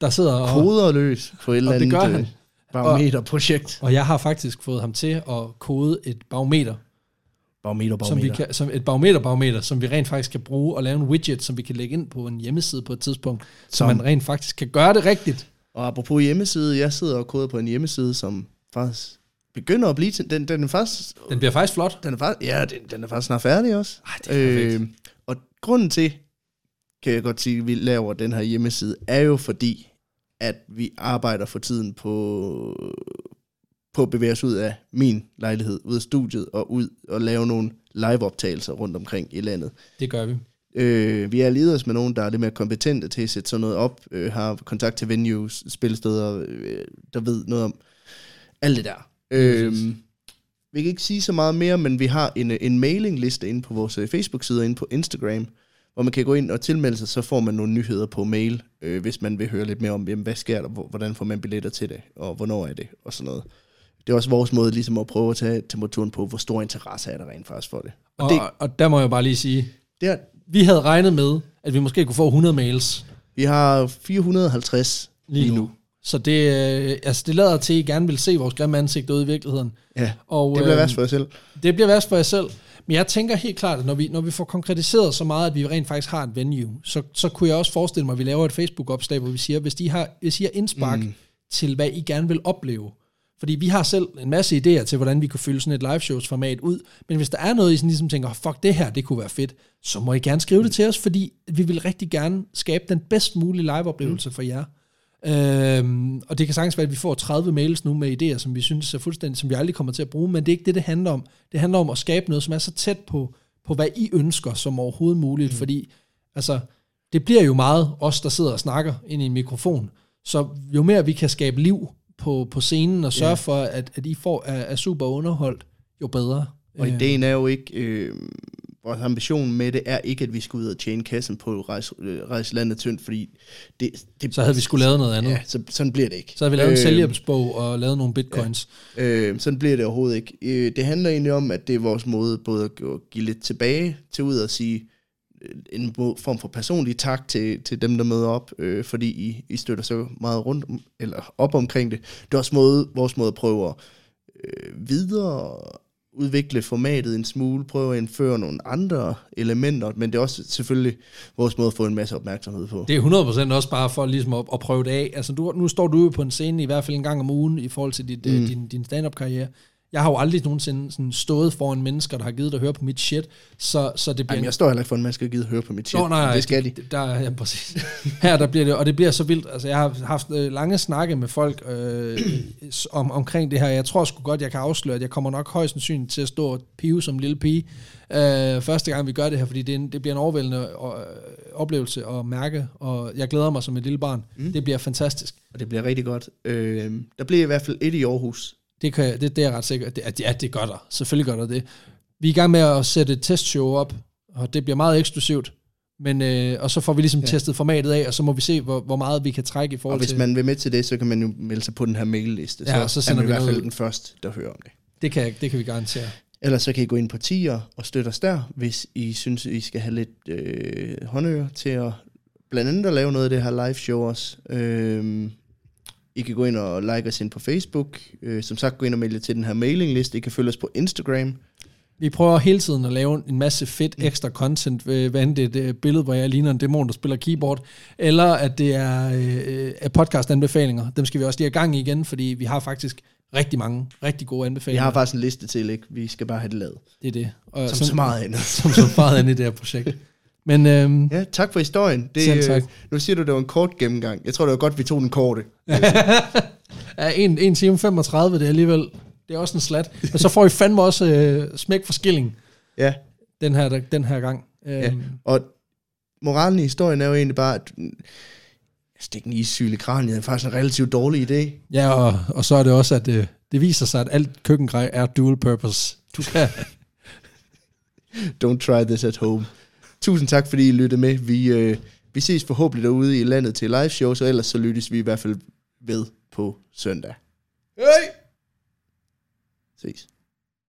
Der sidder og, koder løs på et eller og det andet øh, barometerprojekt. og jeg har faktisk fået ham til at kode et barometer, Barometer, som vi barometer. kan, som et barometer-barometer, som vi rent faktisk kan bruge og lave en widget, som vi kan lægge ind på en hjemmeside på et tidspunkt, så Som- man rent faktisk kan gøre det rigtigt. Og apropos hjemmeside, jeg sidder og koder på en hjemmeside, som faktisk begynder at blive til, den, den er faktisk, Den bliver faktisk flot. den er faktisk, ja, den, den er faktisk snart færdig også. Ej, det er perfekt. Øh, og grunden til, kan jeg godt sige, at vi laver den her hjemmeside, er jo fordi, at vi arbejder for tiden på, på at bevæge os ud af min lejlighed, ud af studiet, og ud og lave nogle live-optagelser rundt omkring i landet. Det gør vi. Øh, vi er leders med nogen, der er lidt mere kompetente til at sætte sådan noget op, øh, har kontakt til venues, spillesteder, øh, der ved noget om alt det der. Øh, vi kan ikke sige så meget mere, men vi har en, en mailingliste inde på vores øh, Facebook-side og inde på Instagram, hvor man kan gå ind og tilmelde sig, så får man nogle nyheder på mail, øh, hvis man vil høre lidt mere om, jamen, hvad sker der, hvor- hvordan får man billetter til det, og hvornår er det, og sådan noget. Det er også vores måde ligesom at prøve at tage temperaturen på, hvor stor interesse er der rent faktisk for det. Og, Og, det, og, der må jeg bare lige sige, det er, vi havde regnet med, at vi måske kunne få 100 mails vi har 450 lige nu. Så det, øh, altså det lader til, at I gerne vil se vores grimme ansigt ude i virkeligheden. Ja, Og, det bliver øh, værst for jer selv. Det bliver værst for jer selv. Men jeg tænker helt klart, at når vi, når vi får konkretiseret så meget, at vi rent faktisk har et venue, så, så kunne jeg også forestille mig, at vi laver et Facebook-opslag, hvor vi siger, hvis I har, hvis I har indspark mm. til, hvad I gerne vil opleve. Fordi vi har selv en masse idéer til, hvordan vi kunne fylde sådan et live shows format ud. Men hvis der er noget, I sådan ligesom tænker, fuck det her, det kunne være fedt, så må I gerne skrive det til os, fordi vi vil rigtig gerne skabe den bedst mulige live-oplevelse mm. for jer. Øhm, og det kan sagtens være, at vi får 30 mails nu med idéer, som vi synes er fuldstændig, som vi aldrig kommer til at bruge, men det er ikke det, det handler om. Det handler om at skabe noget, som er så tæt på, på hvad I ønsker som overhovedet muligt, mm. fordi altså, det bliver jo meget os, der sidder og snakker ind i en mikrofon. Så jo mere vi kan skabe liv på, på scenen og sørge Ja. for, at, at I får er, er super underholdt, jo bedre. Og Øh, ideen er jo ikke, øh, vores ambition med det er ikke, at vi skal ud og tjene kassen på rejse, øh, rejse landet tyndt, fordi det, det, Så havde vi skulle lavet noget andet. Ja, så, sådan bliver det ikke. Så havde vi lavet en Øh, selvhjælpsbog og lavet nogle bitcoins. Øh, sådan bliver det overhovedet ikke. Øh, det handler egentlig om, at det er vores måde både at give lidt tilbage til ud og sige en form for personlig tak til, til dem, der møder op, øh, fordi I, I støtter så meget rundt om, eller op omkring det. Det er også måde, vores måde at prøve at øh, videre udvikle formatet en smule, prøve at indføre nogle andre elementer, men det er også selvfølgelig vores måde at få en masse opmærksomhed på. Det er 100% også bare for ligesom at, at prøve det af. Altså, du, nu står du jo på en scene i hvert fald en gang om ugen i forhold til dit, mm. din, din stand-up-karriere. Jeg har jo aldrig nogensinde sådan stået foran mennesker, der har givet at høre på mit shit, så, så det bliver... Jamen, jeg står heller ikke for, at man skal give at høre på mit shit. Nå, nej, det skal de. Der, ja, præcis. Her der bliver det, og det bliver så vildt. Altså, jeg har haft øh, lange snakke med folk øh, om, omkring det her. Jeg tror sgu godt, jeg kan afsløre, at jeg kommer nok højst sandsynligt til at stå og pive som lille pige. Øh, første gang, vi gør det her, fordi det, en, det bliver en overvældende øh, oplevelse at mærke, og jeg glæder mig som et lille barn. Mm. Det bliver fantastisk. Og det bliver rigtig godt. Øh, der bliver i hvert fald et i Aarhus. Det, kan, det, det er jeg ret sikker det, at, ja, det gør der. Selvfølgelig gør der det. Vi er i gang med at sætte et testshow op, og det bliver meget eksklusivt. Men, øh, og så får vi ligesom ja. testet formatet af, og så må vi se, hvor, hvor meget vi kan trække i Og forhold hvis til... man vil med til det, så kan man jo melde sig på den her mailliste. Ja, og så er sender man i vi hvert fald den første, der hører om det. Det kan, det kan vi garantere. Ellers så kan I gå ind på tier og støtte os der, hvis I synes, I skal have lidt øh, håndører til at blandt andet at lave noget af det her live show også. Øh, I kan gå ind og like os ind på Facebook. Øh, som sagt, gå ind og melde til den her mailingliste. I kan følge os på Instagram. Vi prøver hele tiden at lave en masse fedt ekstra content, øh, hvad end det er et øh, billede, hvor jeg ligner en dæmon, der spiller keyboard, eller at det er, øh, er podcast-anbefalinger. Dem skal vi også lige have gang i igen, fordi vi har faktisk rigtig mange rigtig gode Vi anbefalinger. har faktisk en liste til, ikke? Vi skal bare have det lavet. Det er det. Og Som så meget andet. som så meget andet i det her projekt. Men øhm, Ja, tak for historien. Det, Selv tak. øh, Nu siger du, det var en kort gennemgang. Jeg tror, det var godt, vi tog den korte. er en, en time 35, det er alligevel, det er også en slat. Men så får I fandme også øh, smæk for skilling Ja, den her, den her gang. Øhm, ja. Og moralen i historien er jo egentlig bare, at stikke en issyl i kraniet er faktisk en relativt dårlig idé. Ja, og, og så er det også, at det, det viser sig, at alt køkkengrej er dual purpose. Du kan, Don't try this at home. Tusind tak, fordi I lyttede med. Vi, øh, vi ses forhåbentlig derude i landet til live shows, og ellers så lyttes vi i hvert fald ved på søndag. hey! Ses.